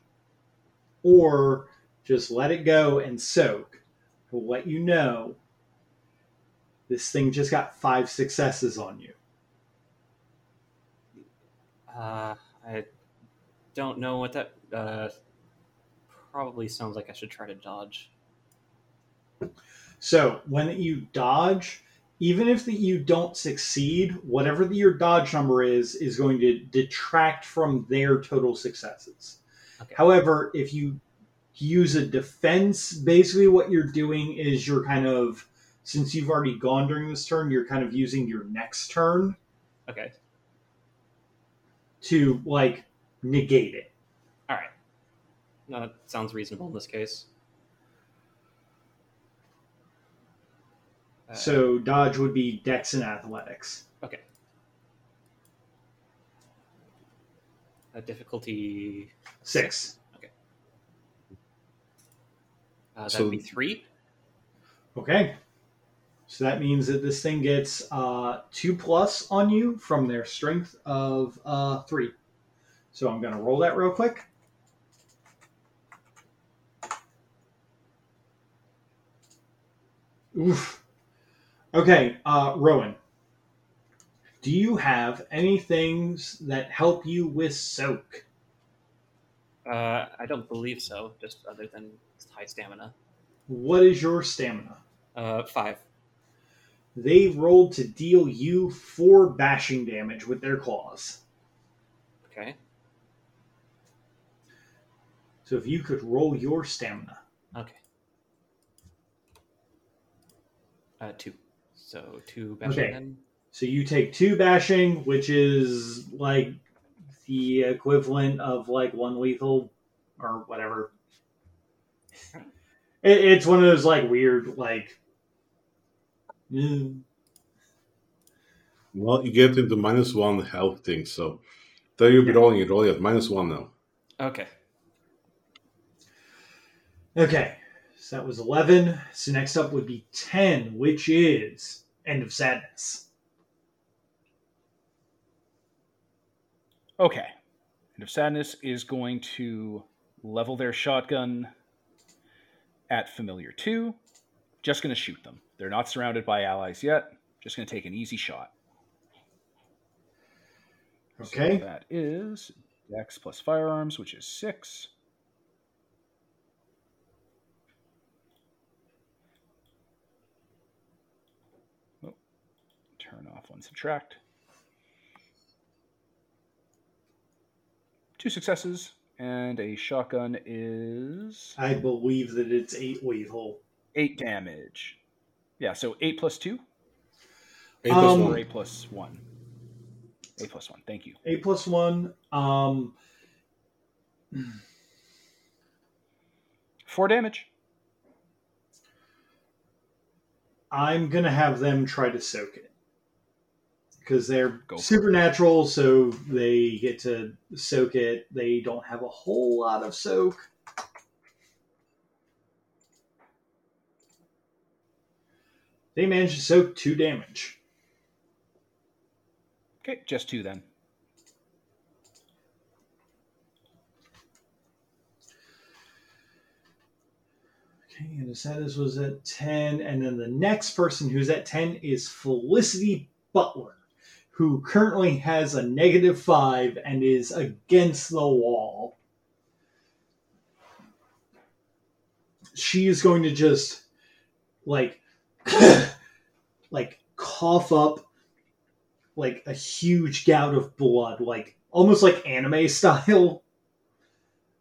or just let it go and soak. Will let you know this thing just got five successes on you. Uh, I don't know what that. Uh, probably sounds like I should try to dodge. So when you dodge, even if that you don't succeed, whatever the, your dodge number is, is going to detract from their total successes. Okay. However, if you use a defense, basically what you're doing is you're kind of, since you've already gone during this turn, you're kind of using your next turn Okay. to like negate it. All right. No, that sounds reasonable in this case. Uh, So dodge would be dex and athletics. okay. Uh, difficulty Six. Uh, that'd So- be three. Okay. So that means that this thing gets uh, two plus on you from their strength of uh, three. So I'm going to roll that real quick. Oof. Okay, uh, Rowan. Do you have any things that help you with soak? Uh, I don't believe so. Just other than high stamina. What is your stamina? Uh, five. They rolled to deal you four bashing damage with their claws. Okay. So if you could roll your stamina. Okay. Uh, two. So two bashing Okay. then. So you take two bashing, which is like the equivalent of like one lethal or whatever. It, it's one of those like weird like. mm, Well, you get into minus one health thing, so Though you'll be rolling it, rolling at minus one now. Okay. Okay, so that was 11. So next up would be 10, which is End of Sadness. Okay. End of Sadness is going to level their shotgun at Familiar 2, just going to shoot them. They're not surrounded by allies yet. Just going to take an easy shot. Okay. So that is Dex plus firearms, which is six. Oh, turn off one subtract. Two successes, and a shotgun is I believe that it's 8 lethal. eight damage. Yeah, so eight plus two, Eight plus Um, one. eight plus one. Eight plus one. Thank you. 8 plus 1. Um, Four damage. I'm going to have them try to soak it. Because they're Go supernatural, so they get to soak it. They don't have a whole lot of soak. They managed to soak two damage. Okay, just two then. Okay, and Asadas was at 10. And then the next person who's at 10 is Felicity Butler, who currently has a negative 5 and is against the wall. She is going to just, like, like, cough up, like, a huge gout of blood, like, almost like anime style,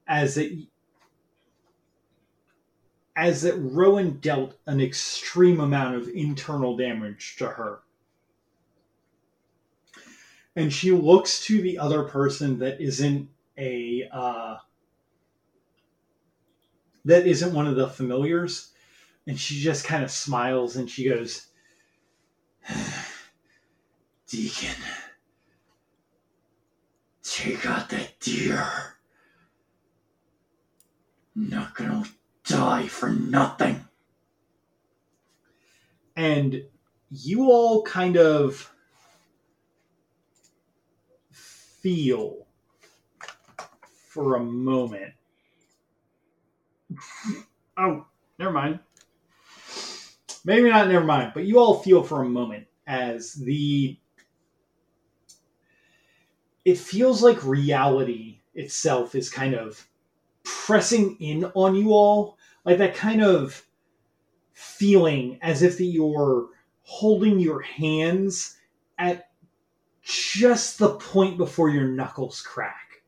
as it as that Rowan dealt an extreme amount of internal damage to her. And she looks to the other person that isn't a uh, that isn't one of the familiars, and she just kind of smiles and she goes, "Deacon, take out that deer. Not gonna die for nothing. And you all kind of feel for a moment. Oh, never mind. Maybe not, never mind. But you all feel for a moment as the. It feels like reality itself is kind of pressing in on you all like that kind of feeling as if that you're holding your hands at just the point before your knuckles crack.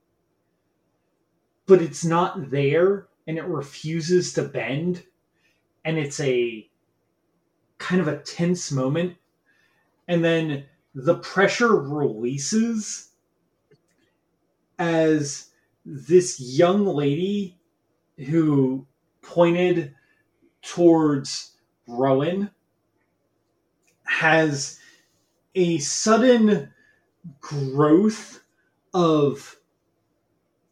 But it's not there and it refuses to bend and it's a kind of a tense moment. And then the pressure releases as this young lady who pointed towards Rowan has a sudden growth of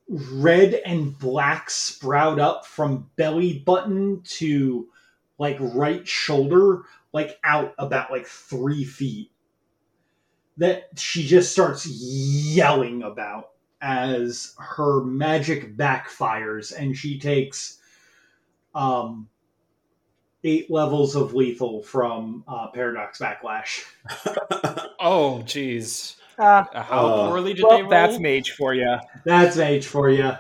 red and black sprout up from belly button to like right shoulder, like out about like three feet. That she just starts yelling about as her magic backfires and she takes um eight levels of lethal from uh, paradox backlash Oh, jeez. Ah, Uh, How Uh, poorly did they well, roll? that's mage for you. that's mage for you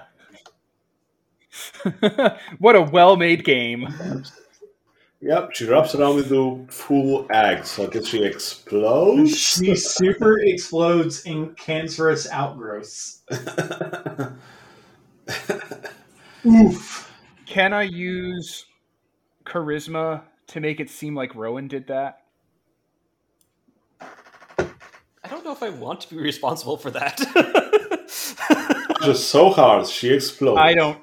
what a well-made game. Yep, she wraps around with the full egg, so I guess she explodes. she super explodes in cancerous outgrowths oof Can I use charisma to make it seem like Rowan did that? I don't know if I want to be responsible for that. Just so hard, she explodes. I don't.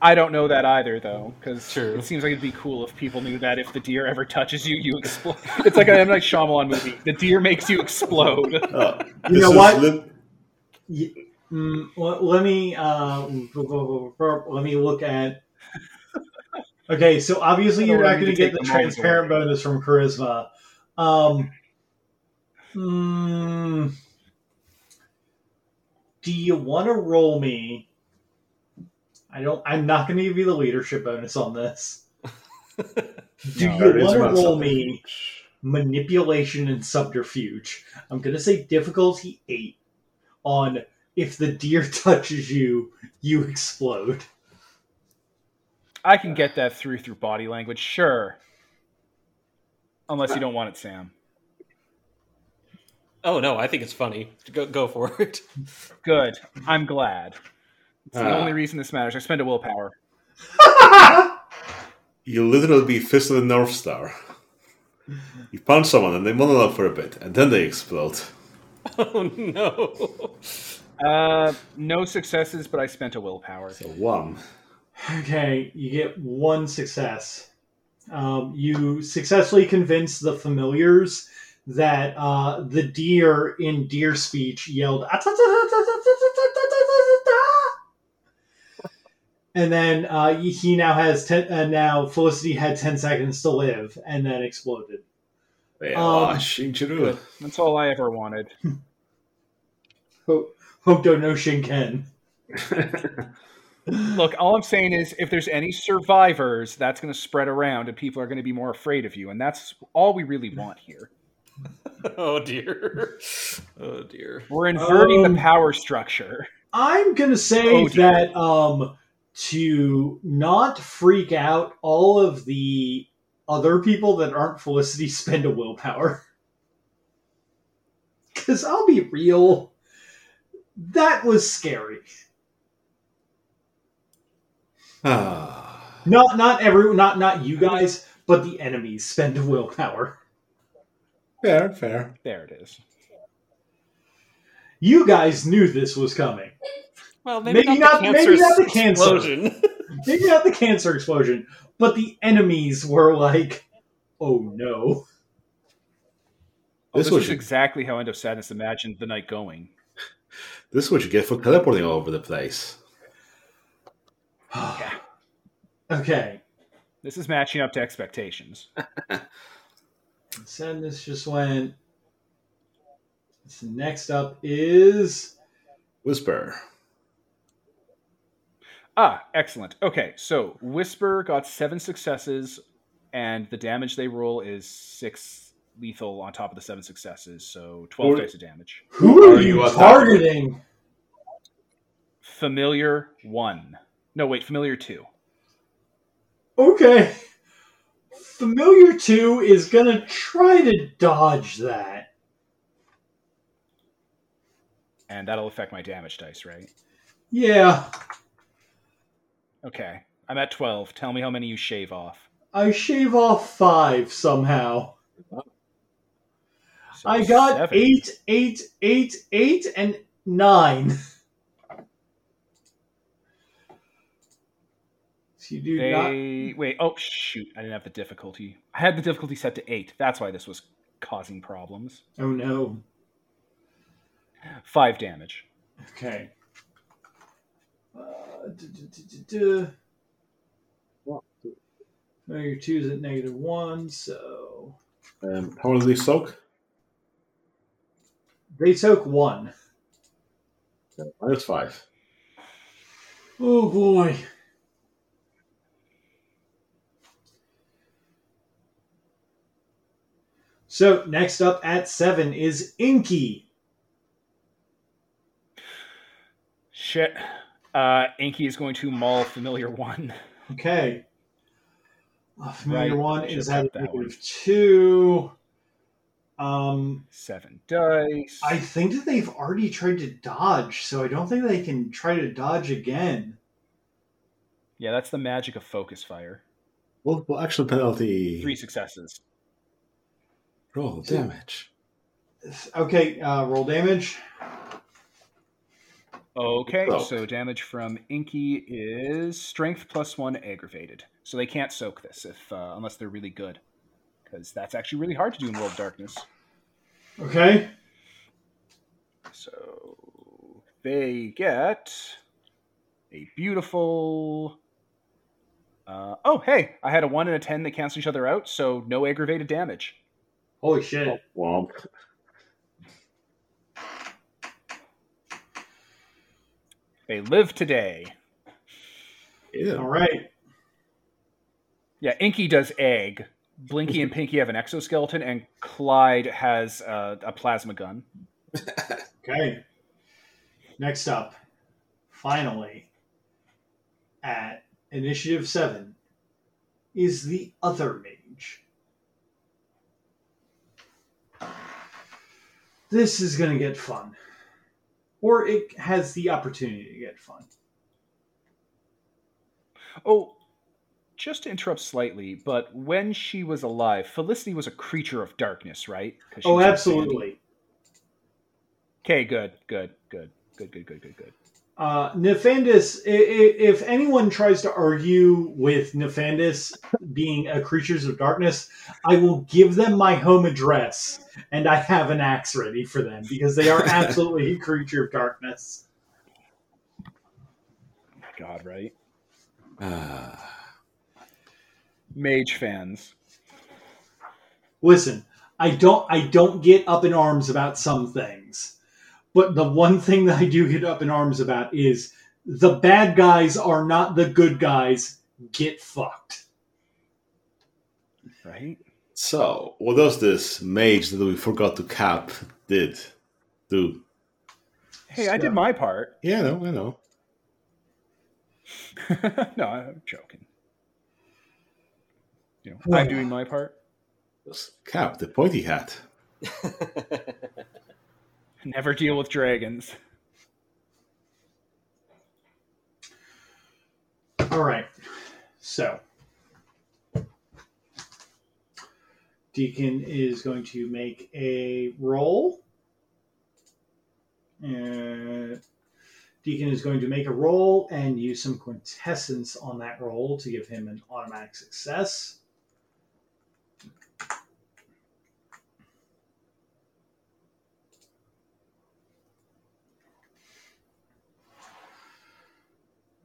I don't know that either, though, because it seems like it'd be cool if people knew that if the deer ever touches you, you explode. It's like I a M Night Shyamalan movie. The deer makes you explode. Uh, You know is what? lit- Mm, let, let me uh, let me look at. Okay, so obviously you're not going to get the transparent bonus from charisma. Um, mm, do you want to roll me? I don't. I'm not going to give you the leadership bonus on this. Do No, you want to roll something. me manipulation and subterfuge? I'm going to say difficulty eight on if the deer touches you, you explode. I can get that through through body language, sure. Unless you don't want it, Sam. Oh no, I think it's funny. Go go for it. Good. I'm glad. It's the Ah. only reason this matters. I spend a willpower. You literally be fist of the North Star. You punch someone and they monologue for a bit, and then they explode. Oh no. Uh, no successes, but I spent a willpower. So one. Okay, you get one success. Um, you successfully convince the familiars that uh, the deer in deer speech yelled, and then uh, he now has ten. Uh, now Felicity had ten seconds to live, and then exploded. Yeah, Um, oh, Shinjiru. That's all I ever wanted. Ho- Hokuto no Shinken. Look, all I'm saying is if there's any survivors, that's going to spread around and people are going to be more afraid of you. And that's all we really want here. Oh dear. Oh dear. We're inverting Um, the power structure. I'm gonna say Oh, that um to not freak out all of the other people that aren't Felicity spend a willpower. Cause I'll be real, that was scary. ah. Not not every not not you guys, but the enemies spend a willpower. Fair, fair. There it is. You guys knew this was coming. Well, maybe, Maybe not, not- the maybe not the cancer. explosion. Maybe not the cancer explosion, but the enemies were like, oh no. Oh, This this was- is exactly how End of Sadness imagined the night going. This is what you get for teleporting all over the place. Yeah. Okay. This is matching up to expectations. Sadness just went. So next up is Whisper. Ah, excellent. Okay, so Whisper got seven successes, and the damage they roll is six lethal on top of the seven successes, so 12 dice of damage. who are, Are you you targeting? Familiar one. No, wait, Familiar two. Okay. Familiar 2 is gonna try to dodge that. And that'll affect my damage dice, right? Yeah. Okay, I'm at 12. Tell me how many you shave off. I shave off 5 somehow. So I got seven. eight, eight, eight, eight, and 9. you do not. Wait. Oh shoot! I didn't have the difficulty. I had the difficulty set to eight. That's why this was causing problems. Oh no. Five damage. Okay. Uh, duh, duh, duh, duh, duh. Familiar 2 is at negative 1, so. Um, how does they soak? They soak 1. Minus five. Oh boy. So next up at 7 is Inky. Shit. Uh, Inky is going to maul familiar one. Okay. Uh, familiar Right, one should've is at kept negative two. Um, Seven dice. I think that they've already tried to dodge, so I don't think they can try to dodge again. Yeah, that's the magic of focus fire. Multiple action penalty. Three successes. Roll damage. Okay, uh, roll damage. Okay, Soak. so damage from Inky is strength plus one aggravated. So they can't soak this if uh, unless they're really good, because that's actually really hard to do in World of Darkness. Okay. So they get a beautiful. Uh, oh, hey! I had a one and a ten that cancel each other out, so no aggravated damage. Holy shit! Womp. They live today. Yeah. All right. Yeah, Inky does egg. Blinky and Pinky have an exoskeleton, and Clyde has uh, a plasma gun. Okay. Next up, finally, at initiative seven, is the other mage. This is going to get fun. Or it has the opportunity to get fun. Oh, just to interrupt slightly, but when she was alive, Felicity was a creature of darkness, right? Oh, absolutely. Okay, good, good, good, good, good, good, good, good. Uh, Nephandis, if anyone tries to argue with Nephandis being a creatures of darkness, I will give them my home address and I have an axe ready for them because they are absolutely a creature of darkness. God, right? Ah. Mage fans. Listen, I don't I don't get up in arms about some things. But the one thing that I do get up in arms about is the bad guys are not the good guys. Get fucked. Right? So, what does this mage that we forgot to cap did do? Hey, I did my part. Yeah, I know, I know. no, I'm joking. You know, I'm doing my part. It Cap, the pointy hat. Never deal with dragons. All right. So, Deacon is going to make a roll. Uh, Deacon is going to make a roll and use some quintessence on that roll to give him an automatic success.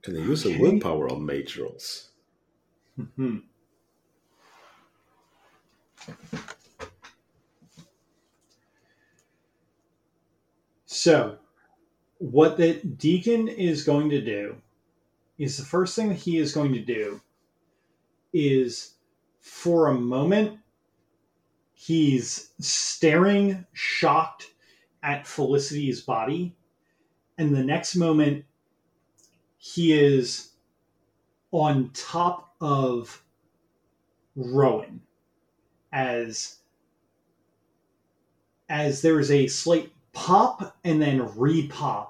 Can I use Okay. a willpower on mage rolls? Hmm. So, what the deacon is going to do is the first thing that he is going to do is for a moment he's staring shocked at Felicity's body and the next moment he is on top of Rowan as as there is a slight pop and then repop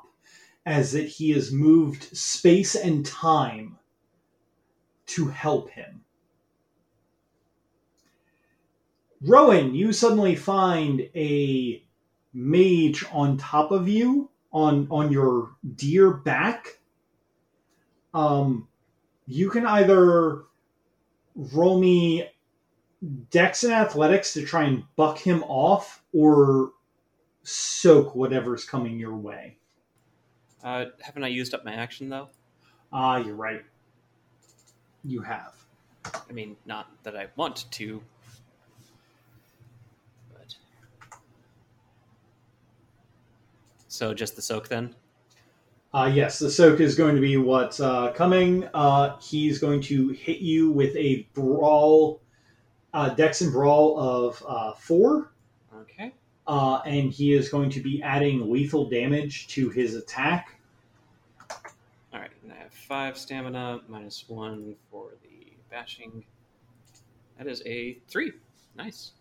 as that he has moved space and time to help him. Rowan, you suddenly find a mage on top of you on on your deer back. Um you can either roll me dex and athletics to try and buck him off or soak whatever's coming your way. uh, haven't I used up my action though? Ah, you're right. You have. I mean, not that I want to, but so just the soak then. Uh, yes, the soak is going to be what's uh, coming. Uh, he's going to hit you with a brawl, uh, dex and brawl of uh, four, Okay. uh, and he is going to be adding lethal damage to his attack. All right. And I have five stamina minus one for the bashing. That is a three. Nice.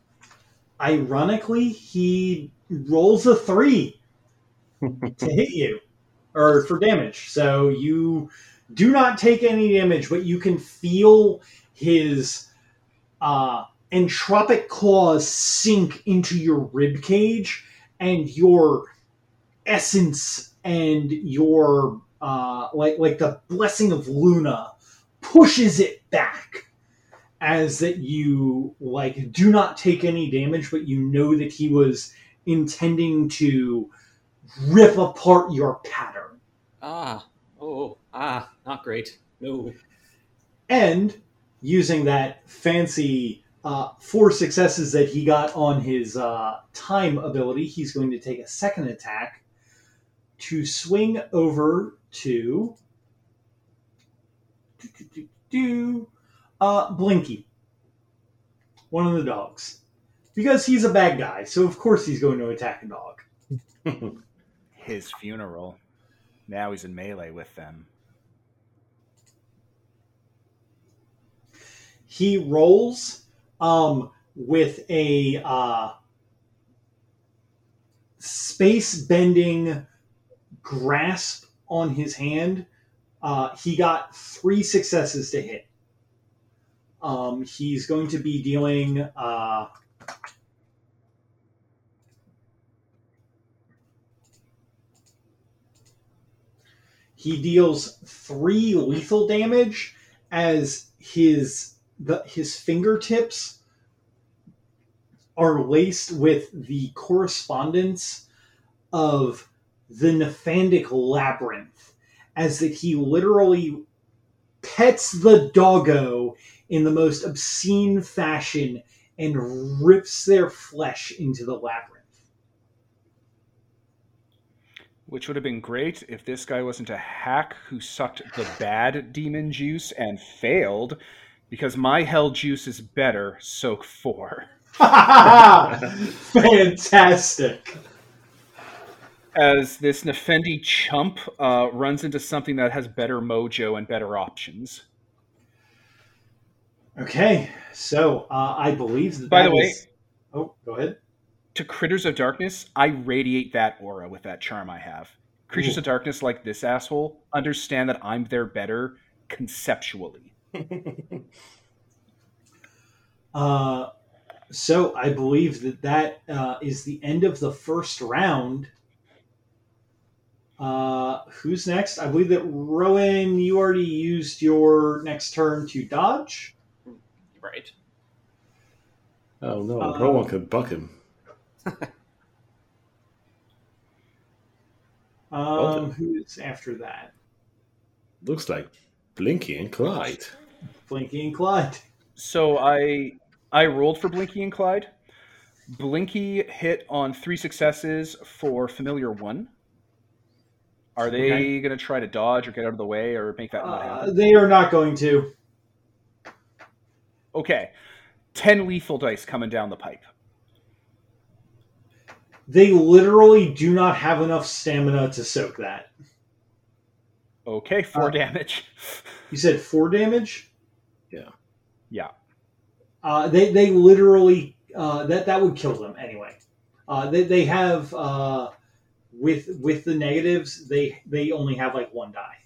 Ironically, he rolls a three to hit you or for damage. So you do not take any damage, but you can feel his uh, entropic claws sink into your rib cage, and your essence and your uh, like like the blessing of Luna pushes it back as that you like do not take any damage, but you know that he was intending to rip apart your pattern. Ah, oh, ah, not great. No. And using that fancy uh, four successes that he got on his uh, time ability, he's going to take a second attack to swing over to do, uh, Blinky, one of the dogs, because he's a bad guy. So of course he's going to attack a dog. His funeral. Now he's in melee with them. he rolls um, with a uh, space bending grasp on his hand. Uh, he got three successes to hit. Um, he's going to be dealing. Uh, he deals three lethal damage as his the his fingertips are laced with the correspondence of the Nephandic labyrinth, as that he literally pets the doggo in the most obscene fashion and rips their flesh into the labyrinth. Which would have been great if this guy wasn't a hack who sucked the bad demon juice and failed, because my hell juice is better, soak four. Fantastic. As this Nephandi chump uh, runs into something that has better mojo and better options. Okay, so uh, I believe that. By the way- is- oh, go ahead. To Critters of Darkness, I radiate that aura with that charm I have. Creatures Ooh. of Darkness, like this asshole, understand that I'm their better conceptually. Uh, so I believe that that uh, is the end of the first round. Uh, who's next? I believe that Rowan, you already used your next turn to dodge. Right. Oh no, Uh, no one can buck him. Um, who's after that? Looks like Blinky and Clyde. Blinky and Clyde. So I I rolled for Blinky and Clyde. Blinky hit on three successes for familiar one. Are they Okay. going to try to dodge or get out of the way or make that not Uh, happen? they are not going to. Okay, ten lethal dice coming down the pipe. They literally do not have enough stamina to soak that. Okay, four Uh, damage. You said four damage. Yeah. Yeah. Uh, they they literally uh, that that would kill them anyway. Uh, they they have uh, with with the negatives they they only have like one die.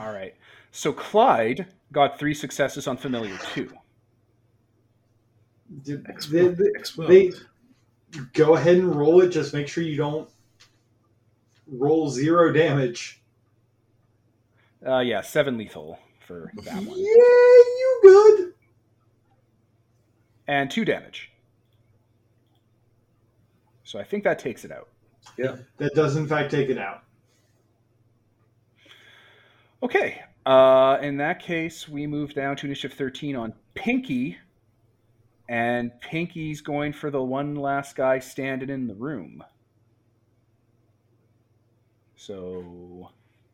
All right. So Clyde got three successes on familiar two. Did- Explode. they- Explode. they- go ahead and roll it. Just make sure you don't roll zero damage. Uh, yeah, seven lethal for that one. Yeah, you good. and two damage. So I think that takes it out. Yeah, that does in fact take it out. Okay. Uh, in that case, we move down to initiative 13 on Pinky. And Pinky's going for the one last guy standing in the room. So,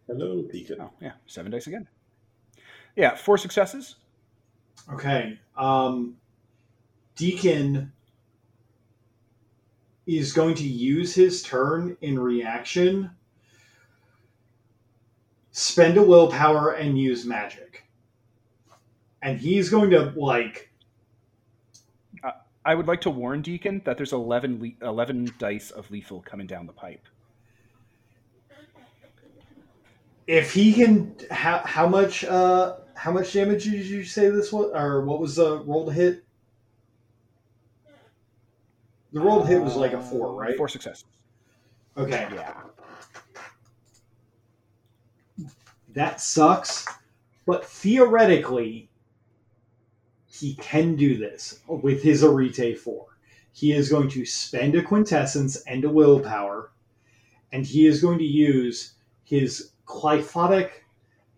Hello, Deacon. oh, yeah, seven dice again. Yeah, four successes. Okay. Um, Deacon is going to use his turn in reaction, spend a willpower, and use magic. And he's going to, like, I would like to warn Deacon that there's 11, le- 11 dice of lethal coming down the pipe. if he can, how, how much, uh, how much damage did you say this was, or what was the roll to hit? The roll to hit was like a four, Uh, right? Four successes. Okay. Yeah. That sucks, but theoretically, he can do this with his Arete 4. He is going to spend a quintessence and a willpower, and he is going to use his Qliphothic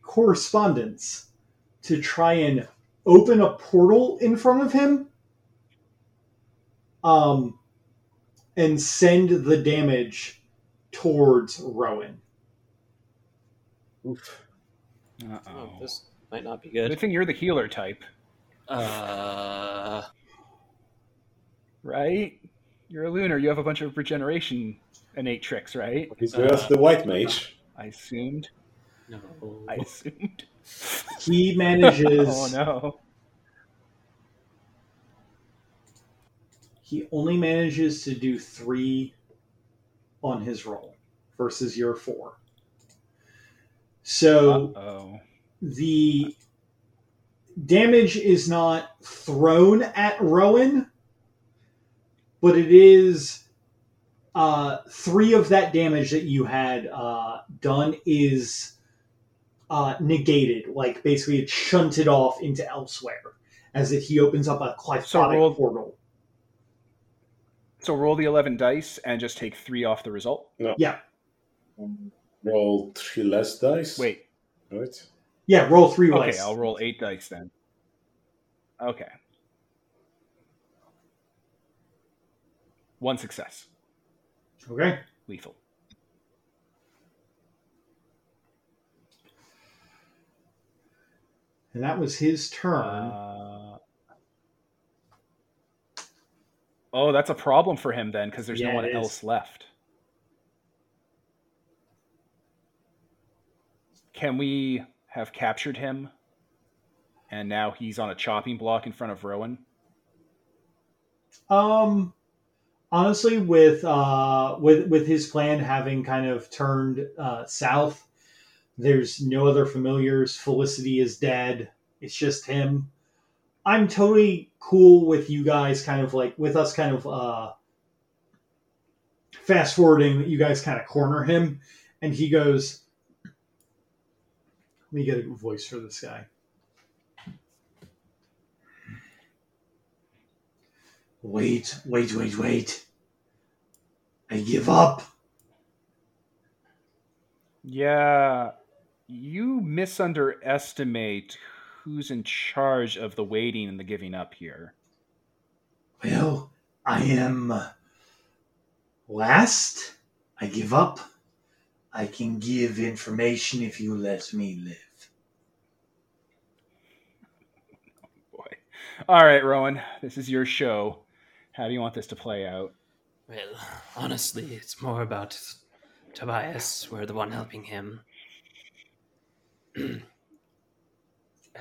correspondence to try and open a portal in front of him um, and send the damage towards Rowan. Oof. Oh, Uh-oh. this might not be Good good. thing you're the healer type, Uh, right? You're a lunar. You have a bunch of regeneration innate tricks, right? He's just the white mage. I assumed. no. I assumed. He manages. oh no. He only manages to do three on his roll versus your four. So oh. the damage is not thrown at Rowan, but it is uh, three of that damage that you had uh, done is uh, negated. Like basically, it's shunted off into elsewhere as if he opens up a So qliphothic roll- portal. So roll the eleven dice and just take three off the result. Yeah, Roll three less dice. Wait. Right? Yeah. Roll three Okay, dice. I'll roll eight dice then. Okay. One success. Okay. Lethal. And that was his turn. Uh, oh, that's a problem for him then, because there's Yeah, no one else left. Can we have captured him? And now he's on a chopping block in front of Rowan. Um, honestly, with uh, with with his plan having kind of turned uh, south, there's no other familiars. Felicity is dead. It's just him. I'm totally cool with you guys, kind of like with us, kind of uh, fast forwarding that you guys kind of corner him, and he goes. Let me get a voice for this guy. Wait, wait, wait, wait. I give up. Yeah, you misunderestimate who's in charge of the waiting and the giving up here. Well, I am last. I give up. I can give information if you let me live. Oh Boy. All right, Rowan, this is your show. How do you want this to play out? well, honestly, it's more about Tobias. We're the one helping him.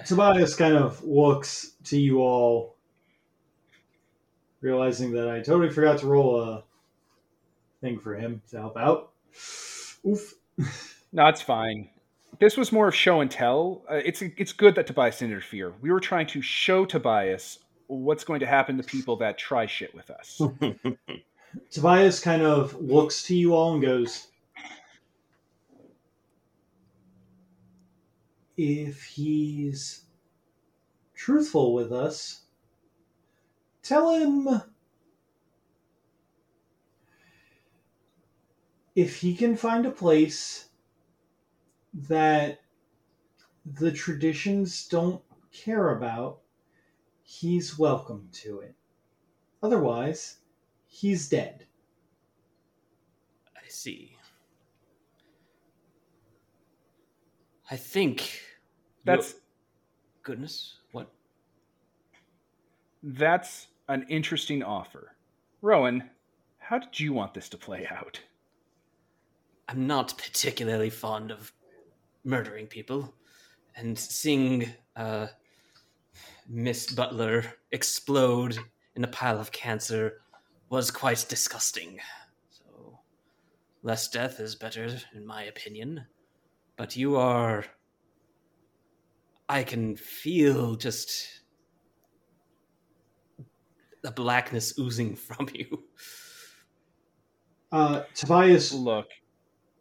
Tobias kind of looks to you all, realizing that I totally forgot to roll a thing for him to help out. Oof. No, it's fine. This was more of show and tell. Uh, it's it's good that Tobias didn't interfere. We were trying to show Tobias what's going to happen to people that try shit with us. Tobias kind of looks to you all and goes, If he's truthful with us, tell him if he can find a place that the traditions don't care about, he's welcome to it. Otherwise, he's dead. I see. I think That's goodness. What? that's an interesting offer. Rowan, how did you want this to play out? I'm not particularly fond of murdering people, and seeing uh, Miss Butler explode in a pile of cancer was quite disgusting. So, less death is better, in my opinion. But you are. I can feel just the blackness oozing from you. Uh, Tobias Look,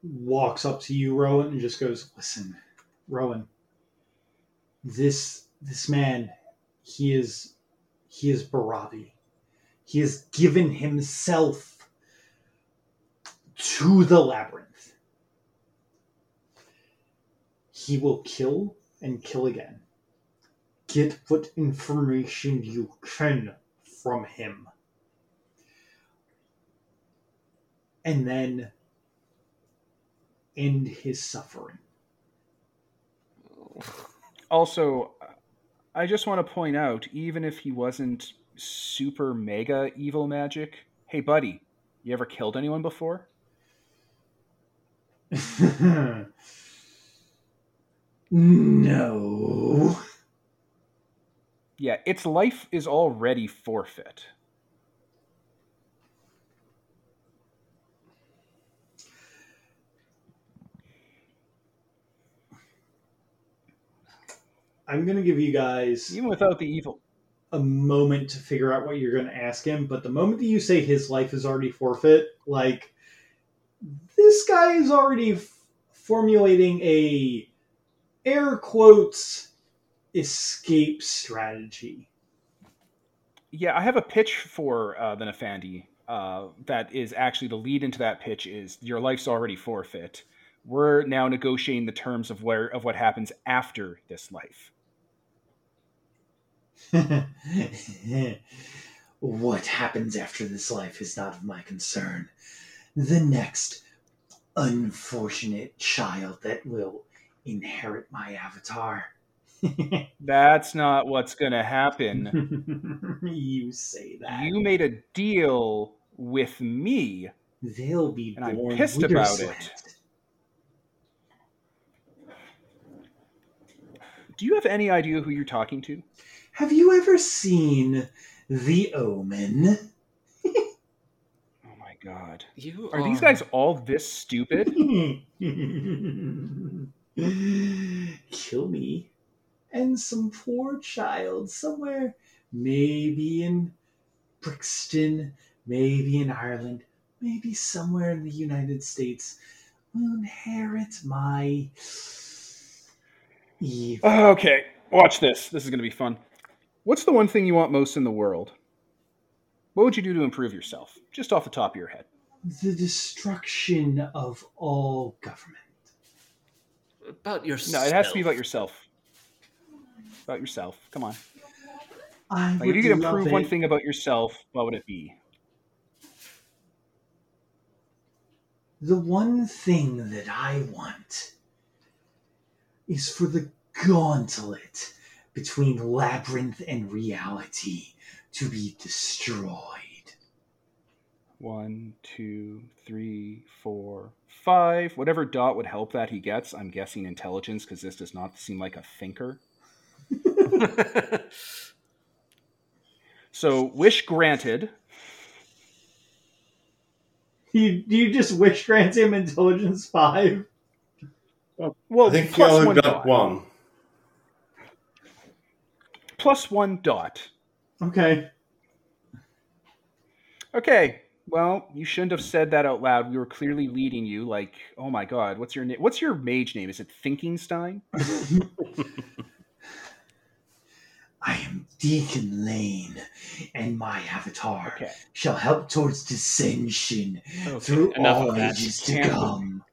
walks up to you, Rowan, and just goes, "Listen, Rowan. This this man, he is he is Barabbi. He has given himself to the labyrinth. He will kill and kill again. Get what information you can from him. And then end his suffering. Also, I just want to point out, even if he wasn't super mega evil magic, hey buddy, you ever killed anyone before? no. Yeah, its life is already forfeit. I'm going to give you guys Even without the evil. a moment to figure out what you're going to ask him, but the moment that you say his life is already forfeit, like this guy is already f- formulating a air quotes escape strategy. Yeah, I have a pitch for uh, the Nephandi uh, that is actually the lead into that pitch is your life's already forfeit. We're now negotiating the terms of where of what happens after this life. what happens after this life is not of my concern. The next unfortunate child that will inherit my avatar. That's not what's going to happen. you say that. You made a deal with me. They'll be And I'm pissed about it. Do you have any idea who you're talking to? Have you ever seen The Omen? Oh my god. You Are these guys all this stupid? Kill me and some poor child somewhere, maybe in Brixton, maybe in Ireland, maybe somewhere in the United States, will inherit my evil. Okay, watch this. This is going to be fun. What's the one thing you want most in the world? What would you do to improve yourself? Just off the top of your head. the destruction of all government. about yourself. No, it has to be about yourself. About yourself. Come on. I Like, would if you could love improve one thing about yourself, what would it be? The one thing that I want is for the gauntlet between labyrinth and reality to be destroyed. One, two, three, four, five. Whatever dot would help that he gets. I'm guessing intelligence because this does not seem like a thinker. So, wish granted. You you just wish grant him intelligence five? Well, I think you plus only one got dot. one. Plus one dot. Okay. Okay. Well, you shouldn't have said that out loud. We were clearly leading you. Like, oh my god, what's your name? What's your mage name? Is it Thinkingstein? I am Deacon Lane, and my avatar Okay. shall help towards dissension Okay, through enough all ages to Can't come.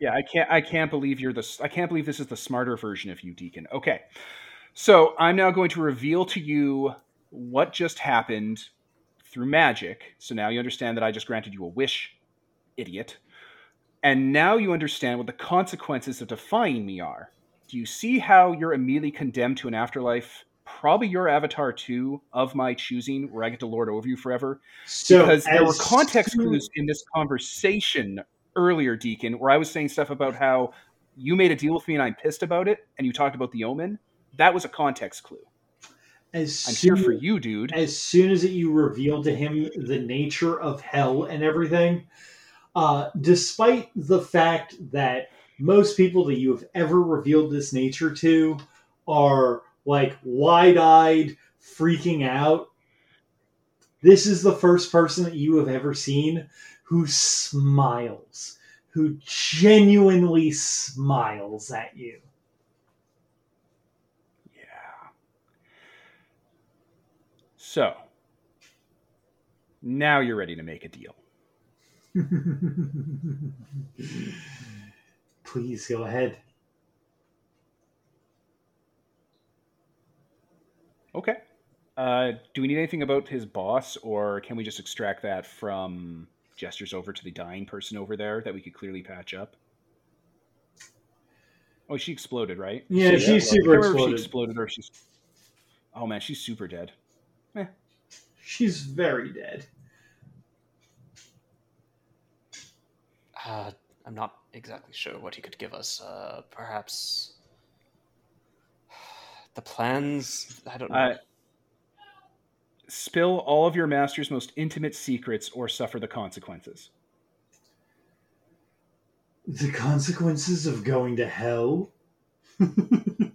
Yeah, I can't. I can't believe you're the. I can't believe this is the smarter version of you, Deacon. Okay, so I'm now going to reveal to you what just happened through magic. So now you understand that I just granted you a wish, idiot. And now you understand what the consequences of defying me are. Do you see how you're immediately condemned to an afterlife? Probably your avatar too, of my choosing, where I get to lord over you forever So because there were context clues in this conversation earlier, Deacon, where I was saying stuff about how you made a deal with me and I'm pissed about it, and you talked about the omen. That was a context clue. As I'm here soon- for you, dude. as soon as you reveal to him the nature of hell and everything, uh, despite the fact that most people that you have ever revealed this nature to are like wide eyed, freaking out, this is the first person that you have ever seen who smiles, who genuinely smiles at you. So now you're ready to make a deal. Please go ahead. Okay. Uh, do we need anything about his boss, or can we just extract that from gestures over to the dying person over there that we could clearly patch up? Oh, she exploded, right? Yeah, she's yeah, super exploded. she exploded, or she's. Oh man, she's super dead. She's very dead. Uh, I'm not exactly sure what he could give us. Uh, perhaps the plans. I don't know. Uh, spill all of your master's most intimate secrets, or suffer the consequences. The consequences of going to hell.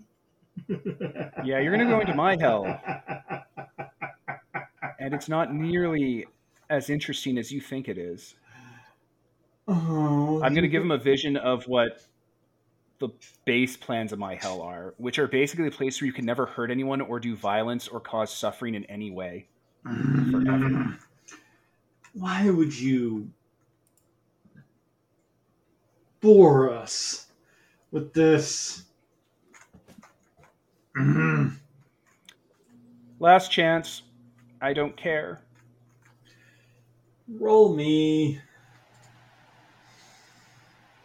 Yeah, you're gonna go into my hell. and it's not nearly as interesting as you think it is. Oh, I'm going to give him a vision of what the base plans of my hell are, which are basically a place where you can never hurt anyone or do violence or cause suffering in any way. forever. Why would you bore us with this? Mhm. Last chance. I don't care. Roll me.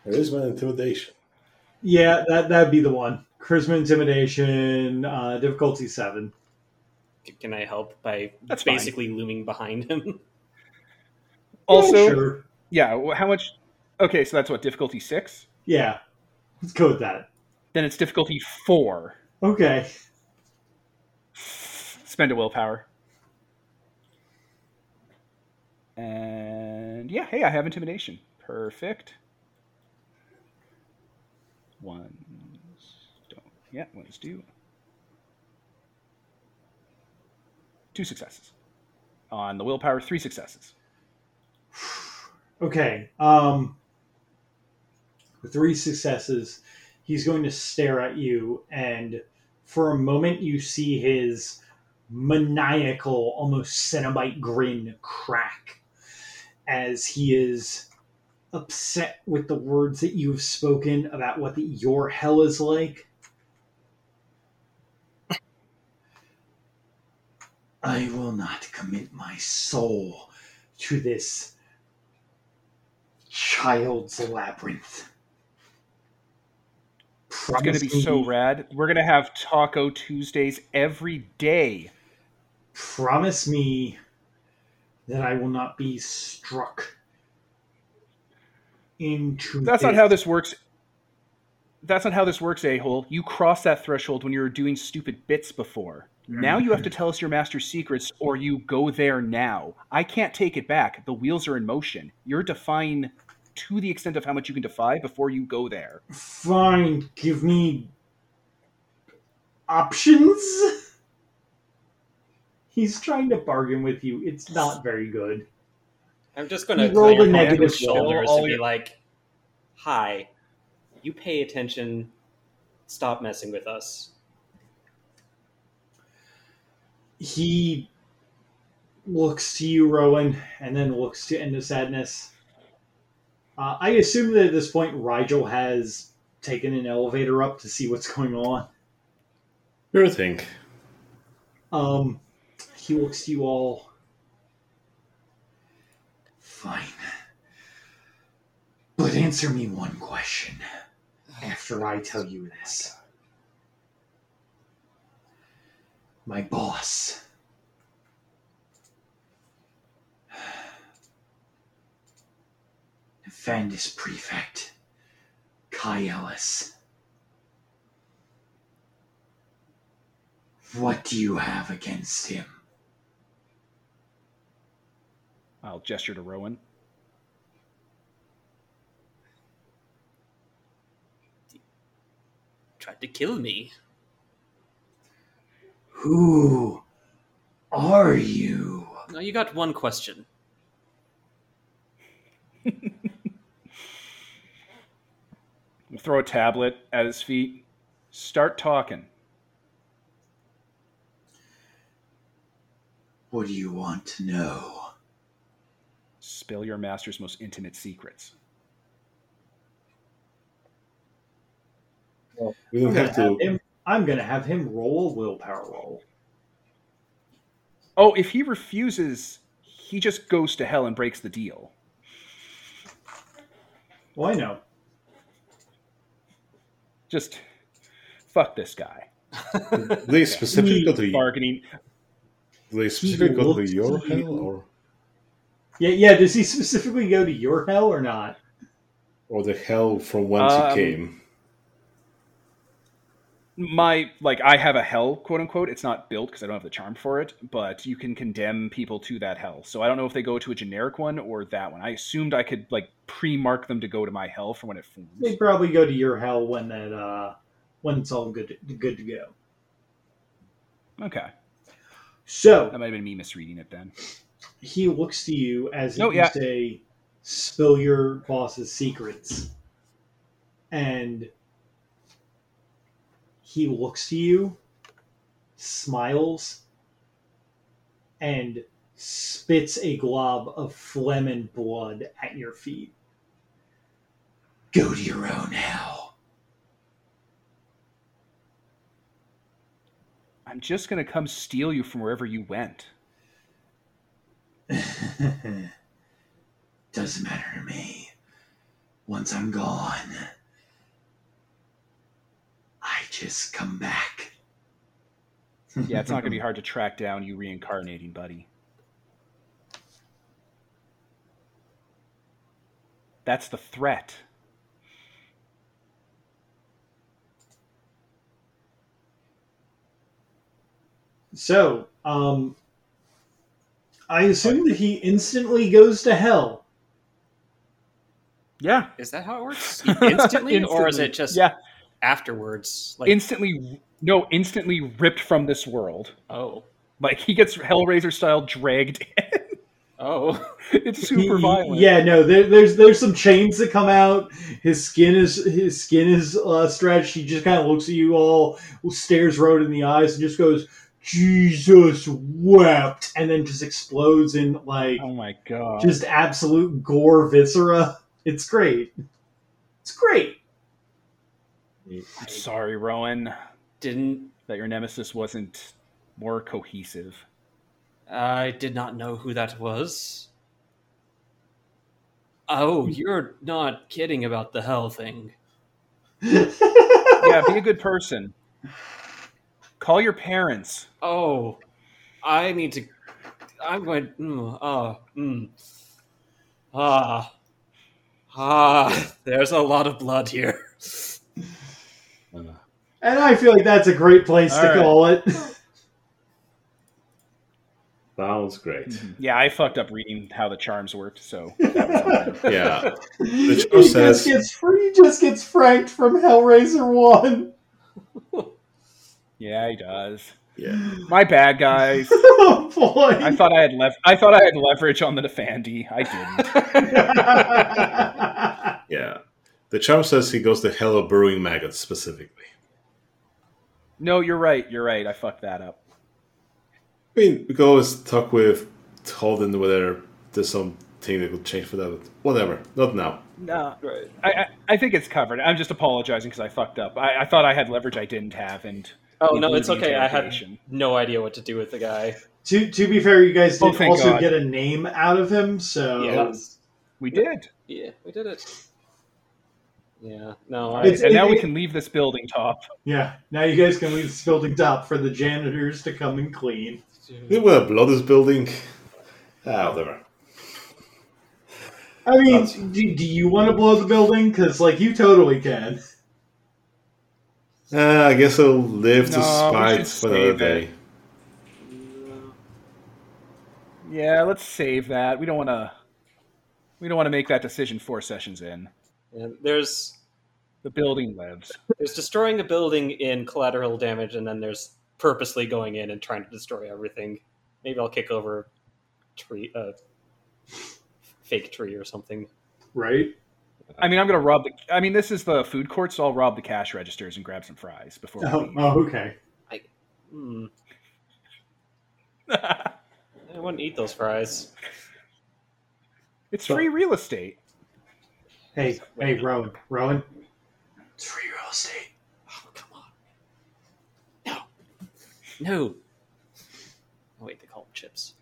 There is my intimidation. Yeah, that that'd be the one. Charisma, intimidation, uh, difficulty seven. Can I help by That's fine. basically looming behind him? Also, yeah, sure. yeah, how much? Okay, so that's what difficulty six. Yeah, let's go with that. Then it's difficulty four. Okay. Spend a willpower. And yeah, hey, I have intimidation. Perfect. One's don't. Yeah, one's due. Two successes. On the willpower, three successes. Okay. Um, three successes, he's going to stare at you, and for a moment, you see his maniacal, almost Cenobite grin crack as he is upset with the words that you have spoken about what the, your hell is like. I will not commit my soul to this child's labyrinth. It's going to be so rad. We're going to have Taco Tuesdays every day. Promise me that I will not be struck into. That's not how this works. That's not how this works, a hole. You crossed that threshold when you were doing stupid bits before. Now you have to tell us your master's secrets, or you go there now. I can't take it back. The wheels are in motion. You're defying to the extent of how much you can defy before you go there. Fine, give me options. He's trying to bargain with you. It's not very good. I'm just going to roll the negative shoulders and be your- like, "Hi, you pay attention. Stop messing with us." He looks to you, Rowan, and then looks to End of Sadness. Uh, I assume that at this point, Rigel has taken an elevator up to see what's going on. Sure thing. Um, he looks you all. Fine. But answer me one question after I tell you this. My boss. Vandis Prefect, Kai Ellis. What do you have against him? I'll gesture to Rowan. Tried to kill me. Who are you? Now you got one question. Throw a tablet at his feet. Start talking. What do you want to know? Spill your master's most intimate secrets. We don't I'm gonna have to. him, I'm gonna have him roll a willpower roll. Oh, if he refuses, he just goes to hell and breaks the deal. Well, I know. Just fuck this guy. Do they specifically He to Bargaining. do they specifically go to your hell or Yeah, yeah. Does he specifically go to your hell or not? or the hell from whence Um, you came? my like I have a hell, quote unquote. It's not built because I don't have the charm for it, but you can condemn people to that hell. So I don't know if they go to a generic one or that one. I assumed I could like pre-mark them to go to my hell for when it forms. They probably go to your hell when that uh when it's all good to, good to go. Okay, So that might have been me misreading it then. He looks to you as Oh, if yeah. you say, "Spill your boss's secrets," and he looks to you, smiles, and spits a glob of phlegm and blood at your feet. Go to your own hell. I'm just gonna come steal you from wherever you went. Doesn't matter to me. Once I'm gone, I just come back. Yeah, it's not gonna be hard to track down you reincarnating, buddy. That's the threat. So, um, I assume that he instantly goes to hell. Yeah, Is that how it works? Instantly, or is it just yeah afterwards? Like, instantly? No, instantly ripped from this world. oh, Like he gets Hellraiser style dragged in. oh, it's super violent. Yeah, no, there, there's there's some chains that come out. His skin is his skin is uh, stretched. He just kind of looks at you all, stares Road in the eyes, and just goes, "Jesus wept," and then just explodes in like Oh my god. just absolute gore viscera. It's great. It's great. I'm sorry, Rowan, didn't that your nemesis wasn't more cohesive. I did not know who that was. Oh, you're not kidding about the hell thing. Yeah, be a good person. Call your parents. Oh, I need to. I'm going. Mm, ah, mm, ah, ah. There's a lot of blood here. Uh, And I feel like that's a great place All to right. call it. sounds great. Yeah, I fucked up reading how the charms worked, so that was on me. Yeah. he says- just gets he just gets franked from Hellraiser One. Yeah, he does. Yeah. My bad, guys. oh boy! I thought I had lev- I thought I had leverage on the Nephandi. I didn't. Yeah. The charm says he goes to hell of brewing maggots specifically. No, you're right. You're right. I fucked that up. I mean, we could always talk with Holden whether there's something that could change for that. but Whatever. Not now. No, I, I I think it's covered. I'm just apologizing because I fucked up. I, I thought I had leverage I didn't have, and Oh no, it's okay. I had no idea what to do with the guy. to to be fair, you guys Oh, did thank also God. get a name out of him, so Yes. we did. Yeah, we did it. Yeah. No, I, right, It's- and now it- we can leave this building top. yeah. Now you guys can leave this building top for the janitors to come and clean. You want to blow this building? Ah, whatever. I mean, do, do you want to blow the building? Because like you totally can. Uh, I guess I'll live to No, spite for another day. Yeah, let's save that. We don't want to. We don't want to make that decision four sessions in. yeah, there's The building lives. there's destroying a building in collateral damage, and then there's purposely going in and trying to destroy everything. Maybe I'll kick over a tree, a fake tree or something. Right? I mean, I'm gonna rob the. I mean, this is the food court, so I'll rob the cash registers and grab some fries before. Oh, leave. oh okay. Hmm. I wouldn't eat those fries. it's free real estate. Hey, hey, Rowan, Rowan. It's free real estate. Oh, come on. No. No. Oh, wait, they call them chips.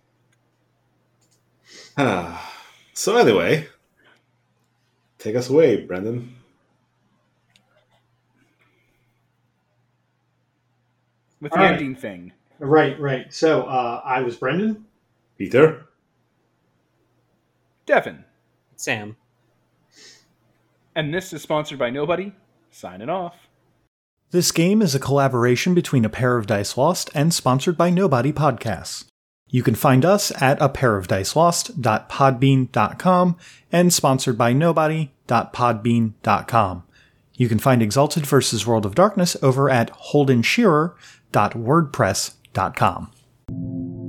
Ah. so anyway, take us away, Brendan. With the All right. ending thing. Right, right. So uh, I was Brendan. Peter. Devin. Sam. And this is sponsored by Nobody. Signing off. This game is a collaboration between A Pair of Dice Lost and sponsored by Nobody Podcasts. You can find us at a pair of dice lost.podbean.com and sponsored by nobody.podbean.com. You can find Exalted vs. World of Darkness over at holdenshearer.wordpress.com.